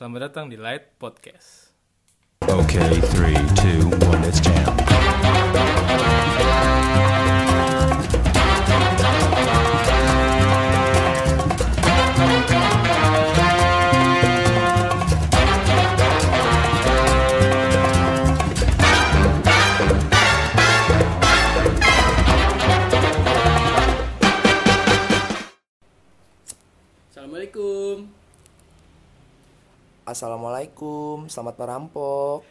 Selamat datang di Light Podcast. Okay, three, two, one, let's jam. Assalamualaikum, selamat merampok.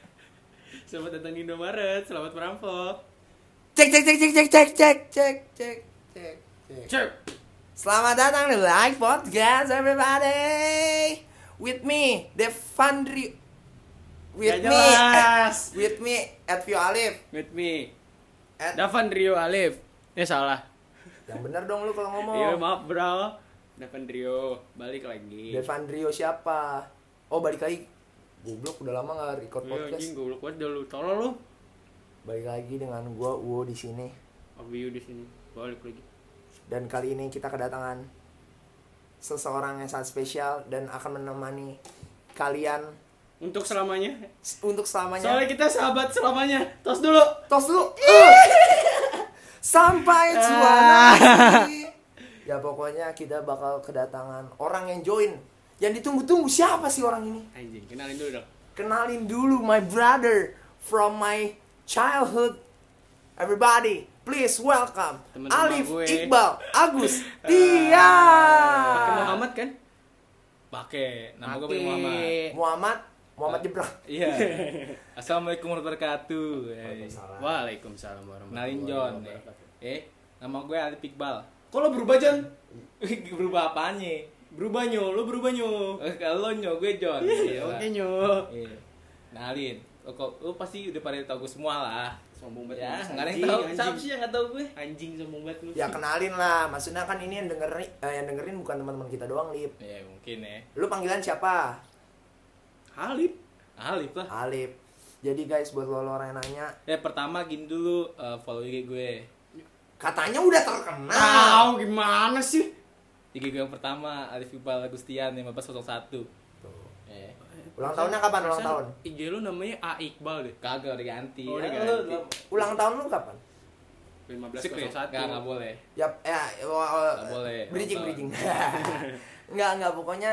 Selamat datang di Indomaret. Selamat merampok. Cek cek cek cek cek cek cek cek cek cek cek. Selamat datang di Live Podcast everybody. With me, Devandri. With Gak me, at, with me, at View Alif. With me. At, Davan Rio Alif. Ya salah. yang bener dong lu kalau ngomong. Iya maaf bro. Davan Rio. Balik lagi. Devandrio siapa? Oh balik lagi. Goblok udah lama gak record Iya podcast. anjing goblok banget dah lu. Tolol lu. Balik lagi dengan gua Uwo di sini. Abiu di sini. Balik lagi. Dan kali ini kita kedatangan seseorang yang sangat spesial dan akan menemani kalian Untuk selamanya. untuk selamanya. Soalnya kita sahabat selamanya. Tos dulu. Tos dulu. Uh. Sampai tua nanti. Ya pokoknya kita bakal kedatangan orang yang join. Yang ditunggu-tunggu siapa sih orang ini? Anjing, kenalin dulu dong. Kenalin dulu my brother from my childhood. Everybody, please welcome Temen-temen Alif gue. Iqbal Agus Tia. Pakai Muhammad kan? Pakai nama gue Pakai. Muhammad. Muhammad Muhammad Jebrang. Iya. Assalamualaikum warahmatullahi wabarakatuh. Waalaikumsalam. Waalaikumsalam warahmatullahi Kenalin John. Eh, wabarakatuh. eh, nama gue Alif Iqbal. Kok lo berubah John? Berubah apanya? Berubah nyo, lo berubah nyo. Eh, Kalau nyo gue John. Iya. Oke nyo. Kenalin. Oh, kok lu pasti udah pada tahu gue semua lah. Sombong banget. Ya, nggak ada yang tahu. Siapa sih yang nggak tahu gue? Anjing sombong banget lu. Ya kenalin lah, maksudnya kan ini yang dengerin eh, yang dengerin bukan teman-teman kita doang, Lip. Ya mungkin ya. Lu panggilan siapa? Halip. Alif lah. Alif. Jadi guys buat lo orang yang nanya, Ya pertama gini dulu eh, follow IG gue. katanya udah terkenal. Tahu gimana sih? Gue yang pertama Alif Iqbal Agustian 1501. Tuh. Eh, Ulang tahunnya kapan ulang tahun? IG lu namanya A Iqbal deh. kagak udah ganti. Oh, udah Ya, ganti. lu- Ulang tahun lu kapan? 1501. Secret. Nggak, nggak boleh. Ya, ya, wa- Nggak boleh, Bridging, bridging. Enggak, enggak pokoknya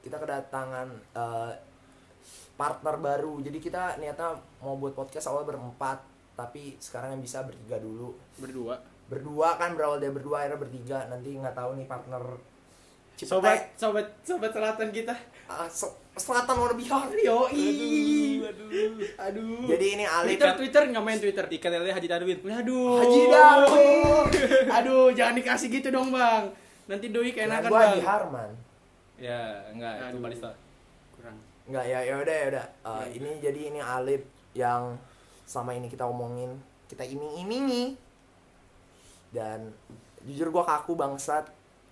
kita kedatangan eh, partner baru. Jadi kita niatnya mau buat podcast awal berempat, tapi sekarang yang bisa bertiga dulu. Berdua. Berdua kan berawal dari berdua akhirnya bertiga. Nanti nggak tahu nih partner Cipete. Sobat, sobat, sobat selatan kita. Ah, se- selatan luar biar. Yoi. Aduh. Aduh. Jadi ini Alif Twitter, Twitter nggak main Twitter. Ikan lele Haji Darwin. Aduh. Haji Darwin. Aduh, jangan dikasih gitu dong, Bang. Nanti doi Nah, keenakan, gua Bang. Haji Harman. Ya, enggak itu Aduh. barista. Kurang. Enggak ya ya udah ya udah. Eh, ini jadi ini Alif yang selama ini kita omongin, kita iming-imingi. Dan jujur gua kaku bangsat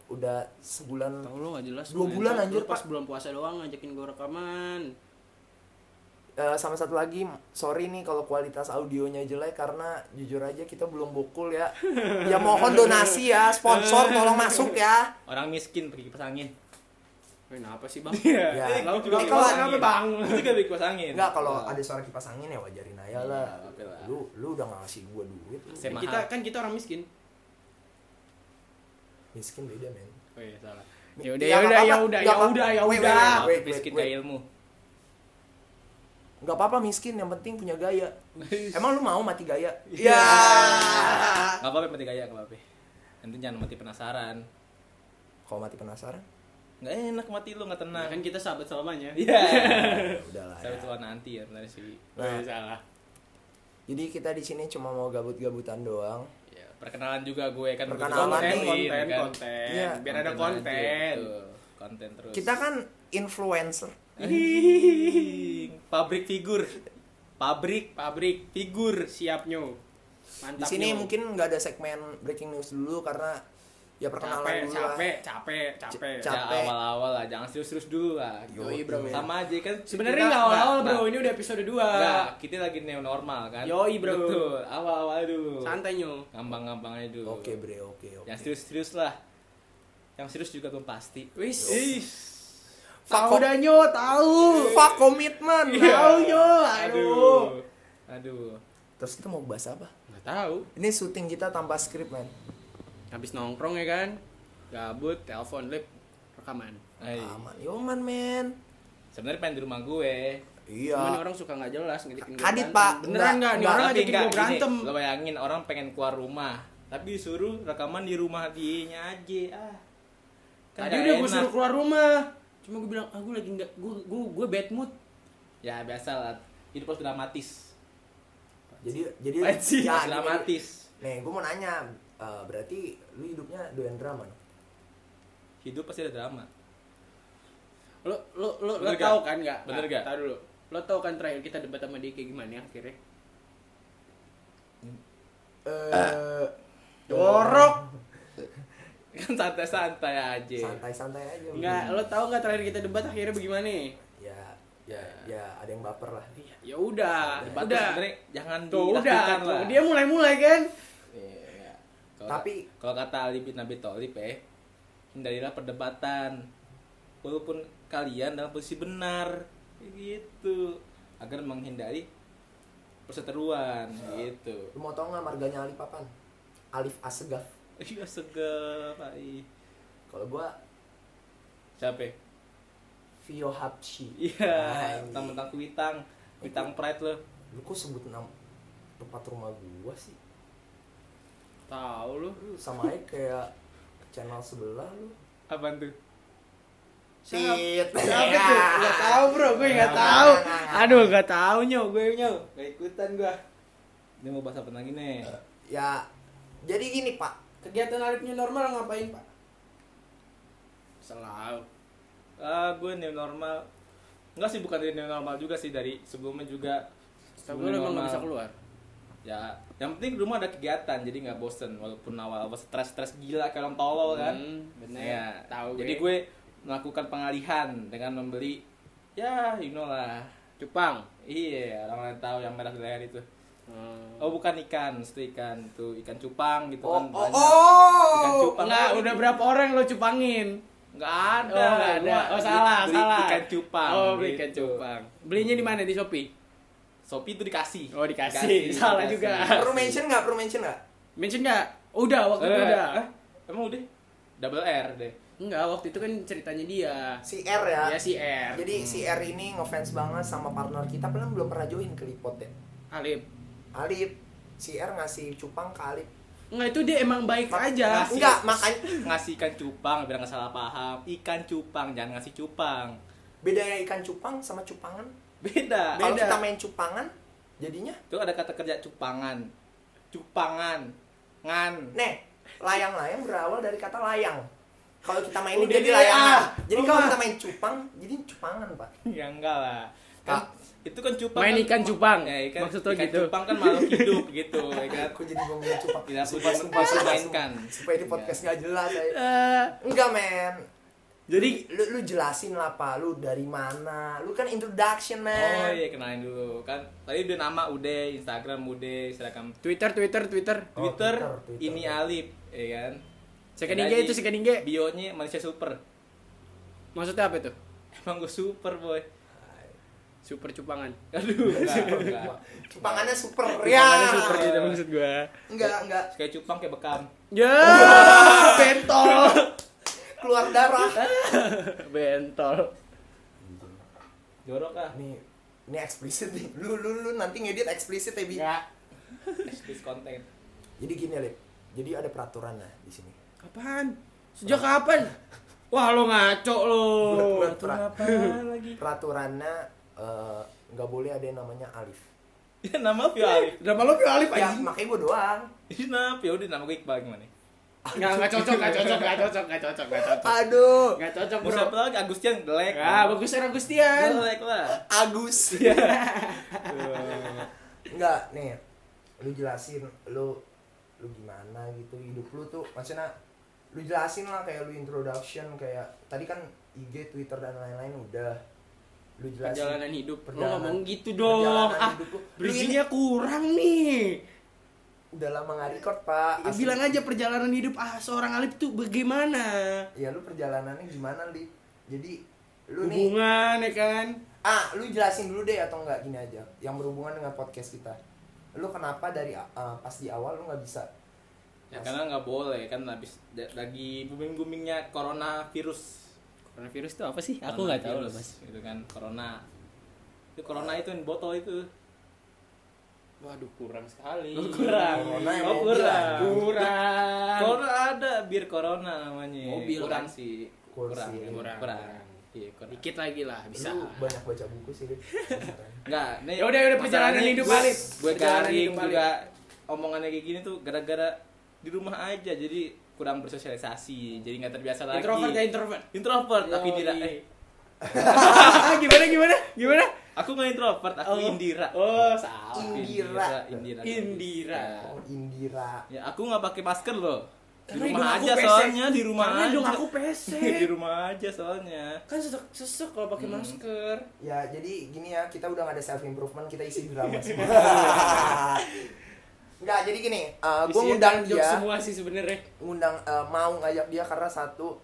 udah sebulan Tahu lu gak jelas. Dua bulan, anjir, Pas bulan puasa doang ngajakin gua rekaman. Eh, sama satu lagi sorry nih kalau kualitas audionya jelek karena jujur aja kita belum bokul ya ya mohon donasi ya sponsor tolong masuk ya Orang miskin pergi kipas angin. Kenapa sih, Bang? Iya. Ya. Eh, Lalu juga Ini kipas angin. kenapa, Bang? Itu juga bikin kipas angin. enggak kalau Wah. ada suara kipas angin ya wajarin aja Iya, lah lah. lu lu udah nggak ngasih gua duit kita kan kita orang miskin. Miskin beda men Oh iya, salah. Ya udah, ya ya udah, nggak ya apa-apa. udah, Nggak ya udah, ya udah. miskin kayak ilmu. nggak apa-apa miskin yang penting punya gaya emang lu mau mati gaya Iya. ya Enggak apa-apa mati gaya, enggak apa-apa. Nanti jangan mati penasaran. kalau mati penasaran Enggak enak mati lu enggak Nah, tenang. kan kita sahabat selamanya. Iya. ya udahlah Saya ya. tua nanti ya benar sih. Iya, salah. jadi kita di sini cuma mau gabut-gabutan doang Ya, perkenalan juga gue kan Perkenalan nih, konten, konten, kan. konten. Iya. Biar ada aja, konten. betul. Konten terus. kita kan influencer pabrik figur. Pabrik Pabrik figur. siapnya. di sini Nyo. mungkin nggak ada segmen breaking news dulu karena ya perkenalan capek, dulu lah capek, capek, capek. Ca- Ya Capek. awal-awal lah, jangan serius-serius dulu lah. Yoi, bro. Sama aja kan. Sebenarnya nggak awal-awal bro, ini udah episode 2 Enggak, kita lagi neo normal kan. Yoi, bro. Betul, awal-awal dulu. Santai nyo. Gampang-gampang aja dulu. oke bre oke oke Yang serius-serius lah. Yang serius juga belum pasti. Wis. Ih. Tahu dah nyo, tahu. fuck komitmen Tahu aduh. Aduh. Aduh. terus kita mau bahas apa Nggak tahu. ini syuting kita tanpa skrip man Habis nongkrong ya kan. Gabut, telepon lip rekaman. Ay. aman yoman men Sebenarnya pengen di rumah gue. iya Cuman orang suka nggak jelas ngedikin gue Kadit, berantem. Pak. Beneran Nggak? Nih nggak, orang ngajakin gue berantem. Lo bayangin orang pengen keluar rumah, tapi disuruh rekaman di rumah dianya aja. Ah. Kan Tadi udah gue suruh keluar rumah. Cuma gue bilang, ah gue lagi nggak, gue gue gue bad mood. Ya biasa lah. Hidup harus dramatis. jadi jadi ya, dramatis. nih gue mau nanya eh, berarti lu hidupnya doyan drama no? Hidup pasti ada drama. Lo lo lo, lo nggak? kan nggak? Bener Nggak, nggak? Tahu dulu. Lo tahu kan terakhir kita debat sama dia kayak gimana ya akhirnya? eh Jorok. Kan santai-santai aja. santai-santai aja Enggak, lo tahu nggak terakhir kita debat akhirnya bagaimana? ya ya ya ada yang baper lah Ya udah, Debat tuh udah. jangan Tuh udah, lah. dia mulai-mulai kan? Iya. Kalau- Tapi- kalau kata Ali bin Abi Thalib ya, hindarilah perdebatan. Walaupun kalian dalam posisi benar, gitu. Agar menghindari perseteruan gitu. lu mau tau nggak marganya Alif apaan Alif Asegaf Iya segep, Ai. kalau gua Siapa? Vio Hapsi Iya, Anjing. tentang kuitang, kuitang pride lo. lu kok sebut nama tempat rumah gua sih Tahu lu sama aja kayak channel sebelah lu Apaan tuh? Shit. Siapa tuh? Gak tahu bro, gue nggak Nggak, tahu. nggak, nggak, nggak. Aduh, nggak tahu nyo, gue nyo. Gak ikutan gua. Ini mau bahas apa lagi nih? ya jadi gini pak Kegiatan Arifnya normal ngapain pak? Selalu. Ah, gue new normal. Enggak sih bukan dari new normal juga sih dari sebelumnya juga. Tapi sebelum lo emang new nggak bisa keluar. Ya, yang penting di rumah ada kegiatan jadi nggak bosen walaupun awal-awal stres-stres gila kayak orang tolol kan. Hmm, bener. Ya, Tahu Jadi gue. melakukan pengalihan dengan membeli ya, you know lah. Cupang. Iya, orang lain tahu yang merah di leher itu. Hmm. Oh, bukan ikan, itu ikan tuh ikan cupang gitu oh kan. oh, banyak. oh. Ikan cupang. Enggak, udah berapa orang lo cupangin? Nggak ada. Oh, nggak ada. Oh, salah, beli salah. Ikan cupang. Oh, beli ikan gitu. cupang. Belinya di mana? Di Shopee? Shopee itu dikasih. Oh, dikasih. Salah juga. perlu mention nggak perlu mention nggak Mention nggak? Udah, waktu itu Eh, udah. eh, emang udah? Double R deh. Enggak, waktu itu kan ceritanya dia. si R ya Ya si R. jadi si R ini ngefans banget sama partner kita padahal belum pernah join ke Lipot ya Alip. Alif si R ngasih cupang ke Alif Enggak, itu dia emang baik Ma- aja. Ngasih- enggak makanya Ngasih ikan cupang biar nggak salah paham. Ikan cupang jangan ngasih cupang. bedanya ikan cupang sama cupangan Beda. kalau kita main cupangan jadinya Itu ada kata kerja cupangan. Cupangan. Ngan. nih layang-layang berawal dari kata layang kalau kita mainin Udah jadi deh, layangan ah. jadi kalau kita main cupang jadi cupangan pak Ya enggak lah. Kan, itu kan cupang. Main kan- ikan cupang. Ya, ikan, Maksud lo ikan gitu. cupang kan makhluk hidup gitu, ya kan. aku jadi ngomongin cupang Tidak sumpah sumpah sumpah sumpah. supaya di podcast nggak jelas saya Eh, enggak men jadi lu, lu jelasin lah pak lu dari mana lu kan introduction Oh man iya kenalin dulu kan tadi udah nama udah Instagram udah Instagram Twitter, Twitter, Twitter. Oh, Twitter, Twitter, Twitter. ini Alip ya kan Second IG itu second IG. bionya Malaysia Super Maksudnya apa itu? emang gue super boy Super cupangan. aduh enggak enggak cupangannya super Cupangannya ya super gitu maksud gua. enggak enggak kayak cupang kayak bekam Ya, bentol. Keluar darah bentol. jorok ah ini ini eksplisit nih lu lu lu nanti ngedit eksplisit ya bi Enggak. explicit content jadi gini Lip jadi ada peraturan lah di sini Apaan? Sejak kapan? Wah, lo ngaco lo. Pra- apa lagi peraturannya eh, nggak boleh ada yang namanya Alif ya nama Vio Alif Nama lo Pio Alif ya anjing. makanya gue doang ini nama Vio udah nama gue Iqbal gimana Enggak, enggak cocok, enggak cocok, enggak cocok, enggak cocok, enggak cocok. aduh Enggak cocok, Bro. siapa lagi Agustian jelek Ah, bagus Agustian. jelek lah Agus Iya. Enggak, nih. Lu jelasin lu lu gimana gitu hidup lu tuh maksudnya lu jelasin lah kayak lu introduction kayak tadi kan IG, Twitter dan lain-lain udah lu jelasin Perjalanan hidup. Perjalanan- ngomong gitu dong. Ah, lu. Lu bridging-nya kurang nih. Udah lama nggak record pak. Ya, bilang aja perjalanan hidup ah seorang Alif tuh bagaimana? ya lu perjalanannya gimana li? Jadi lu nih hubungan ya kan? Ah lu jelasin dulu deh atau enggak gini aja. Yang berhubungan dengan podcast kita. Lu kenapa dari uh, pas di awal lu nggak bisa? Ya karena nggak boleh kan habis lagi booming boomingnya corona virus coronavirus itu apa sih? Aku nggak tahu loh mas. Itu kan corona. Itu corona itu yang botol itu waduh kurang sekali. Kurang. Corona yang oh, kurang. Kurang. Corona ada bir corona namanya. Mobil kurang kan? sih. Kurang kurang. kurang, Kurang. iya kurang. Dikit lagi lah bisa. lu banyak baca buku sih. Enggak, nih. Ya udah, ya udah, perjalanan hidup balik. Gue Perjalanan garing hidup balik. juga omongannya kayak gini tuh gara-gara di rumah aja. Jadi kurang bersosialisasi. Jadi nggak terbiasa lagi. Introvert ya introvert. Introvert tapi. Indira eh, gimana gimana? Gimana aku nggak introvert aku Oh. Indira oh salah Indira. Indira Indira. Ya. oh Indira ya aku nggak pakai masker loh di rumah hidung aku aja pesek. soalnya di rumah Karena aja hidung aku pesek. di rumah aja soalnya kan sesek sesek kalau pakai Hmm. masker ya jadi gini ya kita udah gak ada self improvement kita isi drama semua Enggak, jadi gini, uh, gue Isinya ngundang dia, semua sih sebenarnya ngundang uh, mau ngajak dia karena satu,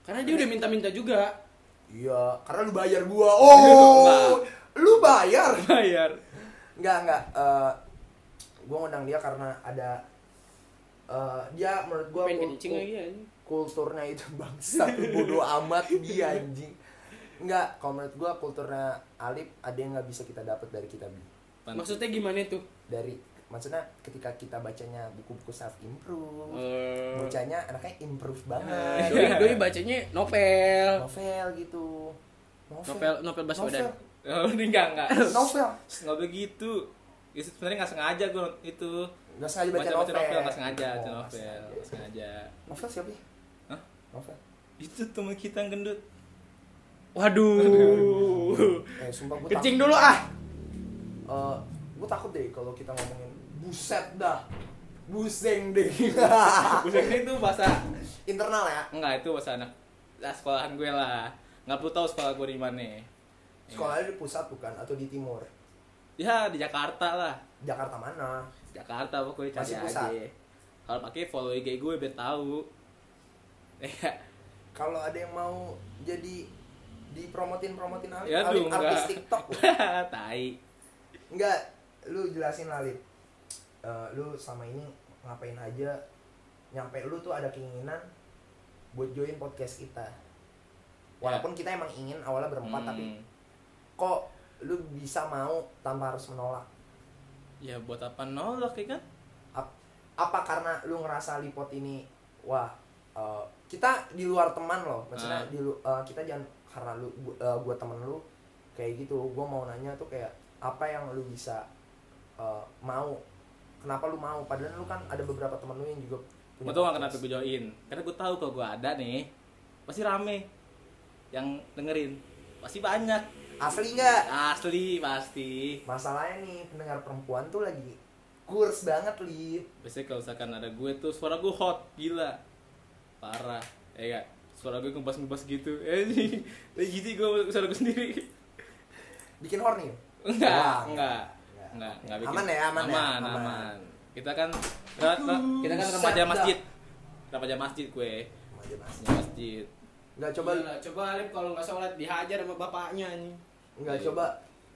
karena dia udah minta-minta juga iya, karena lu bayar gua. Oh, lu bayar? bayar Enggak, enggak. Uh, gue ngundang dia karena ada uh, dia menurut pengen kul- anjing. kulturnya itu bangsa bodoh amat dia anjing. Enggak, kalau menurut gua kulturnya Alip ada yang nggak bisa kita dapat dari kita Bi. maksudnya gimana tuh Dari maksudnya ketika kita bacanya buku-buku self improve, Eh, bacanya anaknya improve doi banget. doi bacanya novel novel gitu. novel novel Baswedan Novel. Oh ini enggak enggak Novel. nggak begitu itu sebenarnya nggak sengaja gue itu Nggak sengaja baca, baca baca novel nggak sengaja Oh, baca nggak novel nggak sengaja Novel siapa ya? Hah? Novel. itu teman kita yang gendut waduh Eh, sumpah gue kencing dulu ah gue takut deh kalau kita ngomongin buset dah. Buseng deh. Buseng ini tuh bahasa Internal ya. enggak itu bahasa anak nah, sekolahan gue lah nggak perlu tahu sekolah gue di mana Sekolahnya di pusat bukan atau di timur? ya di Jakarta lah Jakarta mana? Jakarta pokoknya cari Masih pusat? aja kalau pakai follow IG gue biar tahu ya Kalau ada yang mau jadi dipromotin promotin Alip, Ya, Alip aduh, artis enggak. TikTok. tai Enggak, lu jelasin Alip. Eh, lu sama ini ngapain aja? Nyampe lu tuh ada keinginan buat join podcast kita. Walaupun kita emang ingin awalnya berempat Hmm. tapi kok lu bisa mau tanpa harus menolak? ya buat apa nolak ya kan? Ap- apa karena lu ngerasa lipot ini? Wah eh, kita di luar teman loh. Maksudnya Ah. di lu- eh, kita jangan karena lu gu- eh, gua temen lu kayak gitu. Gua mau nanya tuh kayak apa yang lu bisa eh, mau? Kenapa lu mau? Padahal lu kan ada beberapa temen lu yang juga Gue tau gak kenapa gue join. Karena gue tahu kalau gue ada nih Pasti rame Yang dengerin. Pasti banyak asli nggak? Asli pasti. Masalahnya nih pendengar perempuan tuh lagi kurs banget lip Biasanya kalau misalkan ada gue tuh Suara gue hot Gila. Parah. Ya gak Suara gue ngebas-ngebas gitu. Eh Kayak gitu gue suara gue sendiri. Bikin horny? Enggak Wah, Enggak. Enggak. Enggak Enggak bikin. Aman ya, aman ya, aman, aman. aman. Kita kan Kita kita kan remaja masjid. Remaja masjid gue. Remaja masjid. Nggak coba Coba coba Alip kalau nggak sholat dihajar sama bapaknya nih nggak Iya. coba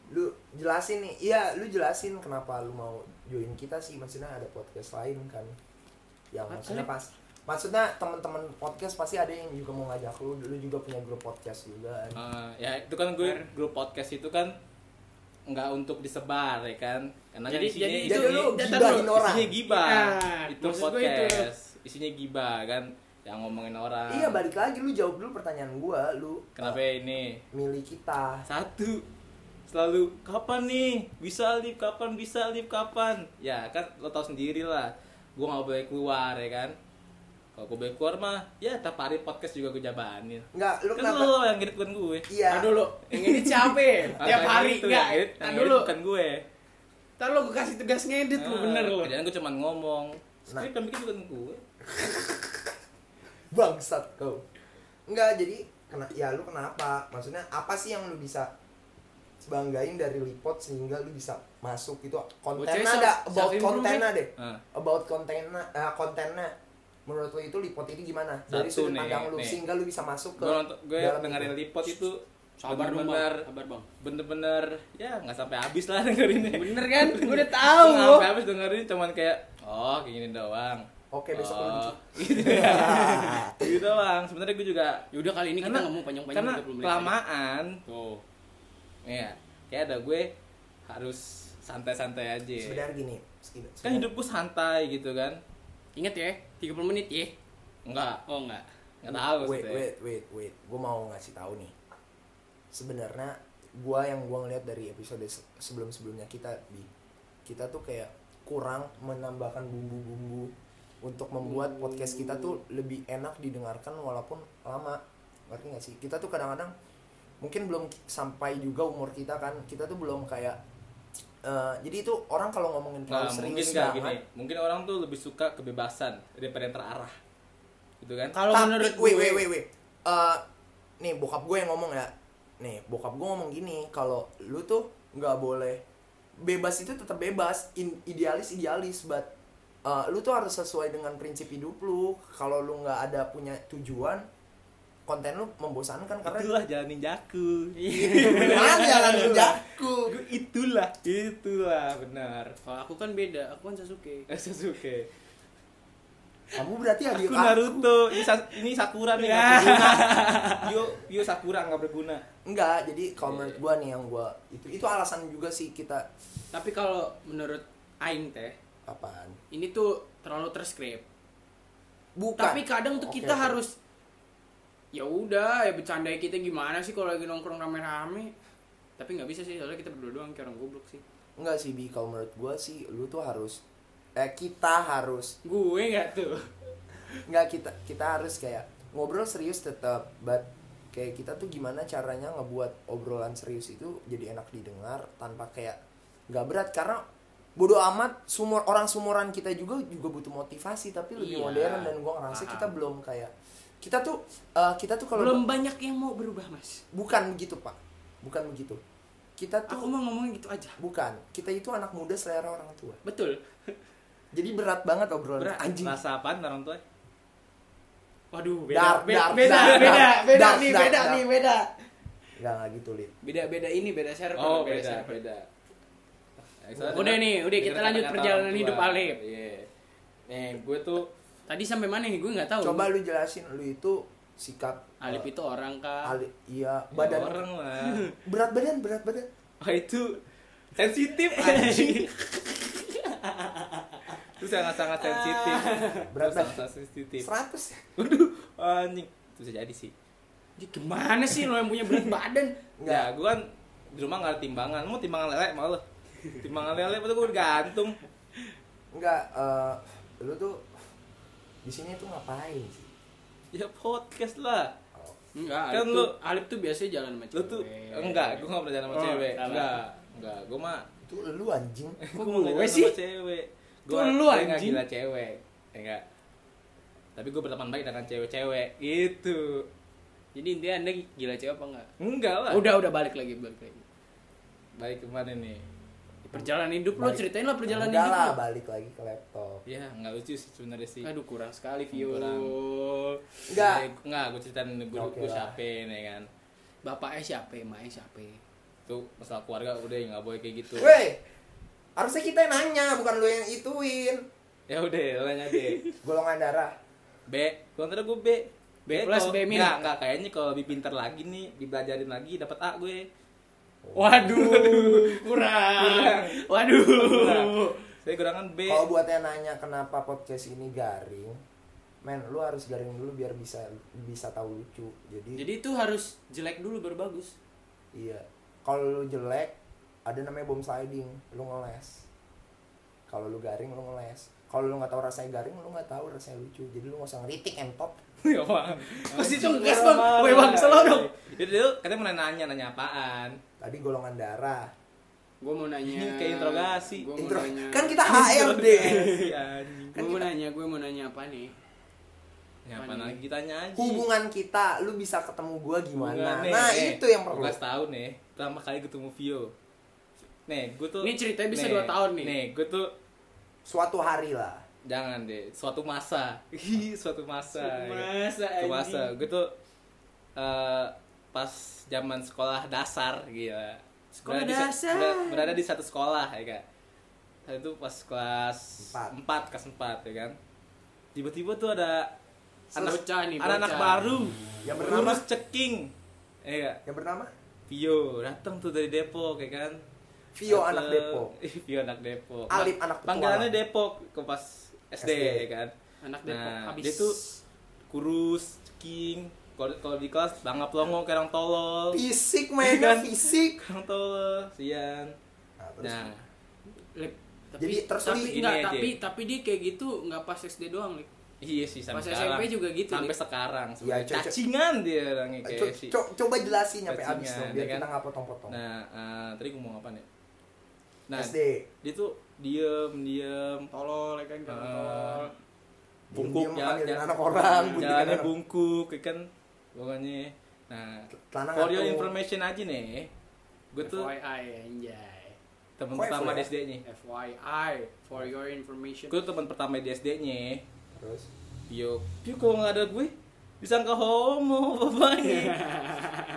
lu jelasin nih. Iya lu jelasin kenapa lu mau join kita sih. Maksudnya ada podcast lain kan. Yang Apa maksudnya pas maksudnya teman-teman podcast pasti ada yang juga mau ngajak lu. Lu juga punya grup podcast juga kan. Ah, ya itu kan gue grup podcast itu kan nggak untuk disebar ya kan? Karena kan Jadi- isinya jadi jadi itu- lu itu- gibahin orang. isinya gibah. Ya, itu gue itu. podcast. Isinya gibah kan yang ngomongin orang. Iya balik lagi. Lu jawab dulu pertanyaan gua lu. Kenapa eh, ini? milih kita. Satu. Selalu kapan nih? Bisa live kapan bisa live kapan? Ya kan lo tau sendiri lah. Gue nggak boleh keluar ya kan? Kalau gue boleh keluar mah ya tiap hari podcast juga gue jabanin. Nggak lu kan kenapa? lo yang ngedit bukan gue. Iya. Tar dulu yang ini siapa? Tiap hari itu yang ngedit- yang ngedit dulu. bukan gue. Ntar lo gue kasih tugas ngedit lu Ah, bener lo Kerjaan gue cuma ngomong. Nah. Skrip yang bikin juga gue. bangsat kau Enggak, jadi kena ya lu kenapa? Maksudnya apa sih yang lu bisa banggain dari Lipot sehingga lu bisa masuk itu kontennya ada self- about kontennya deh. Ah. About kontennya eh, kontennya menurut lu itu Lipot ini gimana? Dari Satu sudut nih, pandang lu nih. sehingga lu bisa masuk ke Gue dalam dengerin itu. lipot itu Sabar dong, bener-bener Bang. Sabar, Bang. bener-bener ya nggak sampai habis lah dengerinnya Bener kan? Gue udah tahu. nggak sampai habis dengerin cuman kayak oh kayak gini doang Oke, besok lanjut. gitu ya gitu doang sebenarnya gue juga Ya udah kali ini kita karena ngomong panjang-panjang karena 30 menit. aja. kelamaan Tuh. ya kayak ada gue harus santai-santai aja Sebenarnya gini, sebenarnya- kan hidup gue santai gitu kan Ingat ya, 30 menit ya. enggak Oh enggak. nggak tahu wait, wait, wait, wait. Gue mau ngasih tahu nih. Sebenarnya gua yang gua ngeliat dari episode se- sebelum-sebelumnya kita di kita tuh kayak kurang menambahkan bumbu-bumbu untuk membuat podcast kita tuh lebih enak didengarkan walaupun lama. Ngerti gak sih? Kita tuh kadang-kadang mungkin belum sampai juga umur kita kan. Kita tuh belum kayak eh, jadi itu orang kalau ngomongin Nah, terlalu mungkin serius nggak banget, gini. Mungkin orang tuh lebih suka kebebasan daripada yang terarah. Gitu kan? Kalau menurut wait, gue- wait, wait, wait. Eh, nih bokap gue yang ngomong ya. Nih bokap gue ngomong gini, kalau lu tuh nggak boleh bebas itu tetap bebas, In- idealis idealis, but eh, lu tuh harus sesuai dengan prinsip hidup lu. Kalau lu nggak ada punya tujuan, konten lu membosankan karena Itulah jalan ninjaku. Mana jalan ninjaku? Itulah, itulah benar. Kalau aku kan beda, aku kan Sasuke. Eh, Sasuke. Kamu berarti adik Aku Naruto. Ini, Sa- ini Sakura nih nggak berguna. Yo, yo Sakura nggak berguna. Enggak, jadi kalau menurut gue nih yang gue itu itu alasan juga sih kita Tapi kalau menurut aing teh, apaan? ini tuh terlalu terskrip. Bukan. Tapi kadang tuh Oke, kita oke. harus ya udah ya bercandai kita gimana sih kalau lagi nongkrong rame-rame. Tapi nggak bisa sih, soalnya kita berdua doang kayak orang goblok sih. Enggak sih Bi, kalau menurut gua sih lu tuh harus eh kita harus Gue nggak tuh. enggak kita kita harus kayak ngobrol serius tetap but kayak kita tuh gimana caranya ngebuat obrolan serius itu jadi enak didengar tanpa kayak nggak berat karena bodoh amat sumur orang sumuran kita juga juga butuh motivasi tapi lebih Iya, modern dan gua ngerasa paham. kita belum kayak kita tuh eh, kita tuh kalau Belum banyak yang mau berubah, Mas. bukan begitu pak bukan begitu kita tuh Aku mau ngomongin gitu aja. bukan kita itu anak muda selera orang tua Betul. jadi berat banget obrolan Berat. anjing Rasa apaan orang tua? Waduh, Dark, beda, dark, beda, dark, beda, dark, beda, dark, nih, dark, beda dark. nih, beda. Nggak, nggak gitu, Lid. Beda, beda ini, beda circle, Oh, beda, circle. beda. Udah nih, udah, kita Biar lanjut perjalanan hidup Alif. Iya. Nih, gue tuh Tadi sampai mana nih? Gue nggak tahu. Coba lu jelasin, lu itu sikap Alif itu orang kah? Ali, iya, ya badan orang lah. berat badan, berat badan. Oh, itu sensitif anjing. Itu sangat-sangat sensitif. Berat sangat sensitif. 100 ya? Waduh, anjing. Itu bisa jadi sih. Jadi gimana sih lo yang punya berat badan? Enggak. Ya, gue kan di rumah nggak ada timbangan. Mau timbangan lele mau lo. Timbangan lele itu gue gantung. Enggak, eh, lu tuh di sini tuh ngapain sih? Ya podcast lah. Oh, Enggak, Kan lu- tuh, Alif tuh biasanya jalan sama Lu cewek. tuh enggak, gue nggak pernah jalan sama Oh, cewek. salah. Enggak, enggak. Gue mah itu lu anjing. Kok gue mau jalan sih? sama cewek. Gue lu, anjing? gila cewek. Ya enggak. Tapi gue berteman baik dengan cewek-cewek. Gitu. Jadi intinya anda gila cewek apa enggak? Enggak lah. Udah, udah balik lagi, balik lagi. Baik ke mana nih? Perjalanan hidup lo ceritain lah perjalanan Enggak hidup lah, lo. balik lagi ke laptop. Ya, enggak lucu sih sebenarnya sih. Aduh kurang sekali Vio. Kurang. Enggak. Enggak, gue ceritain gue Oke gue siapa nih kan. Bapaknya siapa, emaknya siapa? Itu masalah keluarga udah nggak boleh kayak gitu. Weh, harusnya kita yang nanya, bukan lu yang ituin. Ya udah, lo nanya deh. Golongan darah. B, gue antara gue B. B plus, B minus. Enggak, enggak kayaknya kalau lebih pintar lagi nih, dibelajarin lagi dapat A gue. Waduh, kurang. Kurang. Waduh. Saya kurangan B. Kalau buat yang nanya kenapa podcast ini garing, men, lu harus garing dulu biar bisa bisa tahu lucu. Jadi, Jadi itu harus jelek dulu baru bagus. iya. Kalau lu jelek, ada namanya bom sliding, lu ngeles. Kalau lu garing, lu ngeles. Kalau lu nggak tahu rasanya garing, lu nggak tahu rasanya lucu. Jadi lu nggak usah ngeritik entot. Ya, Bang. Pasti congkes, Bang. Woi, Bang, selalu dong. Itu dia katanya mau nanya, nanya apaan? Tadi golongan darah. Gue mau nanya. Ini kayak interogasi. Gue mau Intro. nanya. Kan kita HRD. Anjing. Gue mau nanya, gue mau nanya apa nih? Ya, nih? lagi kita nyanyi. Hubungan kita, lu bisa ketemu gua gimana? Hubungan nih, nah, nih, itu yang perlu. Gua kasih tahu nih, pertama kali ketemu Vio. Nih, gue tuh Ini ceritanya bisa nih, dua tahun nih. Nih, gue tuh Suatu hari lah. jangan deh, suatu masa. Ih, suatu masa. Suatu masa, Suatu masa. Gue tuh eh, pas zaman sekolah dasar gila Sekolah berada Di, sa- dasar. ber- berada di satu sekolah ya kak Saat itu pas kelas Empat. 4 kelas 4 ya kan tiba-tiba tuh ada anak Bocah nih, anak-anak bocah. baru Yang bernama? lurus ceking ya kak Yang bernama Vio datang tuh dari Depok ya kan Vio Dateng. anak Depok. Vio anak Depok Alip anak petualang. panggilannya Depok ke pas SD, SD. ya kan Anak Depok nah habis. dia tuh kurus ceking kalau kalau di kelas bangga pelongo kayak orang tolol Fisik mainnya kan? fisik. orang tolol sian Nah, terus nah Lip, tapi, Jadi terus tapi li- enggak, aja. tapi tapi dia kayak gitu nggak pas SD doang, Lip. iya sih sampai Pas sekarang SMP juga gitu, sampai Lik. sekarang Iya, sebenarnya. co- co- cacingan dia orangnya Co- kayak si co- coba jelasin sampai Bajingan, habis dong ya biar kan? kita nggak potong-potong. nah eh, tadi gue mau apa nih nah SD. dia tuh diem diem Tolol, ya kan jalan Ah. tolol. bungkuk ya, ya. anak orang, bunyiin jalannya anak- bungkuk ya kan pokoknya nah Celana for your information aja nih gue tuh FYI anjay. teman pertama FYI? di SD nya FYI for your information. gue teman pertama di SD nya Terus Pio Pio kalau nggak ada gue disangka homo bapaknya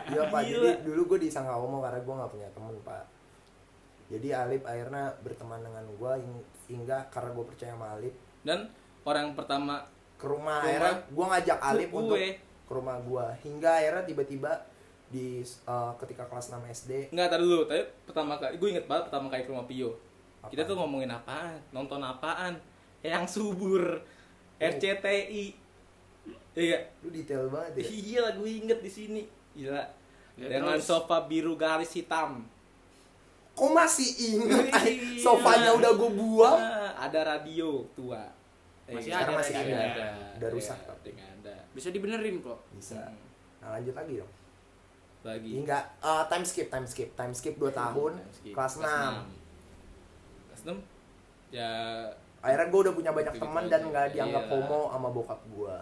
Iya pak, Gila. jadi dulu gue disangka homo karena gue nggak punya temen pak. Jadi Alip akhirnya berteman dengan gue hingga karena gue percaya sama Alip dan orang pertama ke rumah Rumah akhirnya gue ngajak Alip gue. untuk ke rumah gue hingga akhirnya tiba-tiba di eh, ketika kelas 6 SD nggak tahu dulu. Tapi pertama kali gue inget banget pertama kali ke rumah Pio. Kita Apaan? tuh ngomongin apaan? Nonton apaan? Yang subur. RCTI iya lu detail banget ya. iya lah gue inget di sini. Gila. Ya, dengan terus? sofa biru garis hitam. Kok masih inget? Iya. Sofanya udah gue buang. Ah, ada radio tua. Masih sekarang ada masih radio. ada. Udah rusak, Ya, tapi. nggak ada Bisa dibenerin kok. Bisa. Hmm, Nah lanjut lagi dong. lagi Hingga eh, time skip, time skip, time skip 2 tahun, Time skip. kelas 6 kelas 6 ya Akhirnya gue udah punya banyak teman dan nggak dianggap Iya. homo sama bokap gue.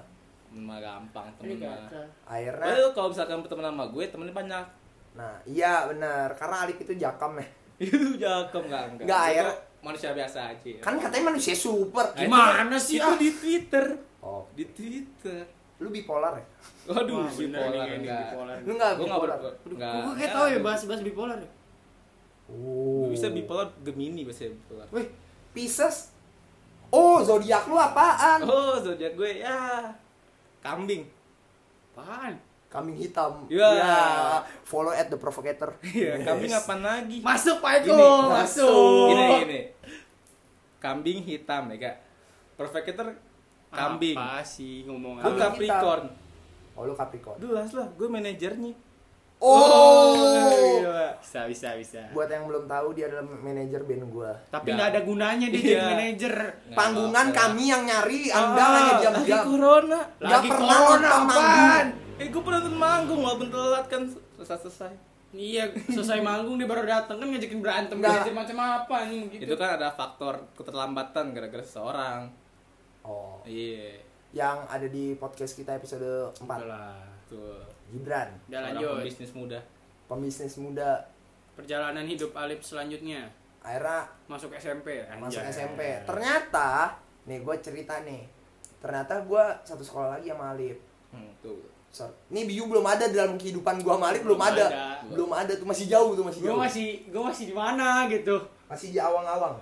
mah gampang temen mah Akhirnya, Padahal kalau misalkan berteman sama gue temennya banyak nah iya bener, karena Alip itu jakam ya. itu jakem nggak enggak Nggak, akhirnya- tuh manusia biasa aja Kan katanya manusia super. Gimana itu- sih, itu ah? di Twitter Oh, di Twitter lu bipolar ya? waduh Wah, bener bipolar nih, ini enggak bipolar. Lu nggak gue nggak bipolar? ber Aduh, nggak gue kayak tau ya bahas-bahas bipolar ya. Oh. Gue bisa bipolar Gemini bahasa bipolar Wih, Pisces. Oh, zodiak lu apaan? oh zodiak gue ya kambing apaan? Kambing hitam. Iya. Ya, follow at the provocator. iya kambing Yes. apa lagi Masuk Pak Eko, Gini, masuk. gini gini kambing hitam ya kak provocator kambing Apa sih ngomong gue? Capricorn Oh, lu Capricorn. jelas lah gue manajernya Oh. gila. Bisa, bisa, bisa. Buat yang belum tahu dia adalah manajer band gua. Tapi Nggak. ada gunanya dia Iya. jadi manajer. Nggak Panggungan kami yang nyari, Anda Ah, hanya lagi diam-diam. corona Nggak Lagi pernah corona manggung. eh gue pernah nonton manggung walaupun telat kan selesai selesai Iya, selesai manggung dia baru datang kan ngajakin berantem belajar macam apa nih gitu. itu kan ada faktor keterlambatan gara-gara seseorang Oh, iya yang ada di podcast kita episode 4. Udah lah. tuh Gibran, Udah lanjut. pembisnis muda pembisnis muda. Perjalanan hidup Alip selanjutnya Akhirnya masuk SMP. masuk anjay. SMP. Ternyata, nih gue cerita nih. Ternyata gua satu sekolah lagi sama Alip. hmm, tuh Sorry. Ini Biu belum ada dalam kehidupan gua sama Alip belum, Belum ada. ada. Belum ada tuh masih jauh tuh masih Gue jauh. masih gue masih di mana gitu. Masih di awang-awang.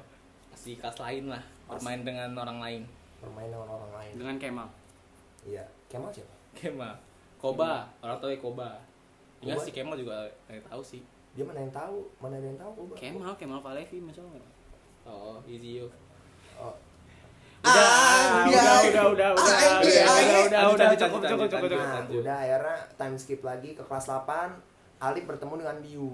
pasti kelas lain lah bermain dengan orang lain Bermain dengan orang lain. Dengan Kemal. Iya. Kemal siapa? Kemal Koba orang tahu ya Koba Ingat Koba? si Kemal juga nggak tahu sih Dia mana yang tahu? Mana ada yang tahu? Gua? Kemal, Kemal Palevi misalnya. oh easy yo Oh. Udah, Ah, udah, dia- udah, udah, udah, Ah, udah, dia- udah, udah, Lanjut, udah, lanjut, cukup, lanjut, cukup, lanjut, cukup, cukup. Nah, lanjut. udah akhirnya time skip lagi ke kelas 8 Alif bertemu dengan Biu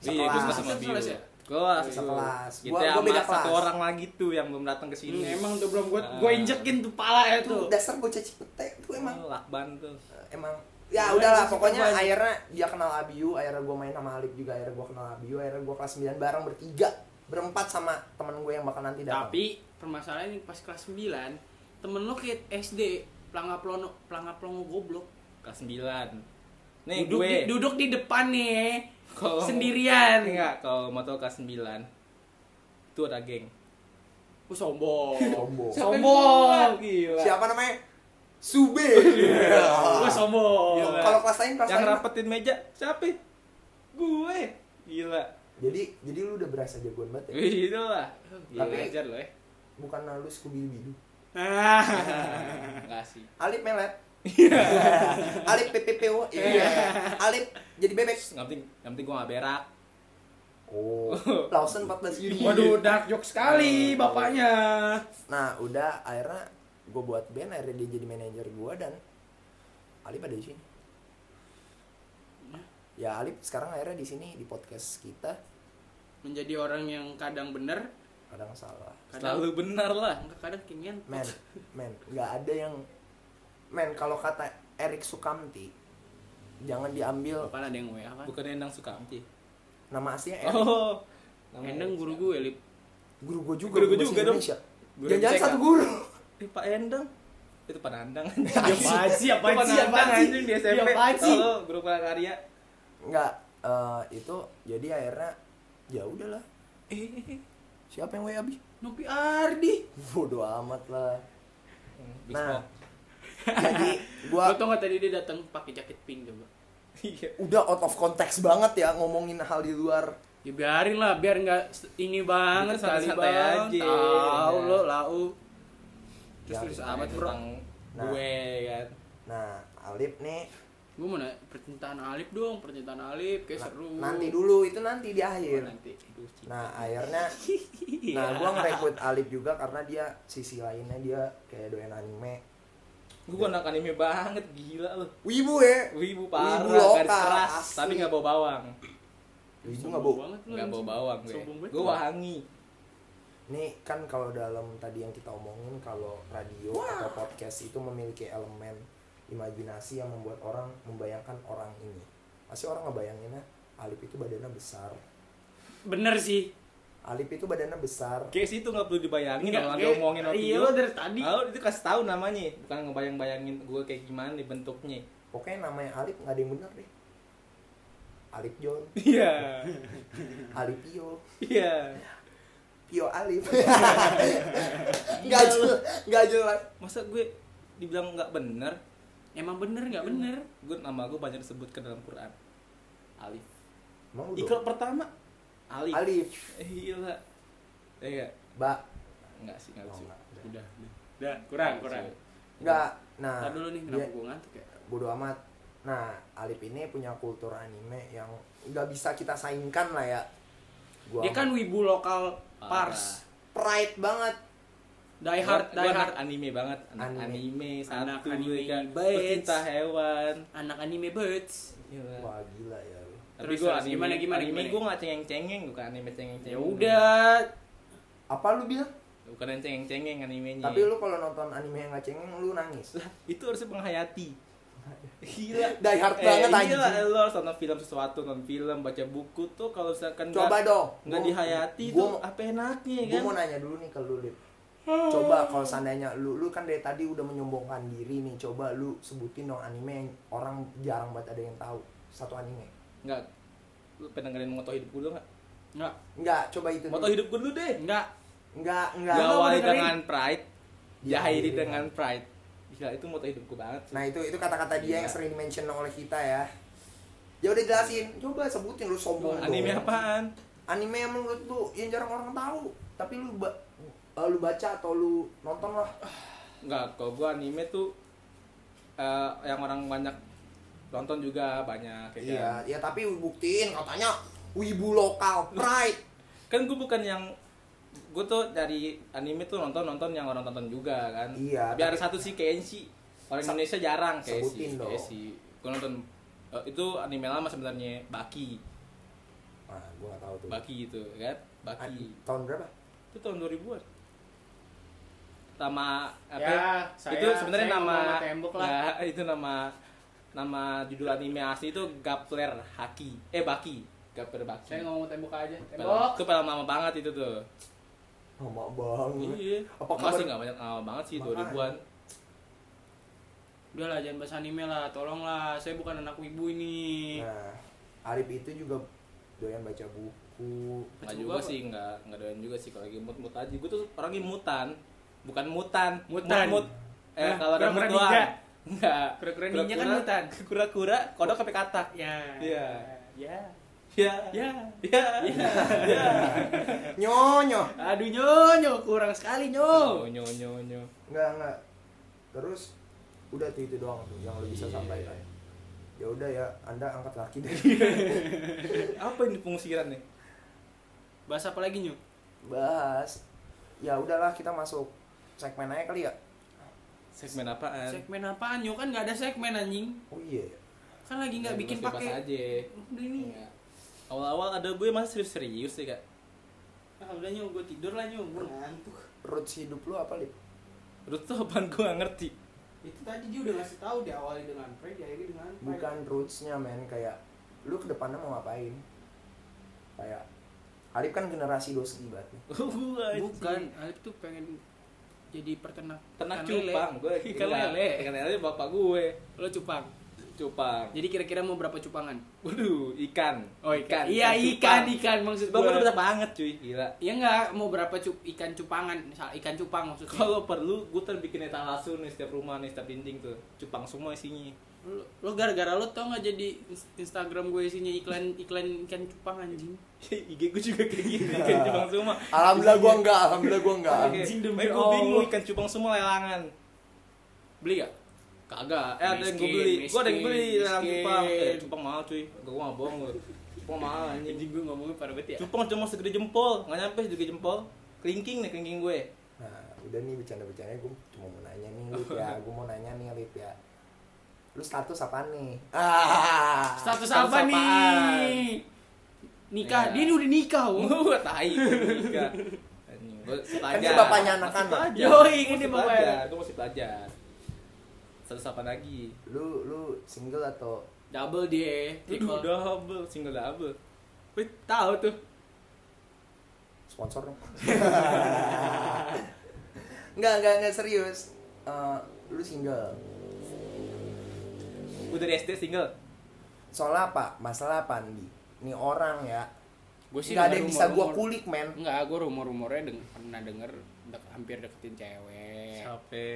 Iya, gue suka sama Sekelas. Bio. Sekelas ya? Kelas, Sekelas. Kita Gua- gua sama beda satu kelas. orang lagi tuh yang belum datang ke Hmm, sini. emang tuh belum gue Ah. gue injekin tuh pala ya itu tuh. dasar gue caci petek tuh emang Oh, lakban tuh. emang ya Gua udahlah pokoknya akhirnya dia kenal Abiu akhirnya gue main sama Alif juga akhirnya gue kenal Abiu akhirnya gue kelas 9 bareng bertiga berempat sama temen gue yang bakal nanti datang Tapi permasalahan ini pas kelas 9 temen lo kayak SD pelangap lono pelangap longo goblok Kelas 9. Nih duduk gue di, duduk di depan nih Kalau- sendirian enggak kalau mau tau kelas 9 itu ada geng. Oh, sombong Sombong. sombong Gila. siapa namanya Sube. Gua sombong. Kalau kelas lain kelas yang lain. rapetin meja siapa gue gila Jadi jadi lu udah berasa jagoan banget ya. Gila lah Gila Tapi- ajar lo ya Bukan lu Scooby Doo. Ah. Enggak sih Alip melet. Alip PPPO. Iya. Alip jadi bebek. Yang penting, yang penting gue gak berak Oh. Lawson 14 Juni. Waduh, dark joke sekali bapaknya. Nah, udah akhirnya gue buat band, akhirnya dia jadi manajer gue dan Alip ada di sini. Ya Alip sekarang akhirnya di sini di podcast kita Menjadi orang yang kadang bener, kadang salah. kadang Selalu benar lah enggak kadang kinian. Men, men, nggak ada yang men kalau kata Erik Sukamti jangan diambil Apaan ada yang WA kan? Bukan Endang Sukamti nama aslinya Erik. Oh namanya Endang guru gue, Lip. Guru gue juga. Guru bahasa juga dong. Jangan-jangan satu guru. Eh, Pak Endang Itu Pak Nandang Apaan sih? Apaan Itu Pak sih? Nandang Apaan sih? anjing di SMP Iya, apaan sih? Tahu lo, Guru prakarya Nggak, eh, itu jadi akhirnya ya udahlah. Eh Siapa yang WA Bi? Nopi Ardi. Bodoh amat lah. Big Nah. Jadi Lo gua tau gak tadi dia datang pakai jaket pink coba? Iya udah out of context banget ya ngomongin hal di luar. Ya biarin lah, biar nggak ini banget Itu kali santai-santai bang. aja. Tahu Ya. lo, lau. Terus Ya, terus amat bro. Tentang Nah. gue kan Nah, Alip nih Gue mau nanya percintaan Alif dong, percintaan Alif kayak na- seru. nanti dulu itu nanti di Oh, akhir. nanti. Aduh, cinta. Nah, akhirnya Iya. nah gua ngerekrut Alip juga karena dia sisi lainnya dia kayak doyan anime. Gue anak anime banget gila lo Wibu ya. Wibu parah, Wibu lokal, garis keras, asli. tapi nggak bawa bawang. Wibu nggak banget lo, Nggak bawa bawang gue. Gue wangi. Nih kan kalau dalam tadi yang kita omongin kalau radio atau podcast itu memiliki elemen imajinasi yang membuat orang membayangkan orang ini. Pasti orang ngebayanginnya Alip itu badannya besar. Bener sih. Alip itu badannya besar. Kayak situ nggak perlu dibayangin Nggak, kalau ada kayak- omongin waktu Iya lo dari tadi. Tahu itu kasih tahu namanya, bukan ngebayang-bayangin gue kayak gimana nih bentuknya. Pokoknya namanya Alip nggak ada yang bener deh. Alip John, Iya. Alip Pio, Iya. Pio Alip. Nggak jelas, nggak jelas. Masa gue dibilang nggak bener? Emang bener nggak bener? Gue nama gue banyak disebutkan dalam Quran. Alif. Udah? Ikra pertama Alif. Alif, Eh, gila. Eh, enggak. Ba. Enggak sih, enggak Oh, nggak. Udah. Udah, kurang, kurang. Nggak. Nah, Ntar dulu nih, kenapa dia- gue ngantuk ya? bodo amat. Nah, Alip ini punya kultur anime yang nggak bisa kita saingkan lah ya. Gua Dia kan wibu lokal pars. pride banget. Die hard, Gua- die gua hard. anime banget, anak Anime. anime, satu Anak anime kan. Pecinta hewan. Anak anime birds. Gila. Wah, gila ya. Tapi Terus, gue anime, gimana, gimana, anime gue gak cengeng-cengeng, bukan anime cengeng-cengeng. Ya udah. Apa lu bilang? Bukan yang cengeng-cengeng animenya. Tapi lu kalau nonton anime yang nggak cengeng lu nangis. Lah, itu harusnya menghayati. Gila. Die hard Eh, banget gila, anjing. lo harus nonton film sesuatu, nonton film, baca buku tuh kalau misalkan Coba nggak- dong. nggak Gua- dihayati gua tuh apa enaknya Gue kan? mau nanya dulu nih ke lu, Lip. Coba kalau seandainya lu lu kan dari tadi udah menyombongkan diri nih, coba lu sebutin dong anime yang orang jarang banget ada yang tahu. Satu anime. Enggak. Lu pengen dengerin moto hidup gue dulu nggak? Enggak, Enggak, coba itu. Moto dulu. hidup gue dulu deh. enggak. Enggak, enggak. Diawali dengan pride, Diakhiri diakhiri dengan- dengan pride. Gila, itu moto hidup gue banget. sih. Nah, itu itu kata-kata dia Iya. yang sering dimention oleh kita ya. Ya udah jelasin. Coba sebutin lu sombong anime dong. apaan? Anime yang menurut lu yang jarang orang tahu, tapi lu ba- eh, lu baca atau lu nonton lah. Enggak, kalau gue anime tuh eh, yang orang banyak nonton juga banyak kayak Iya, ya tapi buktiin katanya wibu lokal pride. kan gue bukan yang gue tuh dari anime tuh nonton nonton yang orang tonton juga kan Iya, ada tapi- satu sih Kenshi orang Se- Indonesia jarang Kenshi dong. Kenshi gue nonton eh, itu anime lama sebenarnya Baki Nah, gua gak tahu tuh. Baki gitu kan An- Baki tahun berapa? itu tahun 2000-an nama apa Ya, saya- itu sebenarnya nama tembok lah. nggak, itu nama nama judul anime asli itu Gapler Haki eh Baki Gapler Baki Saya ngomong tembok aja. Tembok. itu film lama banget itu tuh Lama banget. Iya. Apa kabar- nggak banyak lama banget sih Makanya. 2000-an. Udah lah, jangan bahas anime lah. Tolonglah, saya bukan anak wibu ini. Nah, Arif itu juga doyan baca buku. Nggak Baca juga buku apa? sih, nggak nggak doyan juga sih kalau lagi mood-mood aja. Gue tuh orangnya mutan, bukan mutan. Mutan. Mood, mood. Eh, Hah? kalau doang. ninja? Enggak. Kura-kura ninja kan hutan. Kura-kura kodok sampai katak. Ya. Iya. Ya. Ya. Ya. Ya. Ya. Nyonyo. Aduh nyonyo, kurang sekali nyo. Nyo nyo nyo. Enggak, enggak. Terus udah tuh itu doang tuh yang lo bisa Iya. sampaikan. Ya udah ya, Anda angkat kaki deh. Apa ini pengusiran nih? Bahas apa lagi nyo? Bahas. Ya udahlah kita masuk segmen aja kali ya. Segmen apaan? Segmen apaan nyo kan nggak ada segmen anjing. Oh iya. ya. Kan lagi nggak Ya, bikin pakai. aja. Udah ini. Iya. Awal-awal ada gue masih serius-serius sih kak. Ah, udah nyo, gue tidur lah nyo, gue ngantuk. Roots hidup lu apa, Lip? Rut tuh apaan gue gak ngerti. Itu tadi dia udah ngasih tahu diawali dengan pray, diakhiri dengan pray. Bukan rootsnya men, kayak lu ke depannya mau ngapain? Kayak Arif kan generasi doski banget nih. Bukan, Alif tuh pengen jadi peternak Ternak ikan cupang gue Ikan lele. Ikan lele bapak gue. Lo cupang. Cupang. Jadi kira-kira mau berapa cupangan? Waduh, ikan. Oh ikan. Iya ikan, cupang. ikan maksud gue. udah besar banget cuy, gila. Iya enggak, mau berapa cup ikan cupangan? Misal ikan cupang maksudnya. Kalau perlu, gue ntar bikin etalase nih setiap rumah nih, setiap dinding tuh. Cupang semua isinya. Lo, gara-gara lo tau nggak jadi ins- Instagram gue isinya iklan iklan ikan cupang anjing. IG gue juga kayak gini, ikan cupang semua. Alhamdulillah gua enggak, alhamdulillah gua enggak. Anjing demi gue bingung ikan cupang semua lelangan. Beli gak? Kagak, eh ada yang gue beli. Gue ada yang beli lelang cupang. Eh, cupang mahal cuy. Gue mah bohong gue. Cupang mahal anjing. Anjing gue ngomongnya parah banget ya. Cupang cuma segede jempol, nggak nyampe segede jempol. Kelingking nih kelingking gue. Nah, udah nih bercanda-bercanda gue cuma mau nanya nih Lip ya, gue mau nanya nih Lip ya. Lu status apa nih? Ah. Status Status apa apaan? nih? Nikah, Ya. dia ini udah nikah. Wo. Gue tai nikah. Kan dia bapaknya anak-anak. Yoi, ini Masih bapaknya. Gue masih pelajar. Status apa lagi? Lu lu single atau Double dia. Aduh, double, single double. Wih, tahu tuh. sponsor dong? enggak, enggak, enggak serius. Eh, lu single. Gue dari SD single. Soalnya apa? Masalah apa nih? Ini orang ya. Gue sih Nggak ada yang denger bisa gua rumor-rumor. kulik, men. Enggak, gue rumor-rumornya deng pernah denger dek- hampir deketin cewek. Sampai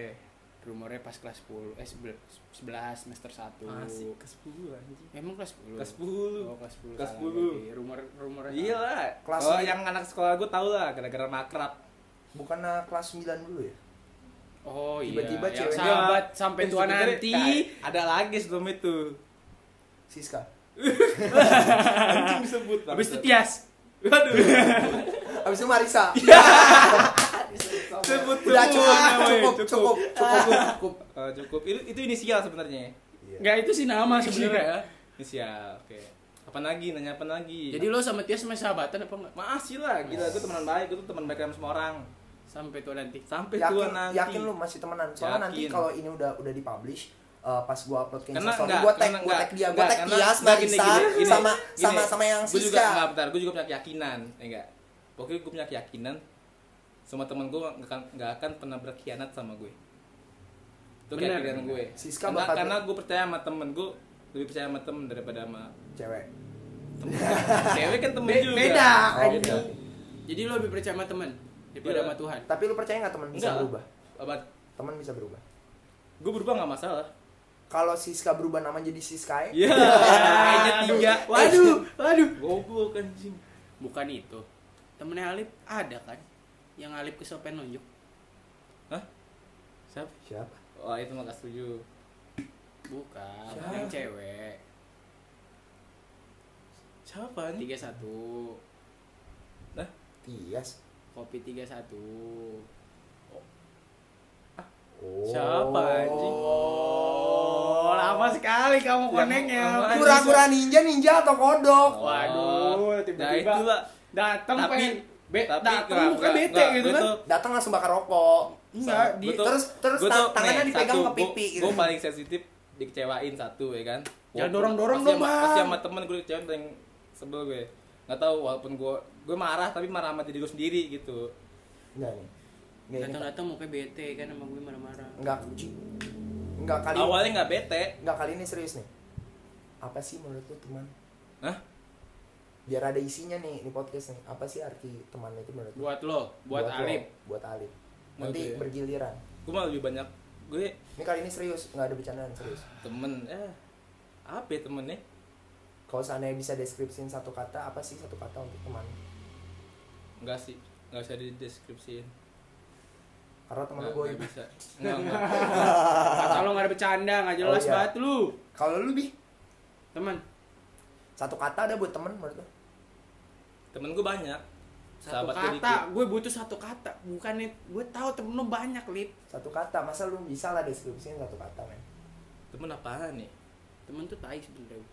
Rumornya pas kelas 10, eh 11, 11 semester 1. masih ke 10 anjing. Emang kelas 10? Ke 10. Oh, kelas 10. Kelas salah 10. berarti. Rumor rumornya. Iya lah. Kelas sembilan. yang anak sekolah gue tau lah, gara-gara makrab. Bukannya kelas 9 dulu ya? Oh iya. Tiba-tiba yang ceweknya- sahabat sampai Eh, tua nanti. Ada lagi sebelum itu. Siska. Anjing disebut. Habis itu Tias. Waduh. Abis itu Marisa. Sebut Udah cukup, cukup, cukup, cukup, cukup. Oh, cukup. Itu, itu inisial sebenarnya. Iya. Enggak itu sih nama sebenarnya. Inisial. Oke. Apa lagi? Nanya apa lagi? Jadi lo sama Tias masih sahabatan apa enggak? masih lah. Gila, gue teman baik. Gue tuh teman baik sama semua orang. Sampai tua nanti. Sampai Yakin, tua nanti. yakin lu masih temenan. Soalnya nanti Yakin. kalau ini udah udah dipublish eh, pas gua upload ke enggak, gua tag, gua enggak, tag dia, gua enggak, tag Tias, enggak, gini, Marisa, gini, gini, sama gini. sama sama yang Gue juga enggak Siska. bentar, gue juga punya keyakinan, ya enggak. Pokoknya gue punya keyakinan semua teman gue nggak akan nggak akan pernah berkhianat sama gue. Itu Bener. keyakinan gue. Siska karena bakal karena gue percaya sama temen gue lebih percaya sama temen daripada sama Cewek. temen. Cewek kan temen Be- juga. beda, Oh. Jadi lo lebih percaya sama teman daripada Iya. sama Tuhan. Tapi lu percaya nggak teman bisa Enggak. berubah? Apa? Teman bisa berubah. Gue berubah nggak masalah. Kalau Siska berubah nama jadi Siska Iya. Kayaknya tiga. Waduh, waduh. Goblok anjing. Bukan itu. Temennya Alip ada kan? Yang Alip kesopen nunjuk. Hah? Siapa? Siapa? Wah itu mah gak setuju. Bukan, Siapa? yang cewek. Siapa nih? 31. Tias. Kopi 31. Oh. Siapa, anjing? Oh, lama sekali kamu koneknya. Kura-kura ninja, ninja atau kodok? Waduh, Nah tiba-tiba itulah. datang Tapi- pengen be, Tapi datang enggak, bete enggak, gitu gue kan. Datang langsung bakar rokok. Enggak, Gua di- tuh- terus terus tuh, tangannya nih, dipegang satu, ke pipi gua- gitu. Gua paling sensitif dikecewain satu ya kan. Jangan dorong-dorong pasti dong, Bang. Pasti sama temen gue dikecewain paling sebel gue. Nggak tahu walaupun gue gue marah tapi marah sama diri gue sendiri gitu. Enggak nih. Enggak. Datang-datang muka bete kan sama gue marah-marah. Enggak. Enggak kali. Awalnya nggak bete. Enggak kali ini serius nih. Apa sih menurut lu teman? Hah? Biar ada isinya nih di podcast nih. Apa sih arti teman itu menurut lu? Buat lo, buat, lo, Alip. buat Alip. Nanti Oke. bergiliran. Gue malah lebih banyak gue Ini kali ini serius, nggak ada bercandaan serius. temen eh apa ya temennya Kalau seandainya bisa deskripsiin satu kata, apa sih satu kata untuk teman? enggak sih nggak usah dideskripsiin Karena teman lu nggak boy. nggak bisa nggak nggak Kata lo gak ada bercanda, gak jelas Oh, iya. banget lu. Kalau lu bi, Teman, satu kata ada buat temen menurut lu? temen gue banyak satu Sahabat gue kata, gue butuh satu kata. Bukannya gue tahu temen lo banyak, Lip. Satu kata, masa lu bisa lah deskripsiin satu kata men? temen apaan nih Temen tuh tai sebenernya.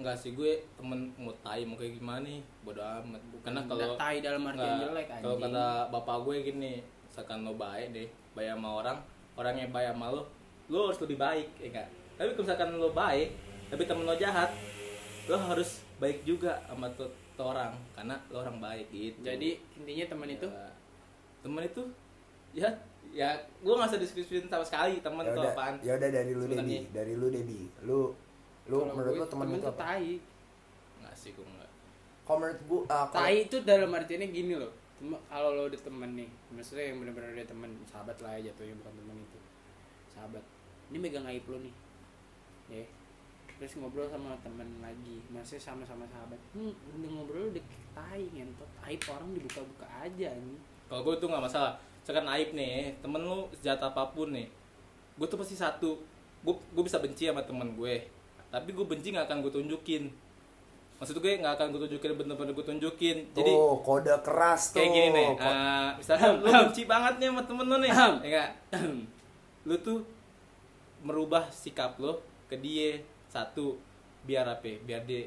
Enggak sih gue temen mau tai mau kayak gimana nih bodo amat. Karena kalau Nggak tai dalam artian nggak- jelek kalau anjing. kata bapak gue gini misalkan lo baik deh baik sama orang orang yang baik sama lo lo harus lebih baik ya enggak? Tapi kalau misalkan lo baik tapi temen lo jahat lo harus baik juga sama tuh, orang karena lo orang baik gitu. Jadi intinya temen itu? Ya, temen itu ya ya gue nggak usah diskusiin sama sekali temen Ya tuh apaan. ya udah dari lu. Debi, dari lu Debi, lu lu kalau menurut gue lu temen itu tuh apa? tai. nggak sih gue nggak Kalau menurut gua, uh, Tai itu dalam artiannya gini loh. Kalau lo udah temen nih, maksudnya yang benar-benar udah temen, sahabat lah ya jatuhnya bukan temen itu. Sahabat. Ini megang aib lo nih. Ya. Terus ngobrol sama temen lagi, masih sama-sama sahabat. Hmm, ngobrol udah kayak tai ngentot. Aib orang dibuka-buka aja nih. kalau gue tuh nggak masalah misalkan aib nih temen lu sejahat apa pun nih gue tuh pasti satu gue gue bisa benci sama temen gue tapi gue benci nggak akan gue tunjukin. Maksud gue nggak akan gue tunjukin bener-bener gue tunjukin. Jadi Tuh, kode keras tuh. kayak gini nih Ko- eh, misalkan lu benci banget nih sama temen lu nih ya lu tuh merubah sikap lo ke dia. Satu biar apa ya? biar dia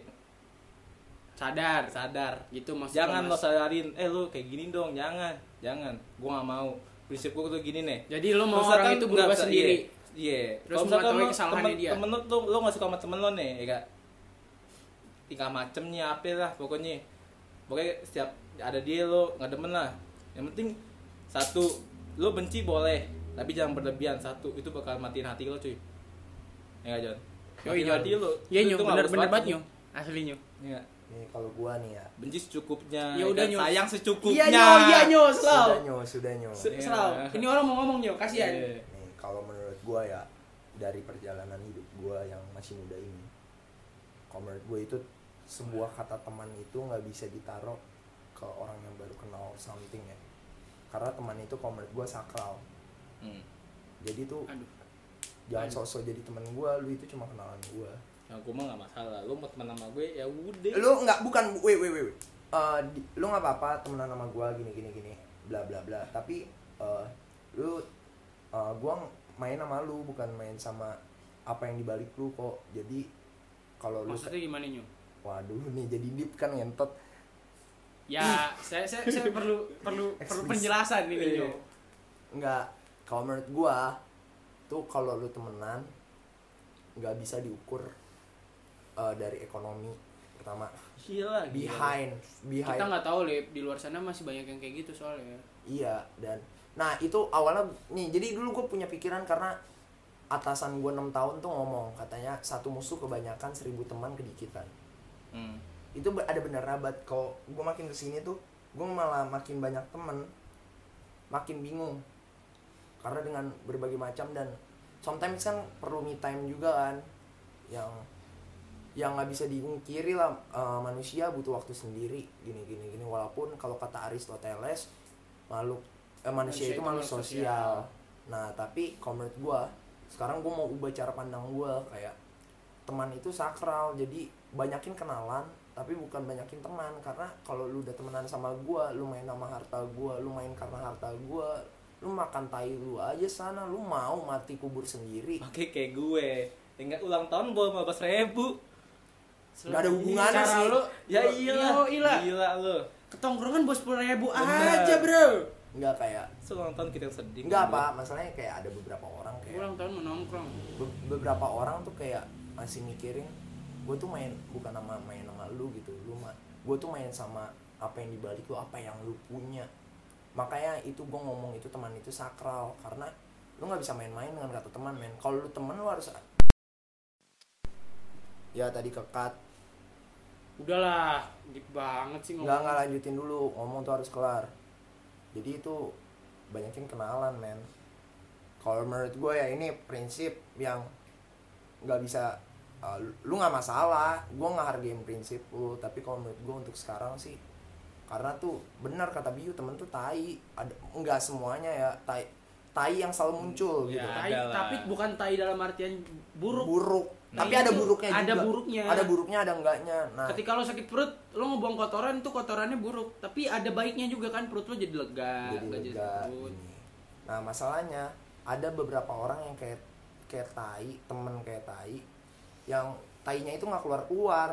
Sadar. sadar. Gitu maksudnya. jangan lo sadarin eh lu kayak gini dong. Jangan jangan. Gua nggak mau. Prinsip gua tuh gini nih. Jadi lo mau Misalkan orang itu berubah bisa- sendiri. iya iya Terus Kalau misalkan mengetahui lo temen, dia. temen lo tuh lo nggak suka sama temen lo nih ya kak tingkah macemnya apa lah pokoknya pokoknya setiap ada dia lo nggak demen lah yang penting satu lo benci boleh tapi jangan berlebihan satu itu bakal matiin hati lo cuy ya nggak John matiin Jon. hati lo Iya Itu- nyu, bener bener banget, nyu. Asli nyu. Iya. Nih kalau gua nih ya. benci secukupnya Ya udah? Nyu. sayang secukupnya Iya nyu, iya nyu, slow. Sudah nyo, sudah nyo. Iya. Slow. Ini orang mau ngomong nyu, kasihan. Iya. Nih, kalau menurut gua ya dari perjalanan hidup gua yang masih muda ini, kalau menurut gua itu sebuah kata teman itu nggak bisa ditaruh ke orang yang baru kenal something ya. Karena teman itu kalau menurut gua sakral. Hmm. Jadi tuh Aduh. jangan Aduh. sosok jadi teman gua, lu itu cuma kenalan gua. Nah, gue mah gak masalah. Lu mau teman sama gue ya udah. Lu nggak bukan wait wait wait. wait. Eh, di- lu nggak apa-apa temenan sama gua gini gini gini bla bla bla. Tapi eh, lu eh, gua main sama lu bukan main sama apa yang dibalik lu kok. Jadi kalau lu Maksudnya gimana nyu? waduh nih jadi deep kan ngentot. Ya, saya saya, saya perlu perlu perlu penjelasan ini nyu. Nggak kalau menurut gua tuh kalau lu temenan nggak bisa diukur eh, dari ekonomi pertama Gila, gila. behind behind Kita nggak tahu lip di luar sana masih banyak yang kayak gitu soalnya. Iya dan nah itu awalnya nih jadi dulu gue punya pikiran karena atasan gue 6 tahun tuh ngomong katanya satu musuh kebanyakan seribu teman kedikitan. Hmm. itu ada benar rabat. Kalau gue makin ke sini tuh gue malah makin banyak temen makin bingung. Karena dengan berbagai macam dan sometimes kan perlu me time juga kan yang yang nggak bisa diungkiri lah eh, manusia butuh waktu sendiri gini gini gini. Walaupun kalau kata Aristoteles makhluk eh, manusia, itu makhluk sosial. nah tapi kalau menurut gue sekarang gue mau ubah cara pandang gue kayak teman itu sakral jadi banyakin kenalan tapi bukan banyakin teman karena kalau lu udah temenan sama gua lu main sama harta gua lu main karena harta gua lu makan tai lu aja sana lu mau mati kubur sendiri Pakai kayak gue. Tinggal ulang tahun bawa 15 ribu. Nggak ada hubungannya sih. lu Ya iyalah. Iya, Gila lu. Ketongkrongan bos sepuluh ribu Bener. aja bro. Nggak kayak So, ulang tahun kita sedih. nggak apa masalahnya kayak ada beberapa orang kayak Ulang tahun mau nongkrong. be- beberapa orang tuh kayak masih mikirin gue tuh main bukan sama main sama lu gitu lu mah gue tuh main sama apa yang dibalik lu apa yang lu punya makanya itu gue ngomong itu teman itu sakral karena lu nggak bisa main-main dengan kata teman men kalau lu teman lu harus ya tadi kekat Udahlah, deep banget sih nggak ngomong. nggak lanjutin dulu ngomong tuh harus kelar jadi itu banyakin kenalan men. Kalau menurut gue ya ini prinsip yang nggak bisa uh, lu nggak masalah. Gue nggak hargain prinsip lu. Tapi kalau menurut gue untuk sekarang sih karena tuh benar kata Biu temen tuh tai. Ada nggak semuanya ya tai tai yang selalu muncul gitu. Ya. Tai, Ada lah. tapi bukan tai dalam artian buruk. Buruk Nah, tapi ada buruknya ada juga. buruknya. ada buruknya ada enggaknya. Nah. Ketika lo sakit perut lo ngebuang kotoran itu kotorannya buruk. Tapi ada baiknya juga kan perut lo jadi lega jadi lega sakit perut. gini. nah masalahnya ada beberapa orang yang kayak kayak tai temen kayak tai yang tainya itu nggak keluar keluar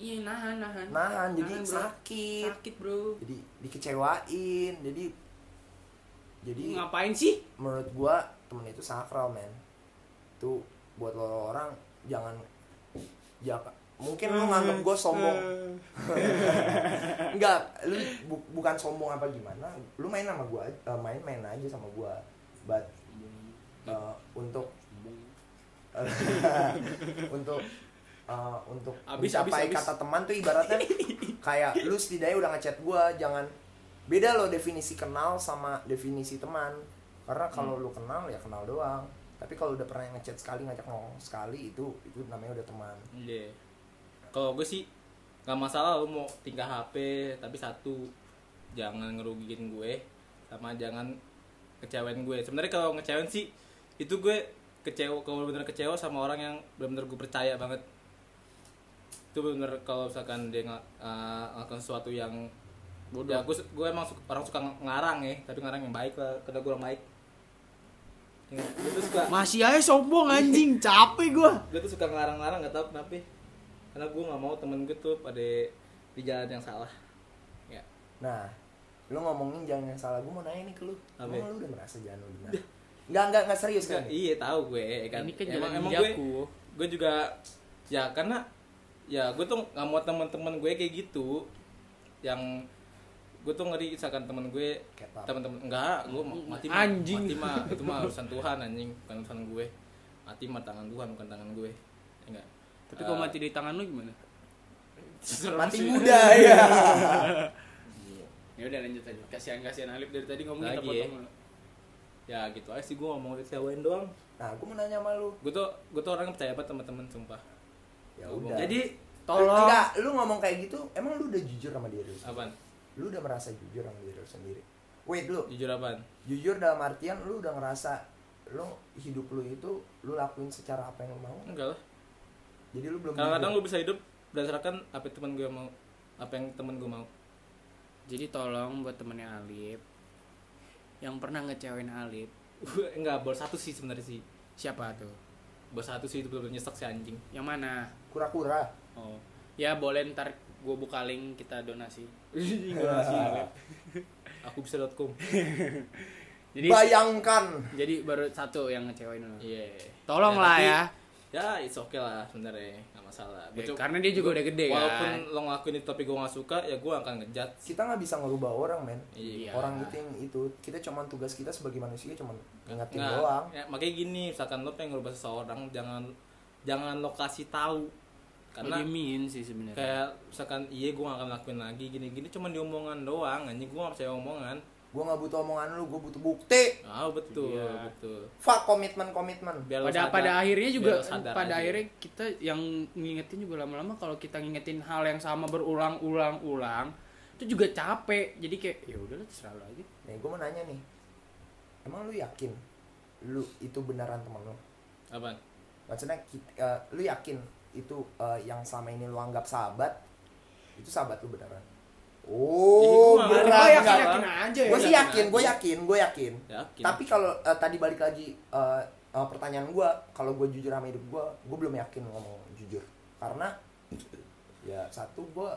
iya nahan nahan. Nahan jadi bro. sakit. Sakit bro. Jadi dikecewain jadi jadi ngapain sih? menurut gua temen itu sakral men. Itu buat lo orang jangan ya mungkin lu nganggap gua sombong. enggak lu bu- bukan sombong apa gimana. Lu main sama aja- eh, main main aja sama gua. But eh, untuk untuk eh, untuk Abis, mencapai abis, abis. kata teman tuh ibaratnya kayak lu setidaknya udah ngechat gua jangan beda loh definisi kenal sama definisi teman. Karena kalau lu kenal ya kenal doang tapi kalau udah pernah ngechat sekali ngajak ngomong sekali itu itu namanya udah teman Iya. Kalau gue sih nggak masalah lu mau tinggal HP tapi satu jangan ngerugiin gue sama jangan kecewain gue. Sebenarnya kalau ngecewain sih itu gue kecewa kalau bener kecewa sama orang yang benar-benar gue percaya banget. Itu bener kalau misalkan dia ng- uh, ngelakuin sesuatu yang Bodoh. Ya, gue, gue emang su- orang suka ngarang ya, tapi ngarang yang baik lah, karena gue orang baik. Ya, gue tuh suka masih aja sombong anjing. Capek gua. Gue tuh suka ngarang-ngarang gak tau kenapa. Karena gue nggak mau temen gue tuh pada di jalan yang salah. Ya. Nah lu ngomongin jangan yang salah gue mau nanya nih ke lu. Apa? emang lu udah merasa jangan lu benar? Nggak nggak nggak serius kan? iya tahu gue ya kan? Ini kan emang jalan emang gue gue juga ya karena ya gue tuh nggak mau temen-temen gue kayak gitu. Yang gue tuh ngeri misalkan temen gue temen-temen enggak gue ma- mati mah Anjing. mati mah itu mah urusan Tuhan anjing bukan urusan gue. Mati mah tangan Tuhan bukan tangan gue Ya enggak? Tapi kalau mati di tangan lu gimana? mati muda ya. Ya udah lanjut aja kasihan kasihan Alif dari tadi ngomong kita Lagi potong ya. ya gitu aja sih gue ngomong kecewain doang. Nah gue mau nanya sama lu. Gue tuh gue tuh orang percaya banget teman-teman sumpah. Ya udah. jadi tolong tolong. enggak lu ngomong kayak gitu emang lu udah jujur sama diri lu apaan lu udah merasa jujur sama diri lu sendiri? Wait lu. Jujur apaan? Jujur dalam artian lu udah ngerasa lu hidup lu itu lu lakuin secara apa yang lu mau? Enggak lah. Jadi lu belum kadang-kadang lu bisa hidup berdasarkan apa teman gue mau apa yang teman gue mau. Jadi tolong buat temennya Alif yang pernah ngecewain Alif enggak bos satu sih sebenarnya sih. Siapa tuh? Bos satu sih itu benar nyesek si anjing. Yang mana? Kura-kura. Oh. Ya boleh ntar gue buka link kita donasi. Aku bisa.com jadi bayangkan. Jadi baru satu yang ngecewain lu. Iya. Tolong Ya, lah ya. Ya it's okay lah sebenarnya nggak masalah. Ya, karena dia juga udah gede walaupun kan lo ngelakuin itu tapi gue nggak suka ya gue akan ngejat kita nggak bisa ngerubah orang men. Iya. Orang itu yang itu. Kita cuman tugas kita sebagai manusia cuman ngingetin Nggak, doang. Ya, makanya gini misalkan lo pengen ngerubah seseorang jangan jangan lo kasih tahu karena sih sebenarnya? kayak misalkan iya gue gak akan lakuin lagi gini gini cuman diomongan doang anjing gue gak percaya omongan. Gue nggak butuh omongan lu gue butuh bukti. Ah betul Iya. betul. Fuck komitmen komitmen biar pada sadar- pada akhirnya juga pada aja. akhirnya kita yang ngingetin juga lama-lama kalau kita ngingetin hal yang sama berulang-ulang-ulang itu juga capek. Jadi kayak ya udah terserah lo aja. Nih gue mau nanya nih. Emang lu yakin lu itu beneran temen lu? Apaan? Maksudnya kit- eh, lu yakin itu eh, yang selama ini lu anggap sahabat itu sahabat lu beneran? Oh gua yakin- yakin aja gue sih yakin gue yakin gue yakin. Yakin. Tapi kalau eh, tadi balik lagi eh, eh, pertanyaan gue kalau gue jujur sama hidup gue gue belum yakin ngomong jujur. Karena ya satu gue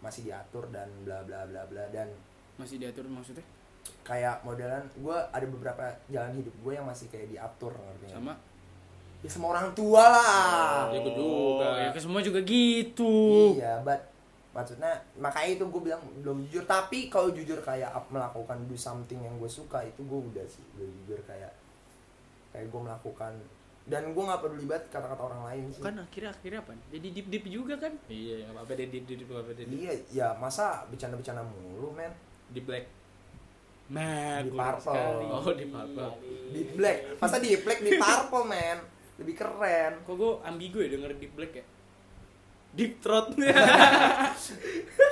masih diatur dan bla bla bla bla dan masih diatur maksudnya? kayak modelan gue ada beberapa jalan hidup gue yang masih kayak diatur ngerti sama ya sama orang tua lah. Ya, gua juga. ya ke semua juga gitu. Iya but maksudnya makanya itu gue bilang belum jujur. Tapi kalau jujur kayak melakukan do something yang gue suka itu gue udah sih udah jujur kayak kayak gue melakukan. Dan gue nggak peduli banget kata-kata orang lain sih. Kan akhirnya akhirnya apa? Jadi deep deep juga kan? Iya apa-apa deh di di di apa-apa deh di iya ya masa bercanda-bercanda mulu men? Di black. Nah, Di purple. sekali. Oh, di purple. di black. Masa di black di purple man lebih keren Kok gue ambigu ya denger Deep Black ya? Deep throat.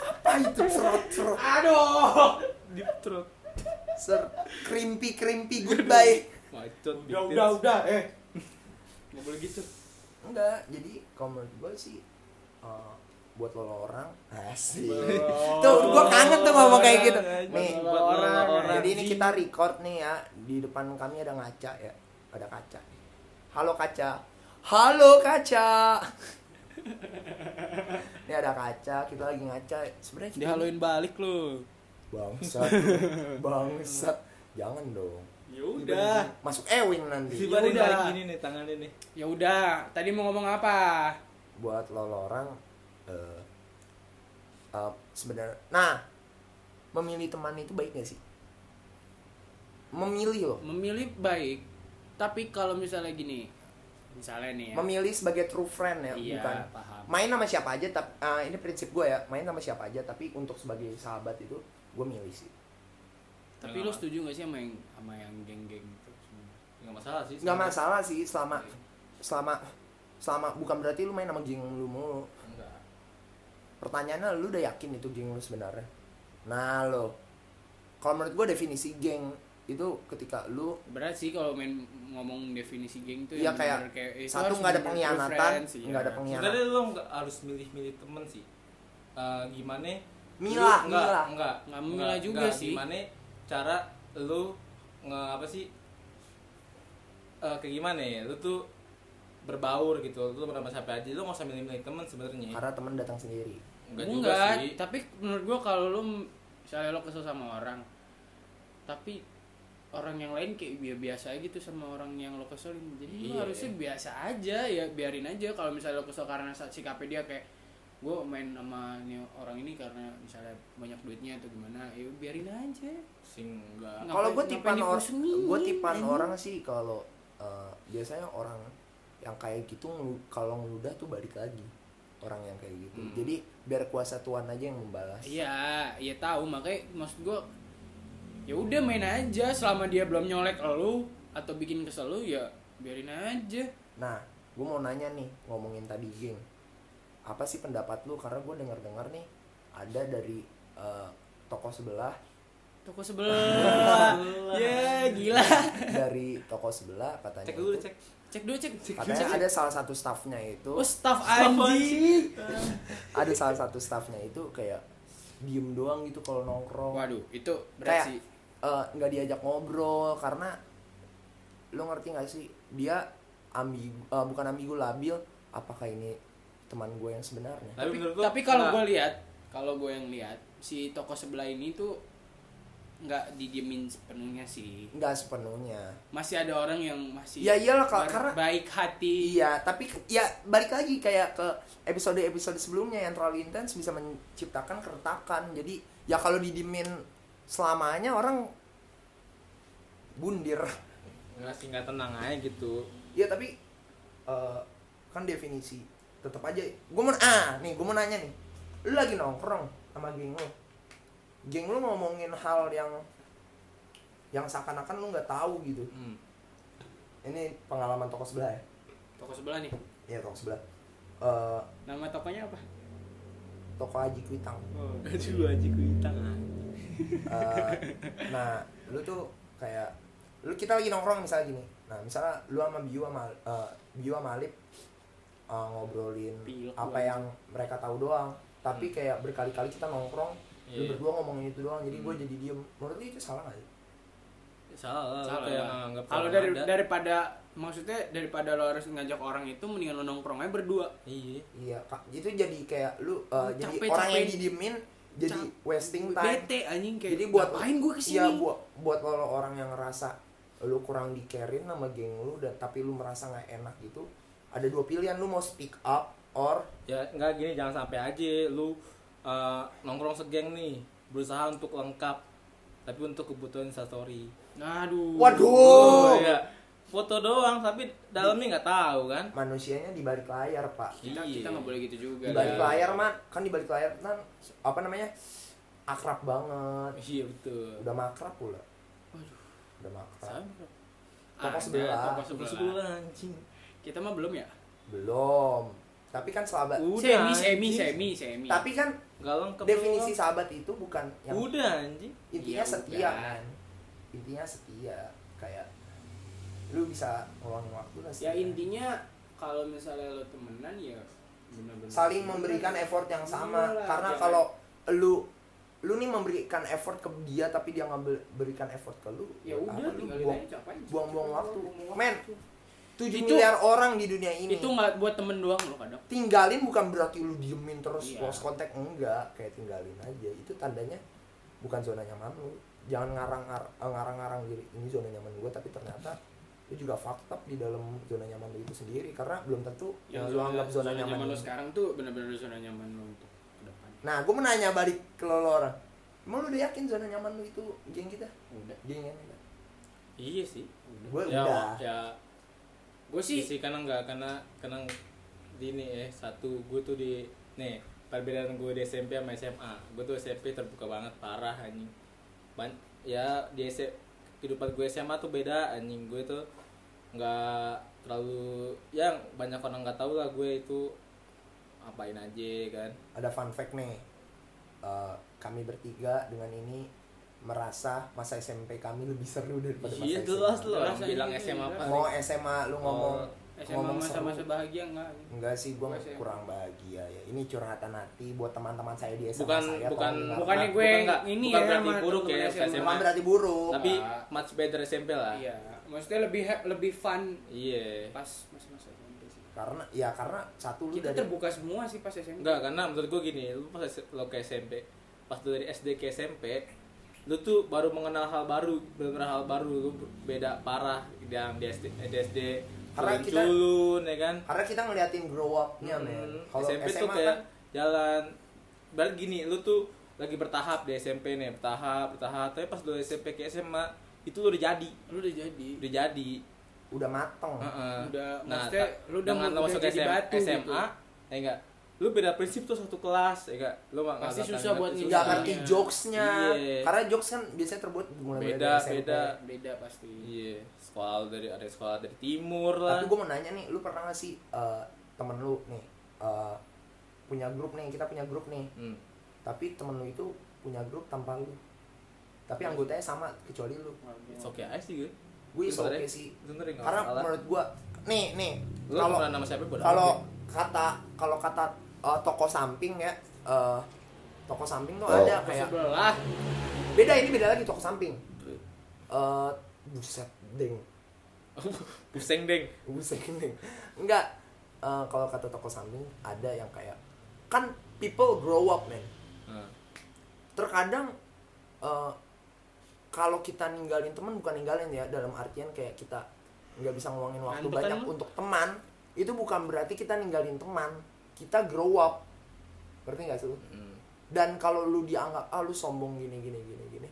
apa itu serot serot Aduh. Deep throat. ser krimpi krimpi goodbye Macet. Udah, udah, udah, eh. Gak boleh gitu. enggak jadi kalau menurut gue sih eh, buat lo orang asik Belum. tuh gue kangen tuh ngomong kayak gitu nih Buat orang-orang. jadi ini kita record nih ya di depan kami ada ngaca ya ada kaca halo kaca. Halo kaca. Ini ada kaca kita lagi ngaca. Sebenarnya kita Dihaloin balik lu. bangsat. Bangsat. Jangan dong. Ya udah. masuk ewing nanti. Si Ya Bari udah. gini nih tangannya nih. Ya udah, tadi mau ngomong apa? buat lo orang eh eh, sebenarnya nah memilih teman itu baik gak sih? Memilih loh. Memilih baik, tapi kalau misalnya gini, misalnya nih ya. memilih sebagai true friend ya Iya, bukan paham. main sama siapa aja tapi ini prinsip gue ya main sama siapa aja tapi untuk sebagai sahabat itu gue milih sih Tapi lu setuju gak sih sama yang sama yang geng-geng itu? Enggak masalah sih. nggak masalah sih selama selama selama bukan berarti lu main sama geng lu mulu Enggak. pertanyaannya lu udah yakin itu geng lu sebenarnya nah lo kalau menurut gue definisi geng itu ketika lu Berat sih kalau main ngomong definisi geng tuh yang kayak kayak satu nggak ada pengkhianatan, iya. nggak ada pengkhianatan. Sebenarnya nggak harus milih-milih temen sih. Eh, gimana? Milah, lu- enggak, milah. enggak, Nggak milah juga sih. Gimana cara lu nge apa sih? Eh kayak gimana ya? Lu tuh berbaur gitu. Lu bersama siapa aja. Lu nggak usah milih-milih temen sebenarnya. karena temen datang sendiri Enggak Enggak, juga sih. tapi menurut gua kalau lu misalnya lo kesel sama orang, tapi orang yang lain kayak biasa biasa aja gitu sama orang yang lo keselin. Jadi Iya. harusnya biasa aja ya, biarin aja kalau misalnya lo kesel karena sikapnya dia kayak gue main sama nih orang ini karena misalnya banyak duitnya atau gimana ya biarin aja Sing enggak. Kalau gue tipan orang gue tipan orang sih kalau eh, biasanya orang yang kayak gitu kalau ngeludah tuh balik lagi orang yang kayak gitu Hmm. jadi biar kuasa Tuhan aja yang membalas iya iya tahu makanya maksud gue ya udah main aja. Selama dia belum nyolek lu atau bikin kesel lu ya biarin aja. Nah gue mau nanya nih ngomongin tadi geng. Apa sih pendapat lu? Karena gue dengar dengar nih ada dari eh, toko sebelah. Toko sebelah. Ya gila. Dari toko sebelah katanya Cek dulu itu- cek. cek dulu cek. Katanya ada salah satu staffnya itu. Oh staff anjing. Ada salah satu staffnya itu kayak diem doang gitu kalau nongkrong. Waduh itu berat Kayak- eh, nggak diajak ngobrol karena lo ngerti nggak sih? Dia ambigu eh, bukan ambigu labil. Apakah ini teman gue yang sebenarnya? Tapi, tapi, tapi kalau gue lihat kalau gue yang lihat si toko sebelah ini tuh nggak didiemin sepenuhnya sih. Nggak sepenuhnya. Masih ada orang yang masih ya iyalah ber- karena baik hati. Iya tapi ya balik lagi kayak ke episode episode sebelumnya yang terlalu intens bisa menciptakan keretakan. Jadi ya kalau didiemin selamanya orang bundir. Enggak sih enggak tenang aja gitu. ya tapi eh, kan definisi tetap aja. Gue mau ah nih gue mau nanya nih. Lu lagi nongkrong sama geng lu. Geng lu ngomongin hal yang yang seakan-akan lu nggak tahu gitu. Hmm. ini pengalaman toko sebelah ya? Toko sebelah nih? Iya toko sebelah. Eh, nama tokonya apa toko Haji Kuitang. Oh. Aja kuitang Eh, nah lu tuh kayak lu kita lagi nongkrong misalnya gini. Nah misalnya lu sama Biu sama eh, Biu sama Alip eh, ngobrolin apa yang mereka tahu doang. Tapi kayak berkali-kali kita nongkrong lu Iya. berdua ngomongin itu doang. Jadi gue Hmm. jadi diem. Menurut lu itu salah gak sih? Salah, Salah nganggap Kalau dari ada. daripada maksudnya daripada lo harus ngajak orang itu mendingan lo nongkrong aja berdua. Iya. iya kak itu jadi kayak lu eh, Lu jadi capek- orang yang capek. didiemin jadi Cap- wasting time Bete anjing kayak jadi buat ngapain gue ke sini? Iya buat buat lo lo orang yang ngerasa lu kurang dikerin sama geng lu dan tapi lu merasa nggak enak gitu ada dua pilihan lu mau speak up or Ya enggak gini jangan sampai aja lu eh, nongkrong segeng nih berusaha untuk lengkap tapi untuk kebutuhan instastory. Aduh. waduh iya. Foto doang tapi dalamnya nggak tahu kan. manusianya di balik layar pak Kita Iya. kita nggak boleh gitu juga. di balik lah. layar man kan di balik layar kan apa namanya akrab banget iya betul udah makrab pula Waduh. udah makrab. Toko sebelah. toko sebelah. sebelah anjing Kita mah belum ya? belum tapi kan sahabat Udah, semi, semi, semi, semi. tapi kan Gak lengkap definisi sahabat itu bukan yang udah anjing intinya Ya setia udah. kan intinya setia kayak lu bisa ngeluangin waktu lah ya intinya kalau misalnya lo temenan ya benar-benar saling memberikan effort yang sama. Iyalah, karena jangan- kalau lu lu nih memberikan effort ke dia tapi dia nggak be- berikan effort ke lu ya udah tinggalin buang aja buang-buang waktu. men waktu. 7 Itu- miliar orang di dunia ini. itu nggak buat temen doang lo kadang. Tinggalin bukan berarti lu diemin terus Iya. lost contact enggak. Kayak tinggalin aja. Itu tandanya bukan zona nyaman lu. Jangan ngarang ngarang ngarang diri ini zona nyaman gue tapi ternyata lu juga fucked up di dalam zona nyaman lu itu sendiri karena belum tentu yang, lu anggap zona, nyaman, lo lu. sekarang tuh benar-benar zona nyaman lo untuk ke depan. Nah gue menanya balik ke lo, lo orang emang lu udah yakin zona nyaman lu itu geng kita? Udah. Geng yang kita iya sih gue ya, udah. ya. Gue sih sih karena enggak karena karena di ini eh satu gue tuh di nih perbedaan gue di SMP sama SMA gue tuh SMP terbuka banget parah anjing. Ban ya di SMP kehidupan gue SMA tuh beda anjing. Gue tuh nggak terlalu yang banyak orang nggak tahu lah gue itu apain aja kan. Ada fun fact nih. Eh, kami bertiga dengan ini merasa masa SMP kami lebih seru daripada masa iya SMA. jelas lo Jelas aja bilang SMA apa? Mau SMA lu ngomong Oh, SMA ngomong masa-masa seru. bahagia enggak enggak sih gue SMA. kurang bahagia ya ini curhatan hati buat teman-teman saya di SMA bukan saya bukan. Bukannya gue bukan ini bukan ya berarti sama buruk ya SMA. SMA bukan berarti buruk tapi Pak. much better SMP lah iya maksudnya lebih lebih fun iya pas masa-masa SMP sih karena ya karena satu lu kita dari terbuka semua sih pas SMP Enggak, karena menurut gue gini, lu pas lo ke SMP, pas lu dari SD ke SMP, lu tuh baru mengenal hal baru, bener hal baru, lu beda parah yang di SD, di SD Karena kita- culun, ya kan? karena kita ngeliatin grow up-nya men Hmm, kalau SMP SMA, tuh kayak kan jalan, berarti gini, lu tuh lagi bertahap di SMP nih, bertahap, bertahap, tapi pas lu SMP ke SMA, itu lu udah jadi, lu udah jadi udah jadi. udah mateng Heeh. Udah, nah, maksudnya ta- lu udah dengan udah masuk jadi SM, batu SMA, gitu. ya enggak, lu beda prinsip tuh satu kelas, ya enggak, lu nggak- Pasti susah buat nggak ngerti jokesnya Iya. karena jokes kan biasanya terbuat mulai Beda, dari SMP. beda. beda pasti Iya, sekolah dari ada sekolah dari timur lah. tapi gue mau nanya nih lu pernah gak sih eh, temen lu nih eh, punya grup nih kita punya grup nih. Hmm. tapi temen lu itu punya grup tanpa lu. Tapi anggotanya sama kecuali lu. It's okay aja sih gue. gue is oke sih. sebenarnya nggak karena masalah. menurut gue nih nih Lu kalau kalau kata kalau kata eh, toko samping ya eh, toko samping tuh Oh. ada kayak sebelah. Beda ini beda lagi toko samping. Eh buset deng. Pusing deng. buset deng. Enggak eh, kalau kata toko samping ada yang kayak kan people grow up man Nah, terkadang eh, kalau kita ninggalin teman bukan ninggalin ya dalam artian kayak kita nggak bisa ngeluangin waktu kan banyak lu? untuk teman itu bukan berarti kita ninggalin teman. Kita grow up. Ngerti nggak sih lu? hmm. dan kalau lu dianggap ah lu sombong gini gini gini gini.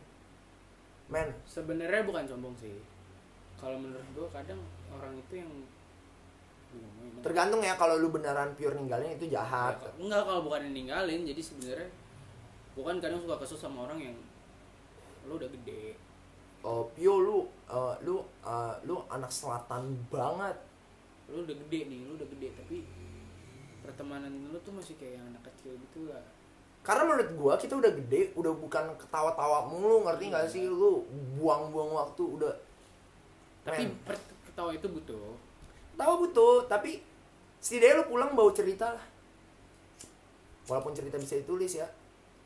Men. Sebenarnya bukan sombong sih kalau menurut gua kadang orang itu yang ya? tergantung ya kalau lu beneran pure ninggalin itu jahat. Ya, enggak kalau bukan ninggalin jadi sebenarnya gua kan kadang suka kesel sama orang yang lu udah gede. Oh pio lu eh, lu eh, lu anak selatan banget. Lu udah gede nih lu udah gede tapi pertemanan lu tuh masih kayak yang anak kecil gitu lah. Karena menurut gua kita udah gede udah bukan ketawa-tawa mulu ngerti nggak sih? Lu buang-buang waktu udah tapi per- ketawa itu butuh. Tahu butuh tapi setidaknya lu pulang bawa cerita lah. Walaupun cerita bisa ditulis ya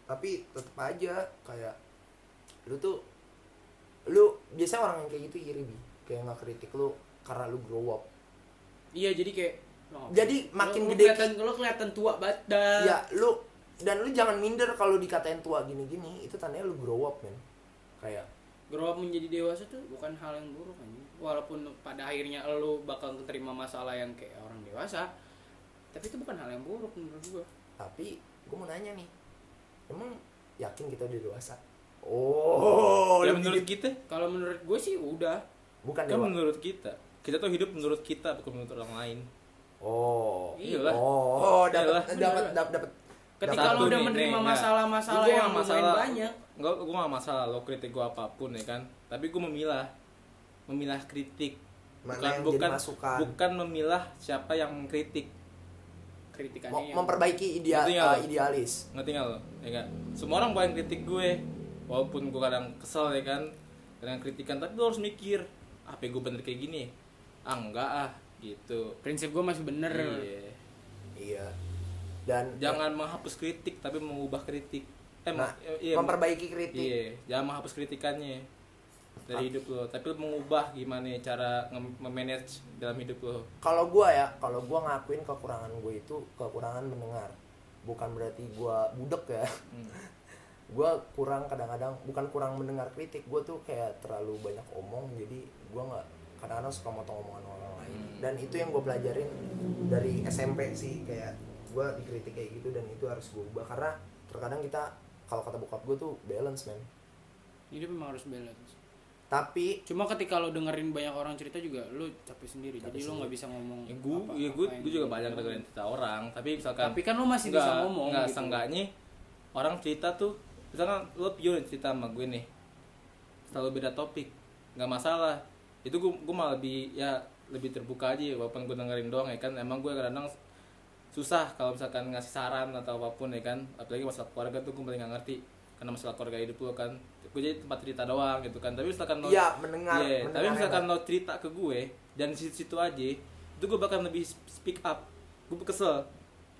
tapi tetep aja kayak lu tuh lu biasanya orang yang kayak gitu iri bi. Kayak nggak kritik lu karena lu grow up. Iya jadi kayak lu ngapain? Jadi makin Lu- lu gede kelihatan lu kelihatan tua banget. Dah ya lu dan lu jangan minder kalau dikatain tua gini-gini. Itu tandanya lu grow up men. Kayak grow up menjadi dewasa tuh bukan hal yang buruk kan walaupun pada akhirnya lu bakal terima masalah yang kayak orang dewasa tapi itu bukan hal yang buruk menurut gua tapi gue mau nanya nih emang yakin kita udah dewasa oh ya menurut gitu. kita, kalau menurut gue sih udah bukan kan dewa menurut kita. Kita tuh hidup menurut kita bukan menurut orang lain. oh Iyalah. oh dapat dapat dapat dapat ketika Satu lo udah nih, menerima masalah-masalah yang masalah. banyak Enggak, gue gak masalah lo kritik gue apa pun ya kan Tapi gue memilah Memilah kritik. Mana bukan, yang bukan, jadi masukan? bukan memilah siapa yang mengkritik. Kritikannya Mem- memperbaiki idea, Ngerti nggak uh, idealis. Ngerti gak lo? Ya kan? Semua orang boleh kritik gue Walaupun gue kadang kesel ya kan? Kadang kritikan Tapi lo harus mikir Apa gue bener kayak gini. Ah enggak ah Gitu. Prinsip gue masih bener. Iya. Iya. Dan Jangan menghapus kritik Tapi mengubah kritik. Eh, nah, iya, memperbaiki kritik. Iya, jangan menghapus kritikannya dari hidup lo, tapi lo mengubah gimana cara memanage dalam hidup lo. kalau gua ya kalau gua ngakuin kekurangan gue itu kekurangan mendengar. Bukan berarti gua budek ya. Hmm. gua kurang kadang-kadang bukan kurang mendengar kritik. Gua tuh kayak terlalu banyak omong jadi gua nggak kadang-kadang suka motong omongan orang lain. Hmm. dan itu yang gue pelajarin dari SMP sih. Kayak gua dikritik kayak gitu dan itu harus gue ubah. Karena terkadang kita kalau kata bokap gue tuh balance man hidup memang harus balance tapi cuma ketika lo dengerin banyak orang cerita juga lo capek sendiri Capek jadi lo nggak bisa ngomong Ya, gue, apa- ya gue, gue juga banyak dengerin cerita orang, tapi misalkan tapi kan lo masih bisa ngomong nggak gitu. seenggaknya orang cerita tuh, misalkan lo pure cerita sama gue nih, selalu beda topik, nggak masalah. Itu gue, gue malah lebih ya lebih terbuka aja, walaupun gue dengerin doang ya kan. Emang gue kadang susah kalau misalkan ngasih saran atau apa pun ya kan, apalagi masalah keluarga tuh gue paling nggak ngerti karena masalah keluarga hidup lo kan gue jadi tempat cerita doang gitu kan tapi misalkan lo iya mendengar Iya, mendengar tapi misalkan lo cerita ke gue dan di situ aja, itu gue bakal lebih speak up. Gue kesel.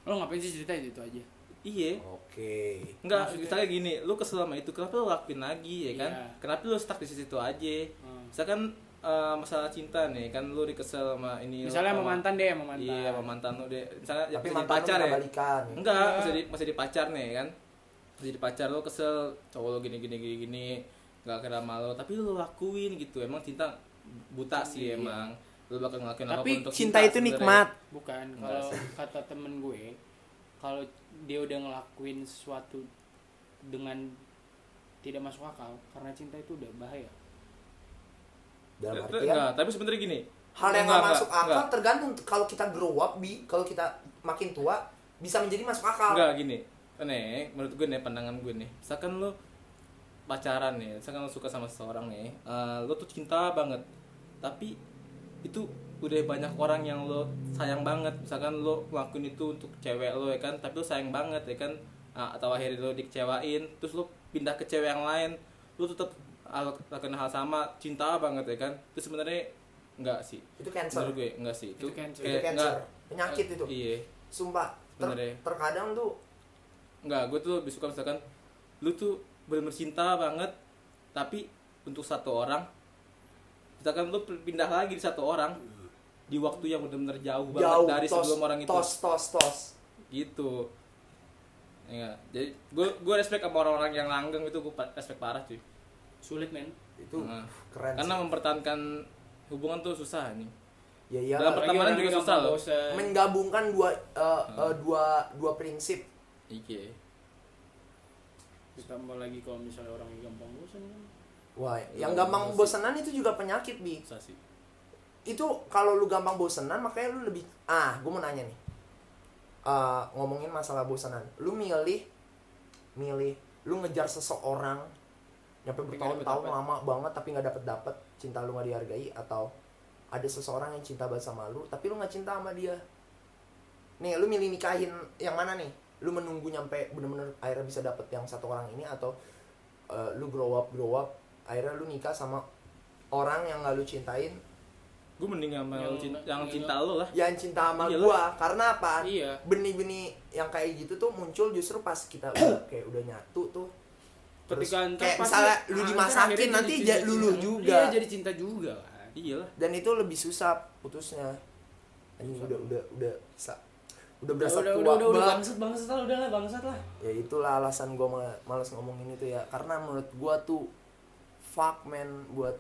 lo ngapain sih cerita itu, itu aja Iya. oke Enggak, Maksudnya- misalnya gini, lu kesel sama itu, kenapa lu lakuin lagi ya kan? Iya. Kenapa lu stuck di situ aja? Hmm. Misalkan eh, masalah cinta nih, kan lu dikesel sama ini. misalnya sama mantan deh sama mantan Iya, sama mantan lu deh. Misalnya ya, tapi di mantan pacar ya. balikan Enggak, Iya. masih di masih di pacar nih kan. Masih di pacar lu kesel, cowok lu gini gini gini gini, enggak kira malu, tapi lu lakuin gitu. Emang cinta buta sih Iya. emang. Lu bakal ngelakuin Tapi apa pun untuk cinta itu sebenarnya. nikmat bukan kalau kata temen gue kalau dia udah ngelakuin sesuatu dengan tidak masuk akal karena cinta itu udah bahaya dalam Eh, artian Enggak, tapi sebenarnya gini. hal yang nggak masuk akal enggak. tergantung kalau kita grow up bi kalau kita makin tua bisa menjadi masuk akal Enggak gini. Nih, menurut gue nih pandangan gue nih. Misalkan lu pacaran nih, misalkan lu suka sama seseorang nih, eh, lu tuh cinta banget. Tapi itu udah banyak orang yang lo sayang banget. Misalkan lo ngelakuin itu untuk cewek lo ya kan, tapi lo sayang banget ya kan. Ah, atau akhirnya lo dikecewain, terus lo pindah ke cewek yang lain, lo tetap ah, lakukan hal sama, cinta banget ya kan. Itu sebenarnya enggak sih. itu cancer Menurut gue enggak sih. Itu cancer. itu cancer penyakit itu Iya. sumpah Ter- terkadang tuh Enggak, gue tuh lebih suka misalkan lu tuh bener-bener cinta banget tapi untuk satu orang misalkan lu pindah lagi di satu orang di waktu yang bener-bener jauh banget jauh dari tos, sebelum orang itu. tos tos tos. Gitu. Ya jadi gue gue respect sama orang-orang yang langgeng itu gue respect parah cuy. Sulit men. Itu Nah, keren karena sih. mempertahankan hubungan tuh susah nih ya iya dalam pertemanan juga susah loh. menggabungkan dua Hmm. eh, dua dua prinsip iya. Ditambah lagi kalau misalnya orang yang gampang bosan kan. Wah yang Iya, gampang iya bosenan itu juga penyakit bi. Susah sih. Itu kalau lu gampang bosenan makanya lu lebih ah gue mau nanya nih. Eh, ngomongin masalah bosenan. Lu milih milih lu ngejar seseorang nyampe bertahun-tahun lama banget tapi nggak dapet dapet cinta lu nggak dihargai atau ada seseorang yang cinta banget sama lu tapi lu nggak cinta sama dia. Nih lu milih nikahin yang mana nih lu menunggu nyampe bener-bener akhirnya bisa dapet yang satu orang ini atau eh, lu grow up grow up akhirnya lu nikah sama orang yang gak lu cintain? Gue mending sama Yang- cinta, yang cinta lo lah. Yang cinta sama Iyalah. gua. karena apa? Iya. Benih-benih yang kayak gitu tuh muncul justru pas kita udah kayak udah nyatu tuh. Terus ketika kayak misalnya lu antar dimasakin nanti jadi luluh cinta. juga iya jadi cinta juga kan iya lah. Dan itu lebih susah putusnya. Anjing udah udah udah udah berasa udah, tua udah, udah, udah, banget. bangsat bangsat lah udah lah bangsat lah. Ya itulah alasan gua mal- males ngomongin itu ya. Karena menurut gua tuh fuck man buat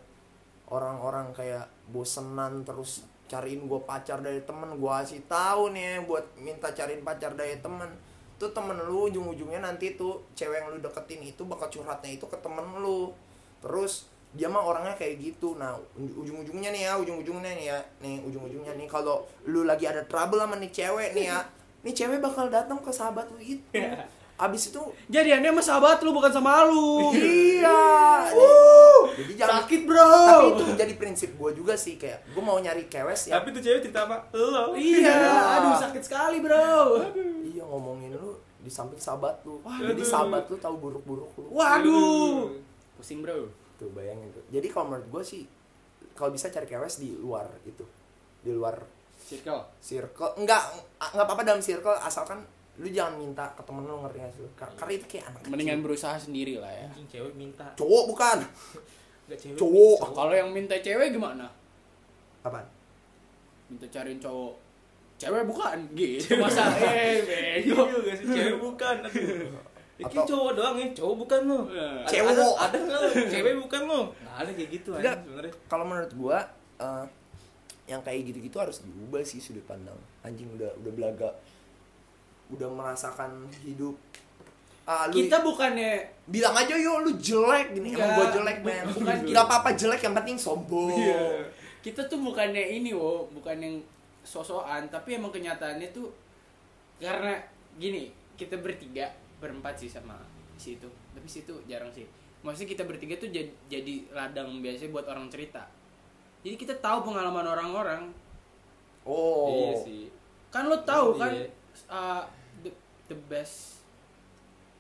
orang-orang kayak bosenan terus cariin gua pacar dari temen. Gua kasih tahu nih ya, buat minta cariin pacar dari temen. Tuh temen lu ujung-ujungnya nanti tuh cewek yang lu deketin itu bakal curhatnya itu ke temen lu. Terus dia mah orangnya kayak gitu nah uj- ujung-ujungnya nih ya ujung-ujungnya nih ya nih ujung-ujungnya nih kalau lu lagi ada trouble sama nih cewek nih ya nih cewek bakal datang ke sahabat lu itu Iya. abis itu Jadiannya sama sahabat lu bukan sama lu. iya jadi jangan Sakit, Bro. tapi itu jadi prinsip gue juga sih kayak gue mau nyari kewes ya Tapi tuh cewek cerita sama lo. Iya, Iya. aduh sakit sekali, Bro. iya ngomongin lu di samping sahabat lu Waduh. jadi sahabat lu tahu buruk-buruk lu Waduh. Pusing, Bro. Tuh bayangin tuh jadi kalau menurut gue sih kalau bisa cari kewes di luar itu di luar Circle. circle enggak enggak apa-apa dalam circle asalkan lu jangan minta ke temen lu ngerti gak sih lu? Kar- karena itu kayak anak kecil. Mendingan berusaha sendiri lah ya. Anjing cewek minta. cowok bukan Enggak cewek. Cowok. Kalau yang minta cewek gimana? apaan Minta cariin cowok. Cewek bukan gitu masa eh bego. Iya sih cewek bukan. Ya, Atau- cowok doang ya, cowok bukan lo. Ada- Cewek. Ada, ada nggak lo? Cewek bukan lo. Nggak ada kayak gitu anjing sebenarnya. kalau menurut gua eh, yang kayak gitu-gitu harus diubah sih sudut pandang anjing udah udah belaga udah merasakan hidup ah lu Kita bukannya bilang aja yo lu jelek gini emang Enggak, gua jelek men bukan gitu. nggak apa-apa jelek yang penting sombong Iya. Kita tuh bukannya ini wo, bukan yang sosokan, tapi emang kenyataannya tuh karena gini, kita bertiga, berempat sih sama situ. Tapi situ jarang sih. Maksudnya kita bertiga tuh jadi, jadi ladang biasanya buat orang cerita. Jadi kita tahu pengalaman orang-orang. oh Iya sih. Kan lo tahu Iya. kan uh, the, the best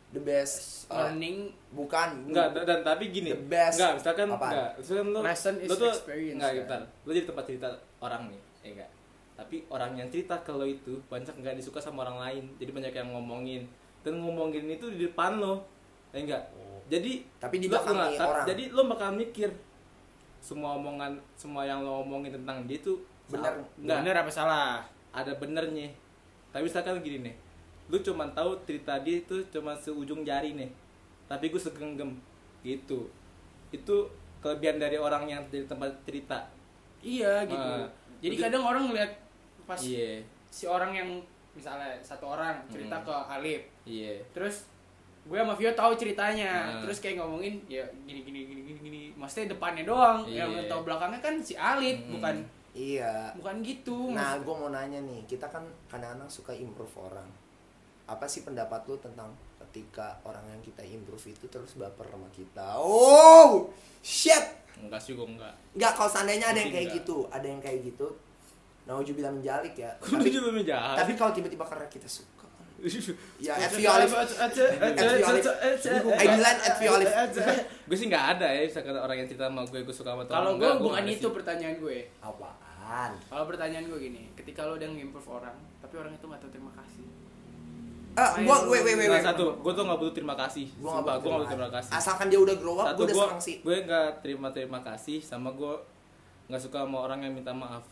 the best uh, learning bukan Enggak, dan, dan tapi gini. The best. Enggak, misalkan Apaan? enggak. Misalkan lo Lesson is lo tuh experience, enggak, kan? bentar. Lo jadi tempat cerita orang nih, ya enggak. Tapi orang yang cerita ke lo itu banyak enggak disuka sama orang lain. Jadi banyak yang ngomongin. Dan ngomongin itu di depan lo. Ya enggak. Jadi Tapi di lo belakang ta- orang. Jadi lo bakal mikir semua omongan semua yang lo omongin tentang dia tuh Benar. salah. enggak bener apa salah? ada benernya tapi misalkan gini nih lu cuma tahu cerita dia itu cuma seujung jari nih tapi gue segenggam gitu itu kelebihan dari orang yang di tempat cerita Iya gitu. Ah, Jadi kadang orang ngeliat pas iya si orang yang misalnya satu orang cerita Hmm. ke Alif iya terus gue sama Vio tahu ceritanya Nah. terus kayak ngomongin ya gini gini gini gini gini maksudnya depannya doang Iya. yang tahu belakangnya kan si Alif Hmm. bukan iya bukan gitu Nah, gue mau nanya nih, kita kan kadang-kadang suka improve orang. Apa sih pendapat lu tentang ketika orang yang kita improve itu terus baper sama kita? Oh, shit! enggak sih gue enggak Enggak, kalau seandainya ada yang kayak enggak. gitu, ada yang kayak gitu. Naujubillah menjalik ya. Gue Tapi, tapi kalau tiba-tiba karena kita suka. Ya, at Gue Alif. I bilang at Alif. gue sih nggak ada ya misalkan orang yang cerita sama gue gue suka sama kalau orang, gue bukan itu pertanyaan gue Apaan? kalau pertanyaan gue gini ketika lo udah nge-improve orang tapi orang itu nggak tahu terima kasih Ah, gua, wait, wait, wait, Nah, wait. satu gue tuh nggak butuh terima kasih gue nggak butuh terima kasih Asalkan dia udah grow up, satu gue udah gue seneng sih. gue nggak terima terima kasih sama gue nggak suka sama orang yang minta maaf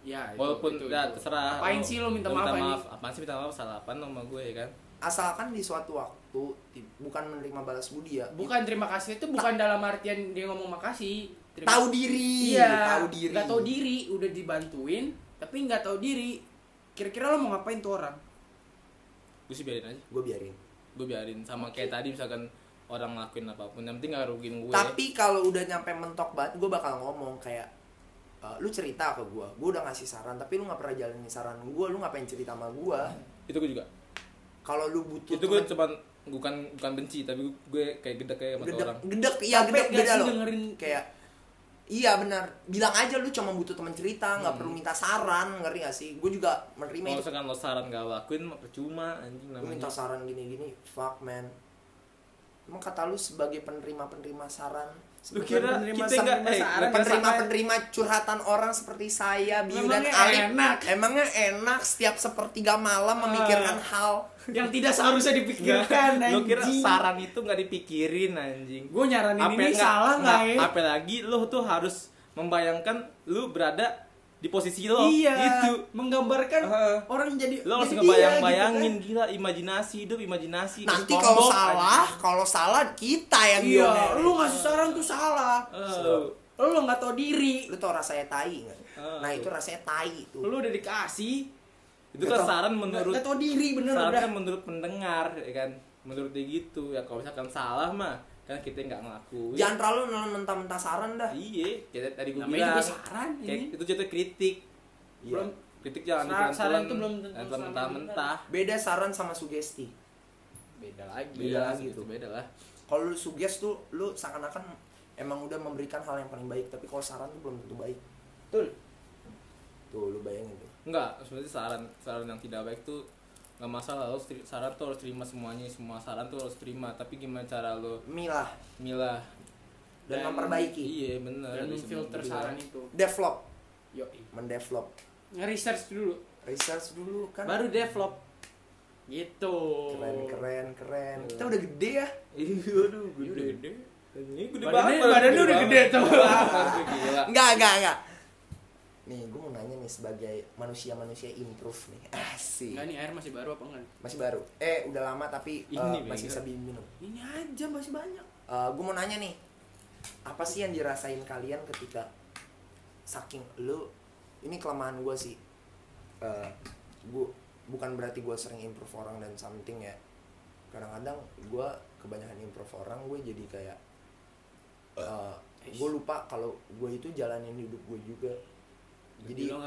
ya itu, walaupun itu, ya itu. terserah. Apain sih lo minta maaf, ini apaan sih minta maaf? Salah apa sama gue ya kan? Asalkan di suatu waktu bukan menerima balas budi ya. bukan terima kasih itu bukan dalam artian dia ngomong makasih. Terima- tahu diri, iya tahu diri. nggak tahu diri udah dibantuin tapi nggak tahu diri. Kira-kira lo mau ngapain tuh orang? Gue sih biarin aja. Gue biarin. gue biarin sama kayak tadi misalkan orang ngelakuin apa pun yang penting nggak rugiin gue. Tapi kalau udah nyampe mentok banget, gue bakal ngomong kayak "Eh, lu cerita ke gue, gue udah ngasih saran, tapi lu nggak pernah jalanin saran gue, lu ngapain cerita sama gue? itu gue juga Kalau lu butuh itu gue cuman bukan bukan benci tapi gue kayak gedek kayak sama gedek, orang gedek, iya gedek nggak beda loh. dengerin Kayak Iya benar, bilang aja lu cuma butuh teman cerita, nggak Hmm. perlu minta saran, ngerti gak sih? Gue juga menerima kalau misalkan lo saran gak lakuin percuma anjing namanya minta saran gini-gini, fuck man. Emang kata lu sebagai penerima-penerima saran, lu kira penerima kita nggak penerima eh penerima penerima curhatan orang seperti saya Biu dan Memangnya Ali enak? emangnya enak setiap sepertiga malam memikirkan hal? Yang tidak seharusnya dipikirkan Lu kira saran itu nggak dipikirin anjing. gue nyaranin Apa ini nggak- salah nggak ya Apalagi lu tuh harus membayangkan lu berada di posisi lo. iya Itu. menggambarkan Heeh. orang jadi Lo harus jadi ngebayang-bayangin dia, gila imajinasi hidup imajinasi. nanti kalau salah kalau salah kita yang gitu kan. iya diomelin. lu ngasih saran tuh salah Eh, lu nggak tau diri lu tau rasanya tai nggak Ah, nah itu rasanya tai tuh lu udah dikasih itu kan saran menurut nggak tau diri bener saran udah kan menurut pendengar ya kan. Menurut dia gitu. Ya kalau misalkan salah mah kan kita nggak ngelakuin. jangan terlalu nelan mentah-mentah saran dah Iya, kayak tadi gue bilang. juga saran Kayak ini itu jatuh kritik. Iya. belum kritik jangan Saran- saran tuh belum tentu mentah-mentah beda saran sama sugesti beda lagi Beda lagi gitu tuh. beda lah kalau lu suggest tuh lu seakan-akan emang udah memberikan hal yang paling baik tapi kalau saran tuh belum tentu baik betul tuh lu bayangin tuh enggak sebenarnya saran saran yang tidak baik tuh nggak masalah lo saran tuh harus terima semuanya semua saran tuh harus terima. Tapi gimana cara lo milah. milah? Dan, memperbaiki. iya bener. Dan filter saran itu. Develop. Yo mendevelop. Nge-research dulu. Research dulu kan. Baru develop. Gitu. Keren keren keren. Kita udah gede ya. Iya, aduh, Ini udah gede. Ini gede Badannya- banget. badannya udah gede tuh. enggak enggak enggak nih gue mau nanya nih sebagai manusia manusia improve nih. Asik. Enggak nih air masih baru apa enggak? masih baru. Eh udah lama tapi eh, Ini, masih bisa minum Ini aja masih banyak. gue mau nanya nih apa sih yang dirasain kalian ketika saking lu ini kelemahan gue sih. Eh gue bukan berarti gue sering improve orang dan something ya. Kadang-kadang gue kebanyakan improve orang gue jadi kayak gue lupa kalau gue itu jalanin hidup gue juga jadi lo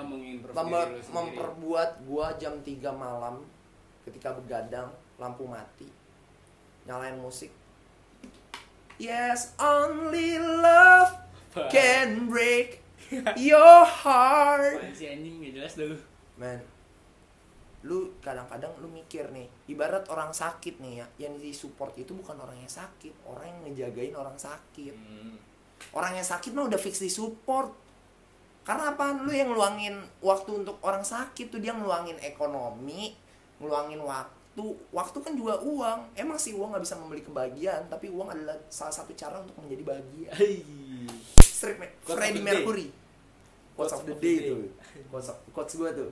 memper- memperbuat gue jam 3 malam ketika begadang lampu mati nyalain musik. Yes only love can break your heart. Sih anjing? Nggak jelas dulu. man lu kadang-kadang lu mikir nih ibarat orang sakit nih ya yang disupport itu bukan orang yang sakit orang yang ngejagain orang sakit. Hmm. orang yang sakit mah udah fix di support karena apa? Lu yang ngeluangin waktu untuk orang sakit tuh dia ngeluangin ekonomi ngeluangin waktu. Waktu kan juga uang. Emang sih uang nggak bisa membeli kebahagiaan tapi uang adalah salah satu cara untuk menjadi bahagia. Strip Quotes Freddie. Mercury. quotes of the day tuh. Quotes quotes gue tuh.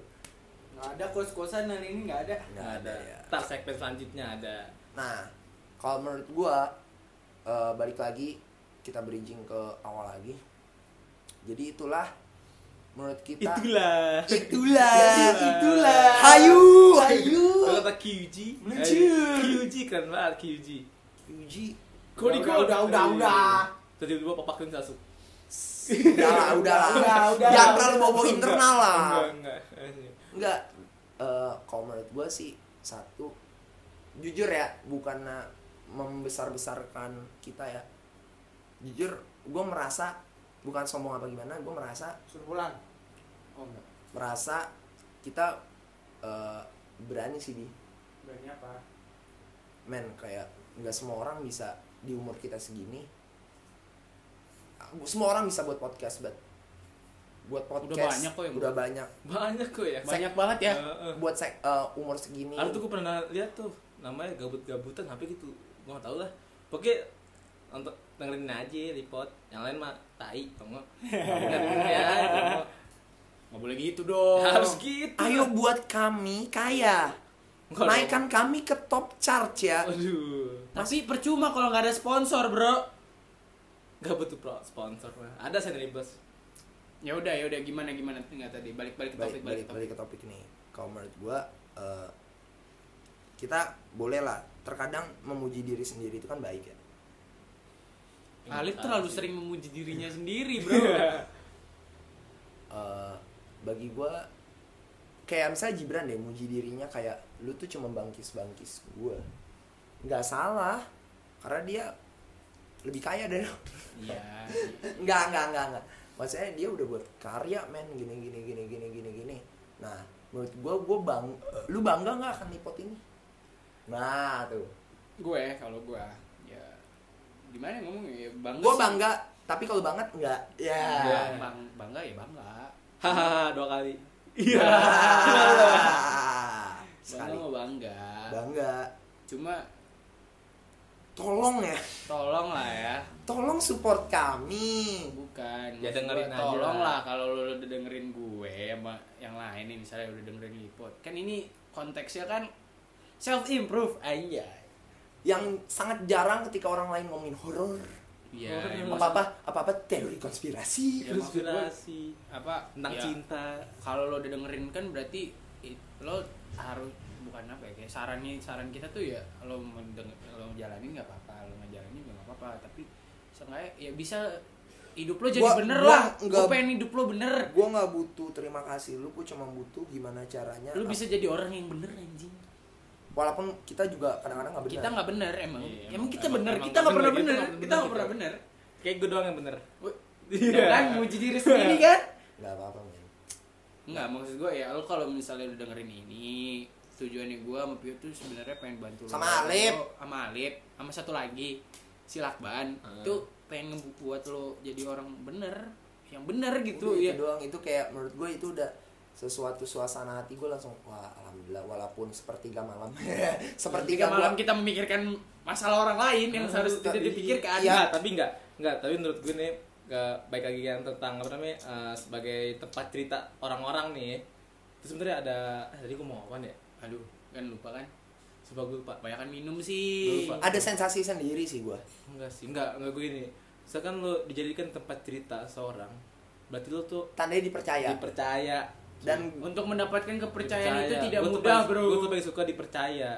Nggak ada kos-kosan dan ini nggak ada. nggak ada. ya. Ntar segmen selanjutnya ada. Nah, kalau menurut gua eh, balik lagi kita bridging ke awal lagi. Jadi itulah menurut kita Itulah. itulah itulah. hayu hayu Kalau kata QG. Eh, QG keren banget QG. Yuji Kodi Udah, udah, udah, udah. Tadi dua papakin satu. udah lah udah lah Udah, udah. jangan terlalu bobo internal lah Enggak, enggak. enggak eh kalau menurut gua sih satu jujur ya bukan membesar besarkan kita ya jujur gua merasa bukan sombong apa gimana gua merasa Suruh pulang. Oh enggak. merasa kita eh, berani sih di Berani apa? men kayak nggak semua orang bisa di umur kita segini semua orang bisa buat podcast but buat podcast banyak kok yang udah buat. banyak Banyak kok ya. Banyak banget ya. Heeh. buat sek, eh, umur segini Ada tuh gue pernah lihat tuh namanya gabut-gabutan apa gitu. Gua gak tau lah. Pokoknya untuk dengerin aja report. Yang lain mah tai, kamu. Ya. Nggak boleh gitu dong. Harus gitu. ayo buat kami kaya Enggak naikkan kami ke top chart ya Aduh. Tapi percuma kalau nggak ada sponsor, Bro. Gak butuh pro sponsor. Ada sendiri bos. Ya udah, ya udah gimana gimana nggak tadi balik-balik ke topik balik, balik balik, ke balik topik. ke topik nih kalau menurut gua eh, kita boleh lah terkadang memuji diri sendiri itu kan baik ya Alif terlalu sering memuji dirinya sendiri, Bro. Eh, bagi gua kayak misalnya Gibran deh muji dirinya kayak lu tuh cuma bangkis bangkis gua. Nggak salah karena dia lebih kaya dari lu. Iya. nggak nggak nggak nggak. Maksudnya dia udah buat karya men. Gini gini gini gini gini gini. Nah menurut gua gua bang lu bangga nggak akan lipot ini? Nah tuh. Gue kalau gue gimana ngomongnya? Ya bangga gua sih. bangga tapi kalau banget nggak. Ya. Ya, bang, bangga ya bangga. Hahaha, dua kali. Iya. Ah, sekali. Bangga mau bangga. Bangga. Cuma tolong ya. Tolong lah ya. Tolong support kami. Bukan Ya, dengerin aja. tolong lah. lah kalau lo udah dengerin gue sama yang lain nih misalnya udah dengerin lipot kan ini konteksnya kan self improve aja yang sangat jarang ketika orang lain ngomongin horor Iya, apa apa apa apa teori konspirasi Ya, Konspirasi. apa Tentang ya, cinta. kalau lo udah dengerin kan berarti i- lo harus bukan apa ya kayak saran nih saran kita tuh ya lo mau denger, lo jalanin nggak apa-apa lo nggak jalanin juga nggak apa-apa. Tapi seenggaknya ya bisa hidup lo jadi Gua- bener gua lah. Gue pengen hidup lo bener. gue nggak butuh terima kasih. Lu gue cuma butuh gimana caranya lu bisa jadi orang yang bener anjing walaupun kita juga kadang-kadang nggak benar. kita nggak bener emang. Iya, emang, emang- kita emang- emang kita nggak pernah bener, bener kita nggak nggak pernah bener kayak gue doang yang bener Wih, Iya. Kan muji diri sendiri kan? Nggak apa-apa men. Enggak, maksud gue ya lo kalau misalnya lu dengerin ini tujuannya gue sama Pio tuh sebenarnya pengen bantu lo. Sama Alip. Lo- sama Alip sama satu lagi si Lakban tuh pengen ngebuat lo jadi orang bener yang bener gitu Udah, ya. itu doang itu kayak menurut gue itu udah sesuatu suasana hati gue langsung wah walaupun sepertiga malam sepertiga malam gua- kita memikirkan masalah orang lain yang Ah, seharusnya tidak tapi- dipikirkan iya. Enggak, tapi enggak. Enggak, tapi menurut gue nih ke baik lagi yang tentang apa namanya eh, sebagai tempat cerita orang-orang nih. Terus sebenarnya ada eh, tadi gue mau apa ya? aduh kan lupa kan Coba gue lupa. banyakan minum sih Lupa. ada sensasi sendiri sih gue Enggak sih, enggak, enggak gue gini. Misalkan lo dijadikan tempat cerita seorang, berarti lo tuh tandanya dipercaya dipercaya dan untuk mendapatkan kepercayaan itu Dipercaya. tidak Gua mudah bro Gue tuh paling suka dipercaya.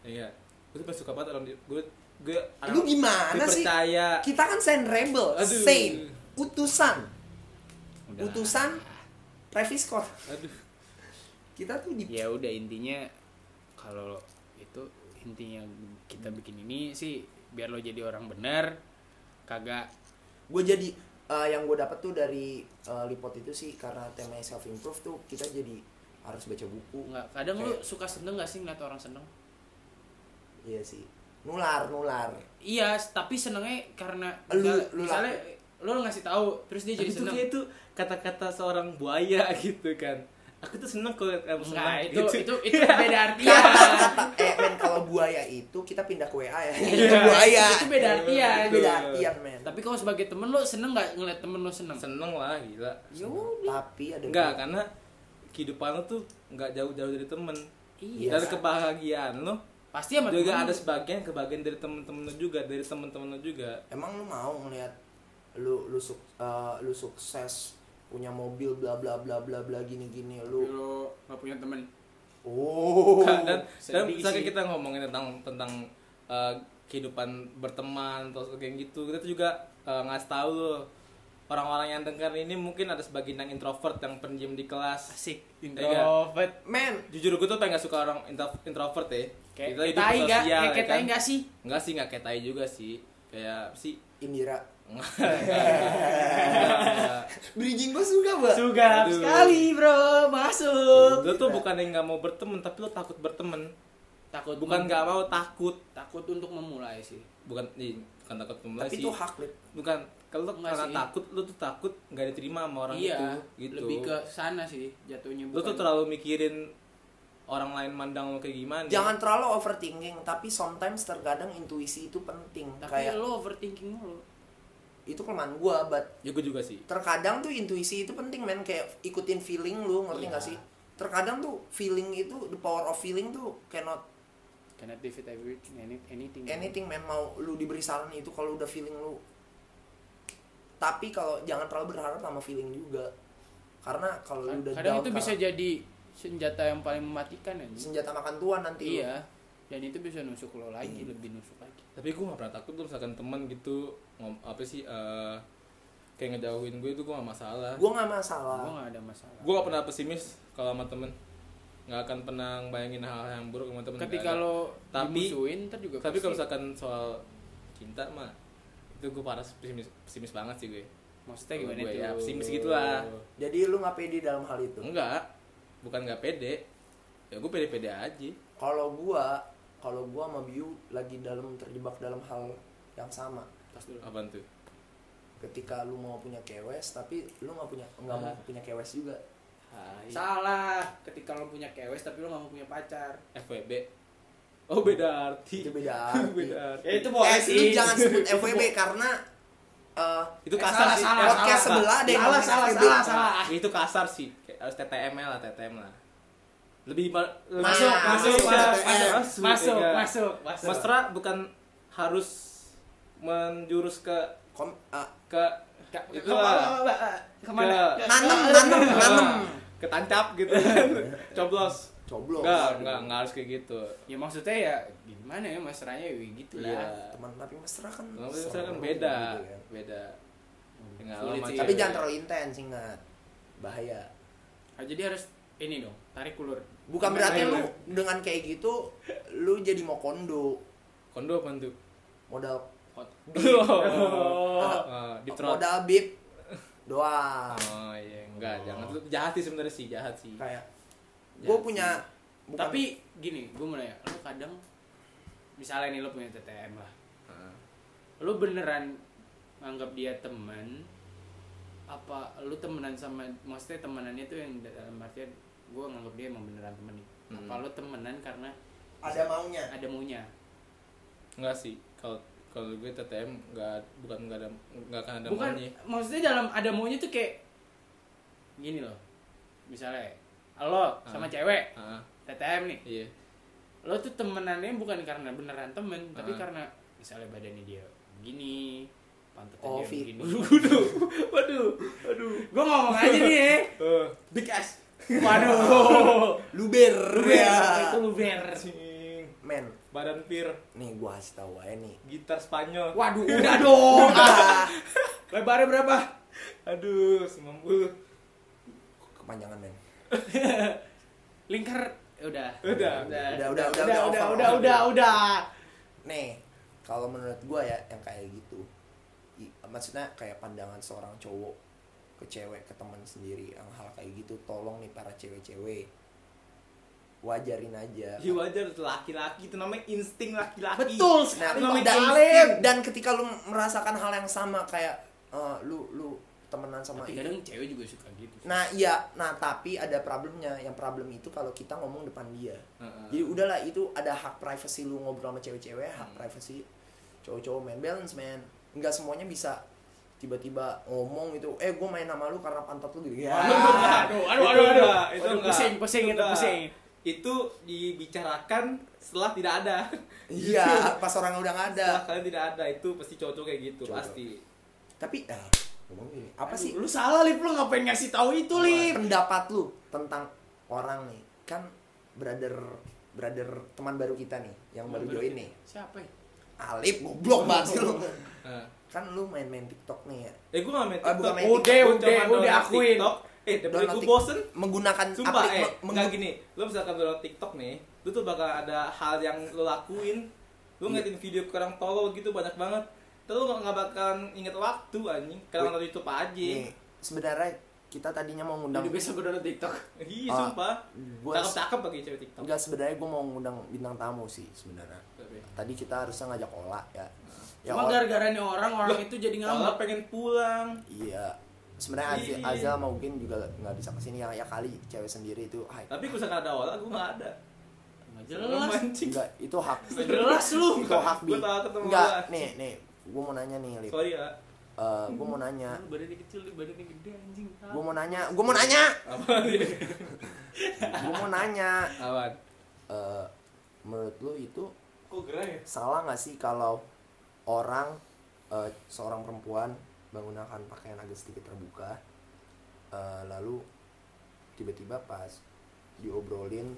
Iya. Gue tuh paling suka banget orang di- gue gue lu gimana sih dipercaya. kita kan saint rebel Aduh. saint utusan Udah. utusan Travis Scott Aduh. kita tuh di ya udah intinya kalau itu intinya kita bikin ini sih biar lo jadi orang bener kagak gue jadi eh, yang gue dapet tuh dari eh, lipot itu sih karena temanya self improve tuh kita jadi harus baca buku. Nggak kadang lo Kayak- suka seneng gak sih ngeliat orang seneng? Iya sih. Nular nular. Iya tapi senengnya karena Lu- misalnya, lu misalnya lo ngasih tahu terus dia jadi Tapi itu seneng. kayak itu kata-kata seorang buaya gitu kan. Aku tuh seneng kalau kamu seneng Enggak, itu gitu. itu itu beda artian kata eh men kalau buaya itu kita pindah ke WA ya. Itu Iya, buaya. Itu beda artian beda artian men. Tapi kalau sebagai temen lo seneng nggak ngeliat temen lo seneng? Seneng lah gila. ya tapi ada Enggak, karena kehidupan lo tuh enggak jauh-jauh dari temen. iya. Dan kebahagiaan lo pasti sama juga temen. ada lo. sebagian kebahagiaan dari temen-temen lo juga, dari temen-temen lo juga. emang lu mau ngelihat lu lu suk, eh, lu sukses punya mobil bla bla bla bla bla gini gini Tapi lu lo nggak punya temen? Oh. Kan, dan dan misalnya kita ngomongin tentang tentang eh, kehidupan berteman atau kayak gitu kita tuh juga eh, ngasih tahu loh orang-orang yang dengar ini mungkin ada sebagian yang introvert yang pendiam di kelas. Asik Iya. introvert. Men. Jujur gue tuh pengen gak suka orang intro- introvert ya. Kayak kita kayak hidup sosial kayak ya kayak tai kan? nggak sih? Enggak sih nggak kayak tai juga sih. Kayak sih? Indira. Enggak. bridging gue suka mbak? Suka Aduh. sekali bro. Masuk. Lo tuh bukan yang nggak mau berteman tapi lo takut berteman. Takut bukan mem- nggak mau takut. Takut untuk memulai sih. Bukan ih, bukan takut memulai tapi sih. itu hak Lip. bukan kalau lo karena sih. takut lo tuh takut nggak diterima sama orang iya itu gitu. lebih ke sana sih jatuhnya lo tuh terlalu mikirin orang lain mandang lo kayak gimana. Jangan terlalu overthinking tapi sometimes terkadang intuisi itu penting tapi kayak lo overthinking mulu itu kelemahan gue but ya gue juga sih. terkadang tuh intuisi itu penting men. Kayak ikutin feeling lu ngerti Iya. gak sih? Terkadang tuh feeling itu the power of feeling tuh cannot cannot defeat everything any- anything anything men. Mau lu diberi saran itu kalau udah feeling lu. Tapi kalau jangan terlalu berharap sama feeling juga. Karena kalau lu udah kadang down itu bisa jadi senjata yang paling mematikan ya senjata makan tuan nanti lu. iya dan itu bisa nusuk lo lagi lebih nusuk lagi tapi gue gak pernah takut tuh misalkan temen gitu ngom apa sih eh, kayak ngejauhin gue itu gue gak masalah. Gua nggak masalah. Gue gak ada masalah. Gue gak pernah pesimis kalau sama temen. Nggak akan pernah bayangin hal yang buruk sama temen ada. lo Tapi- dimusuhin ntar juga tapi kalau misalkan soal cinta mah itu gue parah pesimis, pesimis banget sih gue. Maksudnya gimana Gue itu ya, pesimis gitu lah. jadi lu nggak pede dalam hal itu? Enggak bukan nggak pede. Ya gue pede-pede aja. Kalau gua kalau gua sama Biu lagi dalam terjebak dalam hal yang sama. Tas dulu apa tuh? Ketika lu mau punya kewes tapi lu nggak punya nggak mau punya kewes juga. Hai. salah. Ketika lo punya kewes tapi lo gak mau punya pacar. FWB oh beda arti. Itu beda arti. Beda arti. Ya itu eh, lu jangan sebut FWB karena eh, itu Eh, kasar salah, sih. salah, Eh, podcast salah. sebelah ada yang salah salah FWB. salah salah. Itu kasar sih. Kayak harus TTM lah TTM lah lebih ma- masuk Nah, masuk masuk, masuk. masuk, masuk masuk ya. masuk. Masuk. Mesra bukan harus menjurus ke kom, eh, ke Ka- Itu lah. ke mana Ke- nanem nanem nanem. Ketancap gitu. Kan coblos. Coblos. Enggak enggak enggak harus kayak gitu. Ya maksudnya ya gimana ya mesranya ya gitu iya lah. teman tapi mesra kan Kalau mesra kan seru beda gitu kan. beda. Nggak Sulit sih. tapi Iya. jangan terlalu intens ingat. Bahaya. Ah, jadi harus ini dong tarik ulur. Bukan berarti lu dengan kayak gitu lu jadi mau kondo. Kondo apa tuh? Modal. Hot. oh, Oh. di trot. modal bib doang. Oh iya enggak jangan. Lu jahat sih sebenarnya sih jahat sih. Kayak Ya, gue punya bukan- tapi gini gue mau nanya lu kadang misalnya nih lu punya TTM lah. Heeh. lu beneran nganggap dia teman apa lu temenan sama maksudnya temenannya tuh yang dalam artian gue nganggap dia emang beneran temen nih. Hmm. apa lu temenan karena ada maunya? Ada maunya. Enggak sih kalau kalau gue TTM enggak bukan enggak ada enggak akan ada bukan maunya. maksudnya dalam ada maunya tuh kayak gini loh. Misalnya lo sama Ah. cewek Heeh, TTM nih. Iya. Lo tuh temenannya bukan karena beneran temen tapi Ah. karena misalnya badannya dia gini pantatnya Oh, dia fit. begini. Waduh waduh. Waduh. Gue ngomong aja nih ya. Eh, big ass waduh. Luber. Luber. Ya. itu luber. Cing. men. Badan pir. Nih gua kasih tahu aja nih. Gitar Spanyol. Waduh udah dong. Ah. lebarnya berapa? Aduh 90 kepanjangan men? Lingkar. Udah. Udah. udah. Udah, udah, udah udah, udah udah, udah udah udah udah. Nih kalau menurut gua ya yang kayak gitu. I- maksudnya kayak pandangan seorang cowok ke cewek ke teman sendiri yang hal kayak gitu tolong nih para cewek-cewek wajarin aja Iya wajar laki-laki itu namanya insting laki-laki betul Nah, sekali Bang dan, Jalim. dan ketika lu merasakan hal yang sama kayak eh, lu lu temenan sama tapi itu. kadang cewek juga suka gitu Nah iya, nah tapi ada problemnya. Yang problem itu kalau kita ngomong depan dia. Heeh. Jadi udahlah itu ada hak privacy lu ngobrol sama cewek-cewek, hak Hmm. privacy cowok-cowok main balance man. Enggak semuanya bisa tiba-tiba ngomong itu, eh gue main sama lu karena pantat lu gitu. Ya. aduh aduh Itu aduh aduh enggak, itu enggak. pusing pusing itu Enggak. pusing itu dibicarakan setelah tidak ada Iya, pas orang udah nggak ada. setelah kalian tidak ada itu pasti cowok kayak gitu Cowok. pasti Tapi ngomong gini, apa Aduh, sih lu salah lip lu ngapain ngasih tahu itu lip pendapat lu tentang orang nih? Kan brother brother teman baru kita nih, yang baru join nih. siapa ya Alip goblok banget sih lu. Kan lu main-main TikTok nih ya. eh gue gak main Ah, bukan TikTok main Gua TikTok. cuma Udah, udah, download udah akuin. TikTok. eh daripada Download gue bosen? menggunakan sumpah aplik- eh me- menggu- enggak gini. Lu misalkan download TikTok nih lu tuh bakal ada hal yang lu lakuin. Lu Iya. ngeliatin video ke orang tolol gitu banyak banget. Terus lu gak, gak bakalan inget waktu anjing. Kalau nonton YouTube aja. Nih, sebenarnya kita tadinya mau ngundang udah besok gue download tiktok. Iya Ah, sumpah. gua cakep cakep bagi cewek TikTok. Enggak sebenarnya gue mau ngundang bintang tamu sih sebenarnya. Tapi- tadi kita harusnya ngajak Ola ya ya cuma gara-gara nih orang orang Loh, itu jadi ngambek. pengen pulang. Iya sebenarnya Azal, Iya. Azal mungkin juga nggak bisa ke sini ya ya kali cewek sendiri itu hai. Tapi misalkan ada Ola gue gak ada. Nggak jelas. Mancing enggak itu hak Nggak jelas lu. itu hak bi Gua tahu ketemu enggak nih nih gue mau nanya nih Lip. Sorry ya. Gue mau nanya. Lu badannya kecil lu badannya gede anjing. Gue mau nanya gue mau nanya. Apa dia? Gue mau nanya. Awan Eh, menurut lu itu kok gerah ya? salah nggak sih kalau orang eh, seorang perempuan menggunakan pakaian agak sedikit terbuka eh, lalu tiba-tiba pas diobrolin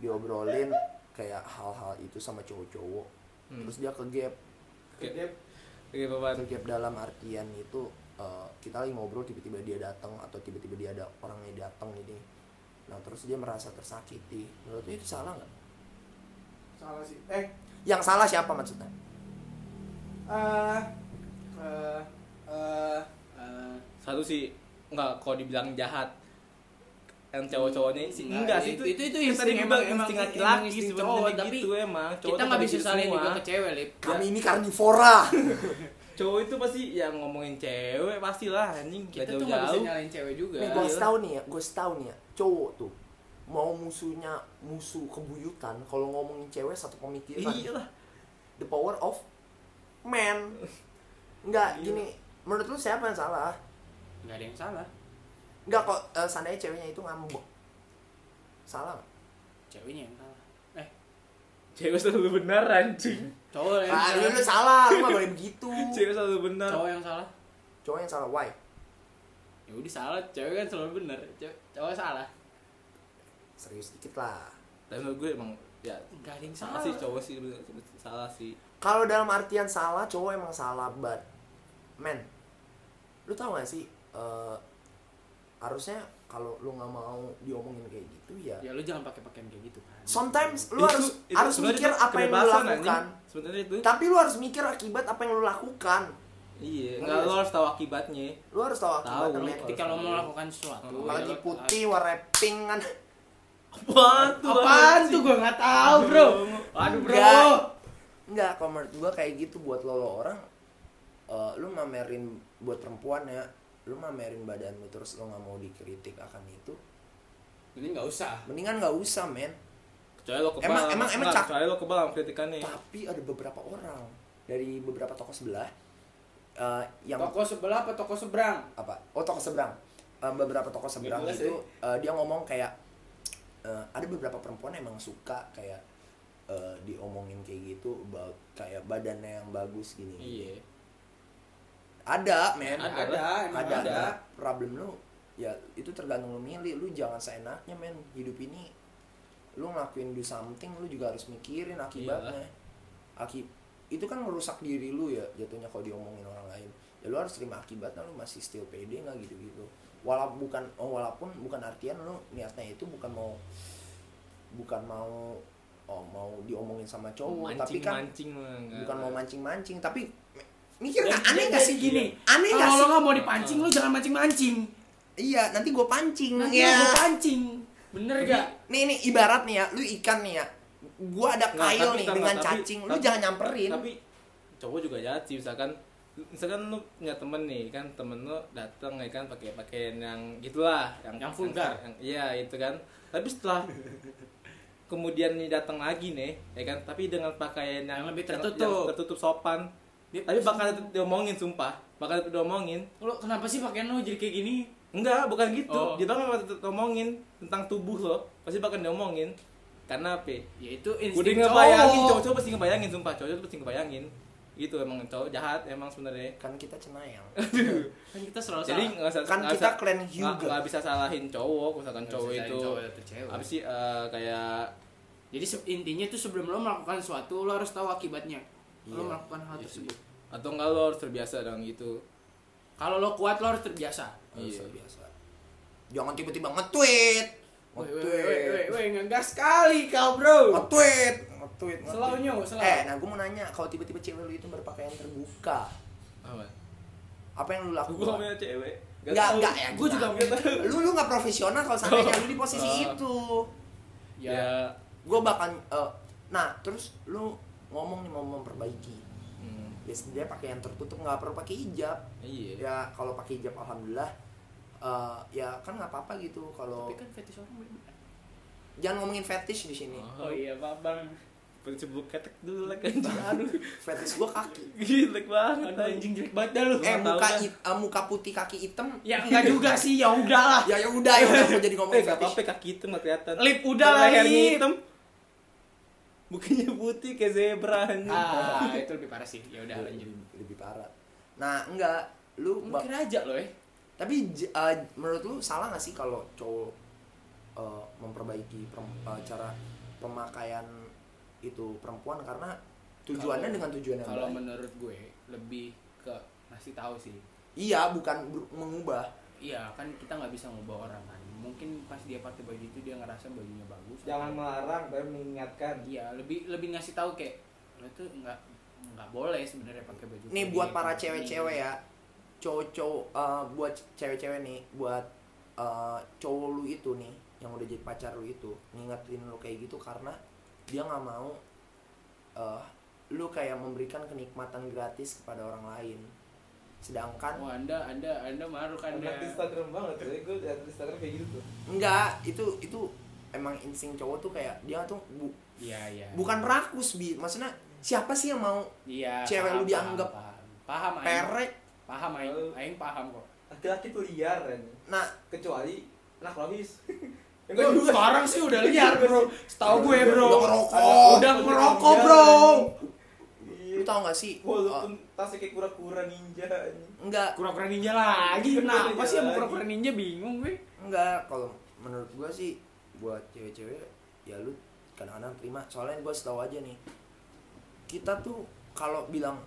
diobrolin kayak hal-hal itu sama cowok-cowok Hmm. terus dia ke gap oke bapak ke gap dalam artian itu eh, kita lagi ngobrol tiba-tiba dia datang atau tiba-tiba dia ada orangnya datang ini. Nah terus dia merasa tersakiti. Menurut itu salah nggak? Salah sih. Eh. Yang salah siapa maksudnya eh eh eh Eh, satu sih nggak kalau dibilang jahat. Yang cowok-cowoknya sih Enggak, enggak sih itu- itu itu- insting, tadi gua emang- bilang emang- laki-laki cowok, tapi gitu emang cowok kita nggak bisa gitu salahin semua. juga ke cewek lip. Kami ini karnivora. Cowok itu pasti yang ngomongin cewek pastilah anjing. Kita tuh nggak bisa nyalain cewek juga. Nih gue Iya. tahu nih ya gue tahu nih ya cowok tuh mau musuhnya musuh kebuyutan kalau ngomongin cewek satu pemikiran. Iya lah the power of man nggak Iya. gini. Menurut lu siapa yang salah? Nggak ada yang salah. Nggak kok eh, seandainya ceweknya itu ngambek. Salah nggak? ceweknya yang salah. Eh cewek selalu benar anjing. Cowok yang ah, lu, salah. lu salah lu nggak boleh begitu cewek selalu benar. Cowok yang salah. Cowok yang salah why? Ya udah salah. Cewek kan selalu benar. Cewek cowok salah. Serius dikit lah. Dan menurut gue emang ya nggak ada yang salah salah. sih cowok sih salah sih kalau dalam artian salah cowok emang salah but man lu tau gak sih eh, harusnya kalau lu nggak mau diomongin kayak gitu ya ya lu jangan pakai pakaian kayak gitu kan. Sometimes lu Itu- harus itu harus mikir apa yang lu lakukan. Itu tapi lu harus mikir akibat apa yang lu lakukan. Iya Ngerti nggak gak lo sih? harus tahu akibatnya. Lu harus tahu akibatnya Tahu. men. ketika lo mau melakukan sesuatu. Ya apalagi lo- putih warna pink kan apaan tuh apaan tuh gue nggak tahu bro. Aduh bro Enggak. Kalau menurut gua kayak gitu buat lo, lo orang eh, lu mamerin buat perempuan ya, lu mamerin badan lu terus lo nggak mau dikritik akan itu, ini nggak usah mendingan nggak usah men. kecuali lo kebal Emang- emang- emang cak- kecuali lo kebal sama kritikannya Tapi ada beberapa orang dari beberapa toko sebelah eh, yang toko sebelah apa toko seberang apa? Oh toko seberang. Eh, beberapa toko seberang jelas itu eh, dia ngomong kayak eh, ada beberapa perempuan emang suka kayak eh, diomongin kayak gitu about kayak badannya yang bagus gini. iya. Ada, men. Ada, ada emang ada, ada, ada. problem lu ya itu tergantung lu milih. Lu jangan seenaknya men. Hidup ini lu ngelakuin do something lu juga harus mikirin akibatnya. Akib itu kan merusak diri lu ya jatuhnya kalau diomongin orang lain. Ya lu harus terima akibatnya lu masih still pede nggak gitu gitu walaupun bukan oh, walaupun bukan artian lu niatnya itu bukan mau bukan mau oh mau diomongin sama cowok tapi mancing kan mancing bukan mau mancing-mancing tapi mikir Dan- nggak aneh dan sih gini aneh sih lo nggak mau dipancing lo jangan mancing mancing Iya, nanti gue pancing nanti ya. lo pancing bener gak Nih nih ibarat nih ya, lu ikan nih ya. Gua ada kail tapi- nih tapi- dengan tapi- cacing, lu tapi- jangan nyamperin. tapi cowok juga jahat sih misalkan misalkan lu punya temen nih kan temen lu datang ya kan pakai pakaian yang gitulah yang Yang vulgar. yang- iya itu kan tapi setelah kemudian nih datang lagi nih ya kan? Tapi dengan pakaian yang, Yang lebih yang- tertutup. yang tertutup sopan. Dia- tapi bakal diomongin sumpah. Bakal diomongin. Lo kenapa sih pakaian lo jadi kayak gini? Enggak bukan gitu. Oh. dia bakal diomongin tentang tubuh lo. Pasti bakal diomongin. Karena apa? Ya itu udah insting ngebayangin cowok. cowok-cowok pasti ngebayangin sumpah. Cowok pasti ngebayangin gitu emang cowok jahat emang sebenarnya Kan kita cenayang. kan kita selalu jadi nggak usah Kan kita clan nggak- Hyuga. nggak bisa salahin cowok misalkan Nggak cowok itu cowok apa sih eh, kayak jadi intinya tuh sebelum lo melakukan sesuatu lo harus tahu akibatnya lo Iya. melakukan hal Iya tersebut atau enggak lo harus terbiasa dengan gitu kalau lo kuat lo harus terbiasa Harus Iya. biasa. Jangan tiba-tiba nge-tweet. Nge-tweet. ngegas sekali kau bro Nge-tweet. Nge-tweet. Selalu nge-tweet. nyu, selalu. Eh, nah gue mau nanya, kalau tiba-tiba cewek lu itu berpakaian terbuka, apa apa yang lu gue lakukan? punya cewek Enggak, tahu. enggak ya. Gua juga gimana? Lu lu nggak profesional kalau seandainya lu di posisi Oh. itu. ya, gue bakal eh, nah terus lu ngomong nih mau memperbaiki Hmm, ya dia pakai yang tertutup nggak perlu pakai hijab iya ya kalau pakai hijab alhamdulillah eh, ya kan nggak apa-apa gitu kalau tapi kan fetish orang beda jangan ngomongin fetish di sini oh iya pak bang sebut ketek dulu lah kan. Aduh. Fetish gue kaki. Gila banget aduh anjing. jelek banget dah lu. Eh muka hit- eh, muka putih kaki hitam? Ya enggak juga sih. Ya udahlah. Ya ya udah ya udah mau jadi eh ngomongin gak fetish. apa-apa kaki itu nggak kelihatan. Lip udah lah lehernya lip hitam. Bukannya putih kayak zebra ah itu lebih parah sih. Ya udah lanjut. lebih, lebih parah. Nah enggak. Lu mungkin aja lo ya Tapi j- eh, menurut lu salah gak sih kalau cowok eh, memperbaiki eh, cara pemakaian itu perempuan karena tujuannya Kalau- dengan tujuan yang kalau menurut gue lebih ke ngasih tahu sih Iya, bukan ber- mengubah. iya kan kita nggak bisa ngubah orang kan mungkin pas dia pakai baju itu dia ngerasa bajunya bagus jangan atau- melarang tapi mengingatkan iya lebih lebih ngasih tahu kayak lo tuh nggak nggak boleh sebenarnya pakai baju Nih buat gitu. para Ini- cewek-cewek ya. Cowok-cowok eh, buat cewek-cewek nih, buat eh, cowok lu itu nih yang udah jadi pacar lu itu, ngingetin lu kayak gitu karena dia nggak mau eh lu kayak memberikan kenikmatan gratis kepada orang lain. Sedangkan oh anda anda anda maruk anda. Anak Instagram banget ya gue liat Instagram kayak gitu. Tuh Enggak, itu itu emang insting cowok tuh kayak dia tuh bu- iya iya. bukan rakus bi, maksudnya siapa sih yang mau iya cewek paham, lu dianggap paham paham. Aing. perek? paham aing. Aing paham kok. Laki-laki tuh liar kan Nah, kecuali anak rohis Wah, sekarang sih udah liar bro setahu gue bro Udah ngerokok. udah ngerokok bro lu tau gak sih? walaupun tasnya kayak kura-kura ninja enggak, kura-kura ninja lagi kenapa sih sama kura-kura ninja bingung gue enggak. Kalau menurut gua sih buat cewek-cewek ya lu kadang-kadang terima. Soalnya gua setahu aja nih. Kita tuh kalau bilang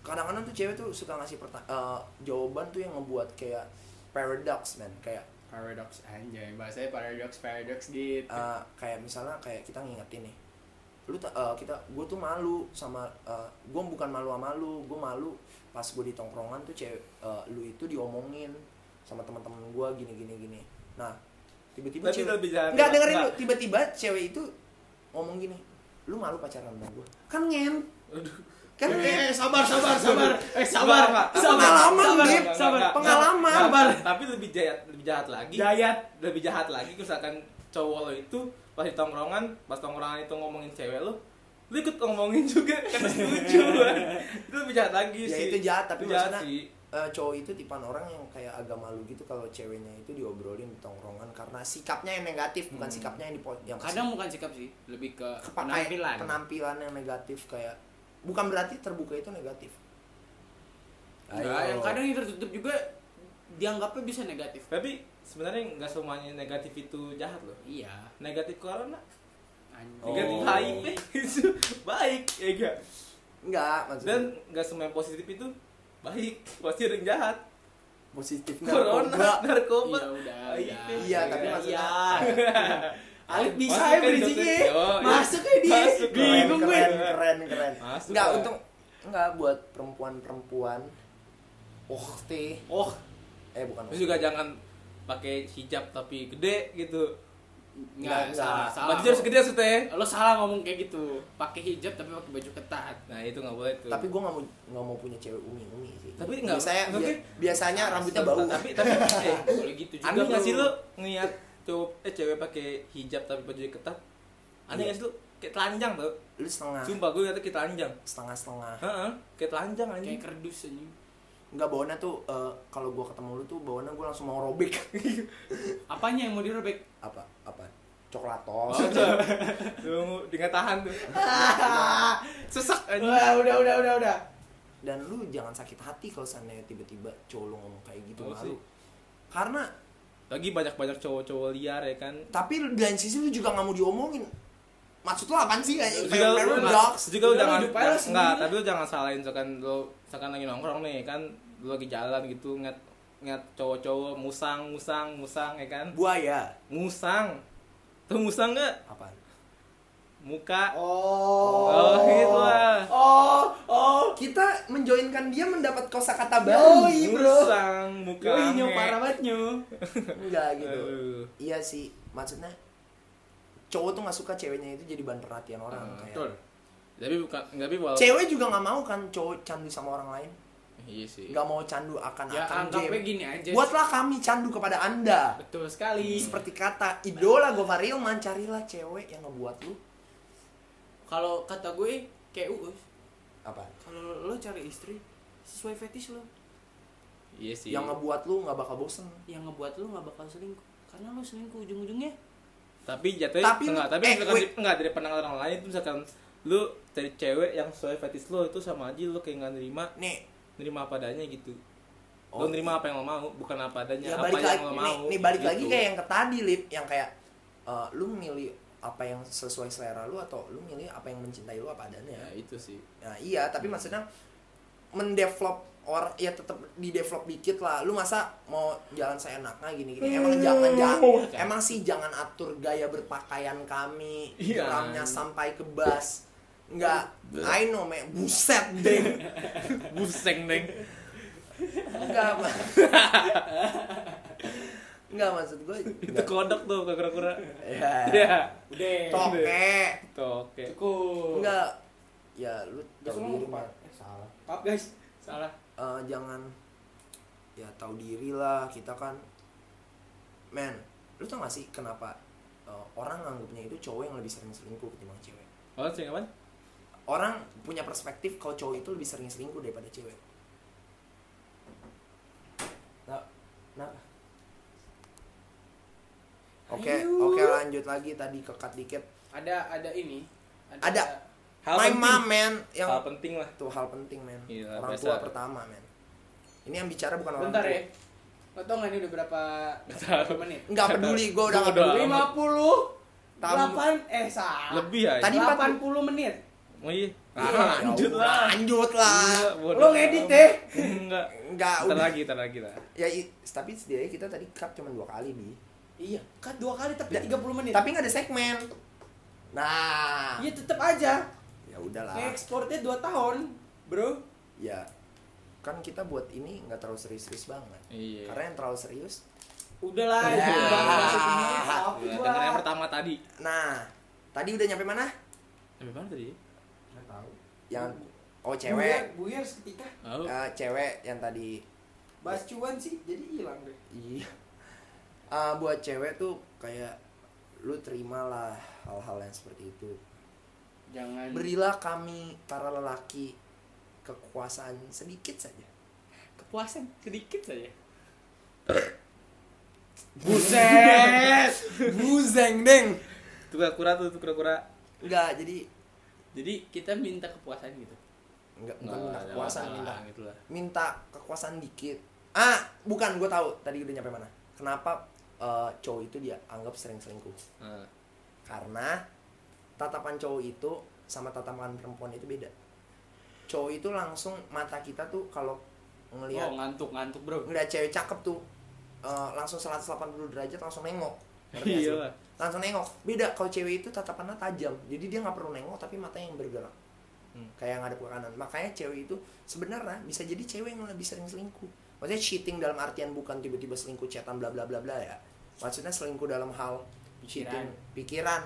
kadang-kadang tuh cewek tuh suka ngasih perta- eh, jawaban tuh yang ngebuat kayak paradox man kayak paradox anjay bahasanya paradox paradox gitu. Eh, kayak misalnya kayak kita ngingetin nih lu ta- eh, kita gue tuh malu sama gue bukan malu sama lu gue malu pas gue di tongkrongan tuh cewek eh, lu itu diomongin sama teman-teman gue gini gini gini. Nah tiba-tiba Tapi cewek nggak dengerin lu tiba-tiba cewek itu ngomong gini lu malu pacaran sama gue kan ngen kan ngen sabar sabar sabar eh Enggak, enggak. Pengalaman, Sabar, Sabar. Pengalaman. enggak. Sabar. Tapi lebih jahat, lebih jahat lagi. Jayat Lebih jahat lagi misalkan cowok lo itu pas di tongkrongan, pas tongkrongan itu ngomongin cewek lo, lu ikut ngomongin juga kan setuju kan. Itu lebih jahat lagi ya sih. itu jahat tapi jahat maksudnya sih. eh, cowok itu tipean orang yang kayak agak malu gitu kalau ceweknya itu diobrolin di tongkrongan karena sikapnya yang negatif bukan Hmm. sikapnya yang di yang kadang bukan sikap sih lebih ke kepa- penampilan penampilan yang negatif kayak bukan berarti terbuka itu negatif Enggak, yang kadang yang tertutup juga dianggapnya bisa negatif Tapi sebenarnya nggak semuanya negatif itu jahat loh. iya Negatif corona, anjing negatif Oh. HIV itu baik, ya enggak? enggak maksudnya Dan nggak semua yang positif itu baik, pasti ada yang jahat. positif Corona, narkoba narkoba, Iya, udah, HIV. udah. Iya, tapi Iya, maksudnya- iya. Alif bisa ya bridgingnya? Oh, iya. Masuk ya dia. Masuk, keren Bingung gue. Keren keren keren. Masuk enggak lah. untung enggak buat perempuan-perempuan. Oh teh Oh. Eh bukan Terus juga jangan pakai hijab tapi gede gitu. Enggak, Enggak, salah, salah Baju harus gede maksudnya. Lo salah ngomong kayak gitu. Pakai hijab tapi pakai baju ketat. Nah, itu nggak boleh tuh. tapi gue nggak mau nggak mau punya cewek umi umi sih. Tapi nggak- bia- biasanya rambutnya bau. Tapi tapi eh Boleh gitu juga aneh nggak sih lo ngeliat cowok eh cewek pakai hijab tapi baju ketat? Aneh Iya. nggak sih lo kayak telanjang tuh? lu setengah Sumpah gue liatnya kayak telanjang. setengah setengah Heeh, kayak telanjang anjing. Kayak kerdus anjing nggak baunya tuh eh, kalau gue ketemu lu tuh baunya gue langsung mau robek Apanya yang mau dirobek? apa apa coklat tos Oh, tuh. Tunggu, dia nggak tahan tuh. Sesak. Wah, udah, udah, udah, udah. dan lu jangan sakit hati kalau seandainya tiba-tiba cowok lu ngomong kayak gitu Oh, malu sih. karena Lagi banyak-banyak cowok-cowok liar ya kan. tapi di lain sisi lu juga nggak mau diomongin. Maksud lu apaan sih? Kayak juga lu paradox juga lu jangan enggak, sendiri. tapi lu jangan salahin misalkan lu misalkan lagi nongkrong nih kan? Lu lagi jalan gitu ngeliat ngeliat cowok-cowok musang musang musang ya kan? Buaya. Musang. Tuh musang nggak? Apaan muka Oh. oh gitu lah Oh, oh. kita menjoinkan dia mendapat kosakata baru Yoi, bro. musang muka Yoi, nyo nge. parah banget nyo. enggak gitu Aduh. iya sih maksudnya cowok tuh nggak suka ceweknya itu jadi bahan perhatian orang Hmm, kayak Betul. tapi bukan tapi walaupun cewek juga nggak mau kan cowok candu sama orang lain iya sih nggak mau candu akan Ya akan anggapnya gini aja. buatlah kami candu kepada anda Betul sekali. seperti kata idola Govarilman carilah cewek yang ngebuat lu Kalau kata gue kayak Uus, apa? Kalau lo cari istri sesuai fetish lo, iya sih. Yang ngebuat lu nggak bakal bosen. Yang ngebuat lo nggak bakal selingkuh. Karena lo selingkuh ujung-ujungnya. tapi jatuhnya Tapi lu- enggak tapi eh, misalkan wait. enggak dari pandangan orang lain itu misalkan lu cari cewek yang sesuai fetish lo itu sama aja lu kayak nggak nerima. Nih. Nerima apa adanya gitu. Oh. lo nerima apa yang lo mau bukan apa adanya. Ya apa balik yang lagi. lo nih, mau nih balik gitu. lagi kayak yang ke tadi lip. Yang kayak eh, lu milih apa yang sesuai selera lu atau lu milih apa yang mencintai lu apa adanya ya itu sih Nah, iya, tapi maksudnya mendevelop orang ya tetap di develop dikit lah. Lu masa mau jalan seenaknya gini-gini. Emang jangan jangan emang sih jangan atur gaya berpakaian kami, Iya. geramnya sampai ke bas. Enggak, I know, me. Buset, deng. buseng neng Enggak. Enggak maksud gue. itu kodok tuh ke kura-kura Ya. ya Udah. Toke. tuh oke Cukup. Enggak. Ya, lu tahu diri. Eh, salah. Maaf guys. Salah. Eh, jangan ya tahu diri lah kita kan men lu tau gak sih kenapa eh, orang nganggapnya itu cowok yang lebih sering selingkuh ketimbang cewek oh sih kapan orang punya perspektif kalau cowok itu lebih sering selingkuh daripada cewek nah, kenapa oke oke lanjut lagi tadi kekat dikit Ada ada ini. Ada. hal my penting mom man yang hal penting lah tuh hal penting men Iya, orang biasa. tua pertama men ini yang bicara bukan orang Bentar tua ya. Lo tau gak ini udah berapa, berapa menit? nggak peduli gue udah Udah. peduli Lima puluh Tam- delapan eh salah. lebih ya Tadi delapan puluh menit. oh iya Ah, lanjut Ya, lah. lanjut lah Iya, Lo ngedit deh. Enggak. enggak Ntar udah lagi, ntar lagi lah. ya tapi setidaknya kita tadi cut cuma dua kali nih Iya, kan dua kali tapi Ya, 30 menit. tapi nggak ada segmen nah Iya tetap aja. ya udahlah Ekspornya 2 tahun, Bro. ya kan kita buat ini nggak terlalu serius-serius banget Iya. karena yang terlalu serius Udahlah, Ya. Ya, denger yang pertama tadi. nah tadi udah nyampe mana Sampai mana tadi? Nggak tahu. yang oh Buyar, cewek buyar seketika. Oh. Eh, cewek yang tadi Bahas cuan sih, jadi hilang deh. iya Eh, buat cewek tuh kayak lu terimalah hal-hal yang seperti itu Jangan berilah kami para lelaki kekuasaan sedikit saja kepuasan sedikit saja. Buset. buzeng deng Itu kura-kura tuh, kura-kura. enggak jadi Jadi kita minta kepuasan gitu. enggak bukan minta kekuasaan masalah, minta gitu lah. minta kekuasaan dikit ah bukan gue tahu tadi udah nyampe mana kenapa eh, cowok itu dia anggap sering selingkuh. Nah, karena tatapan cowok itu sama tatapan perempuan itu beda. Cowok itu langsung mata kita tuh kalau ngelihat Oh, ngantuk-ngantuk, Bro. ngeliat cewek cakep tuh eh, langsung 180 derajat langsung nengok. Iya. Langsung nengok. Beda kalau cewek itu tatapannya tajam. Jadi dia nggak perlu nengok tapi matanya yang bergerak. Hmm. kayak ngadep ke kanan makanya cewek itu sebenarnya bisa jadi cewek yang lebih sering selingkuh. Maksudnya cheating dalam artian bukan tiba-tiba selingkuh chatan bla bla bla bla ya maksudnya selingkuh dalam hal cheating pikiran.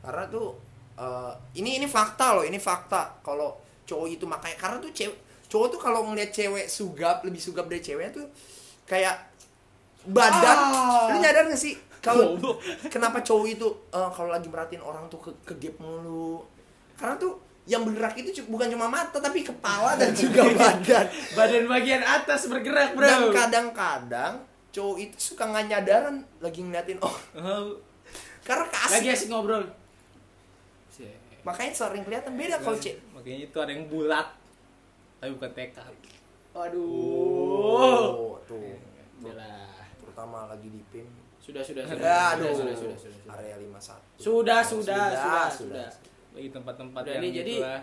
Karena tuh eh, ini ini fakta loh ini fakta. Kalau cowok itu makanya karena tuh cewek cowok tuh kalau ngeliat cewek sugap lebih sugap dari cewek tuh kayak badan. Ah. lu nyadar gak sih? Kalau kenapa cowok itu eh, kalau lagi merhatiin orang tuh ke, ke gap mulu. Karena tuh yang bergerak itu bukan cuma mata tapi kepala dan juga badan. Badan bagian atas bergerak, Bro. dan kadang-kadang cowok itu suka nggak nyadaran lagi ngeliatin oh karena Lagi kasih asik ngobrol. makanya sering kelihatan beda kalau cewek makanya itu ada yang bulat. Tapi bukan tekad. Aduh. oh, tuh Udah. terutama lagi di PIM Sudah, sudah, sudah. Sudah, aduh sudah, sudah, sudah, sudah. area 51 Sudah, sudah, sudah, sudah, sudah. Bagi tempat-tempat yang nih, jadi- lah.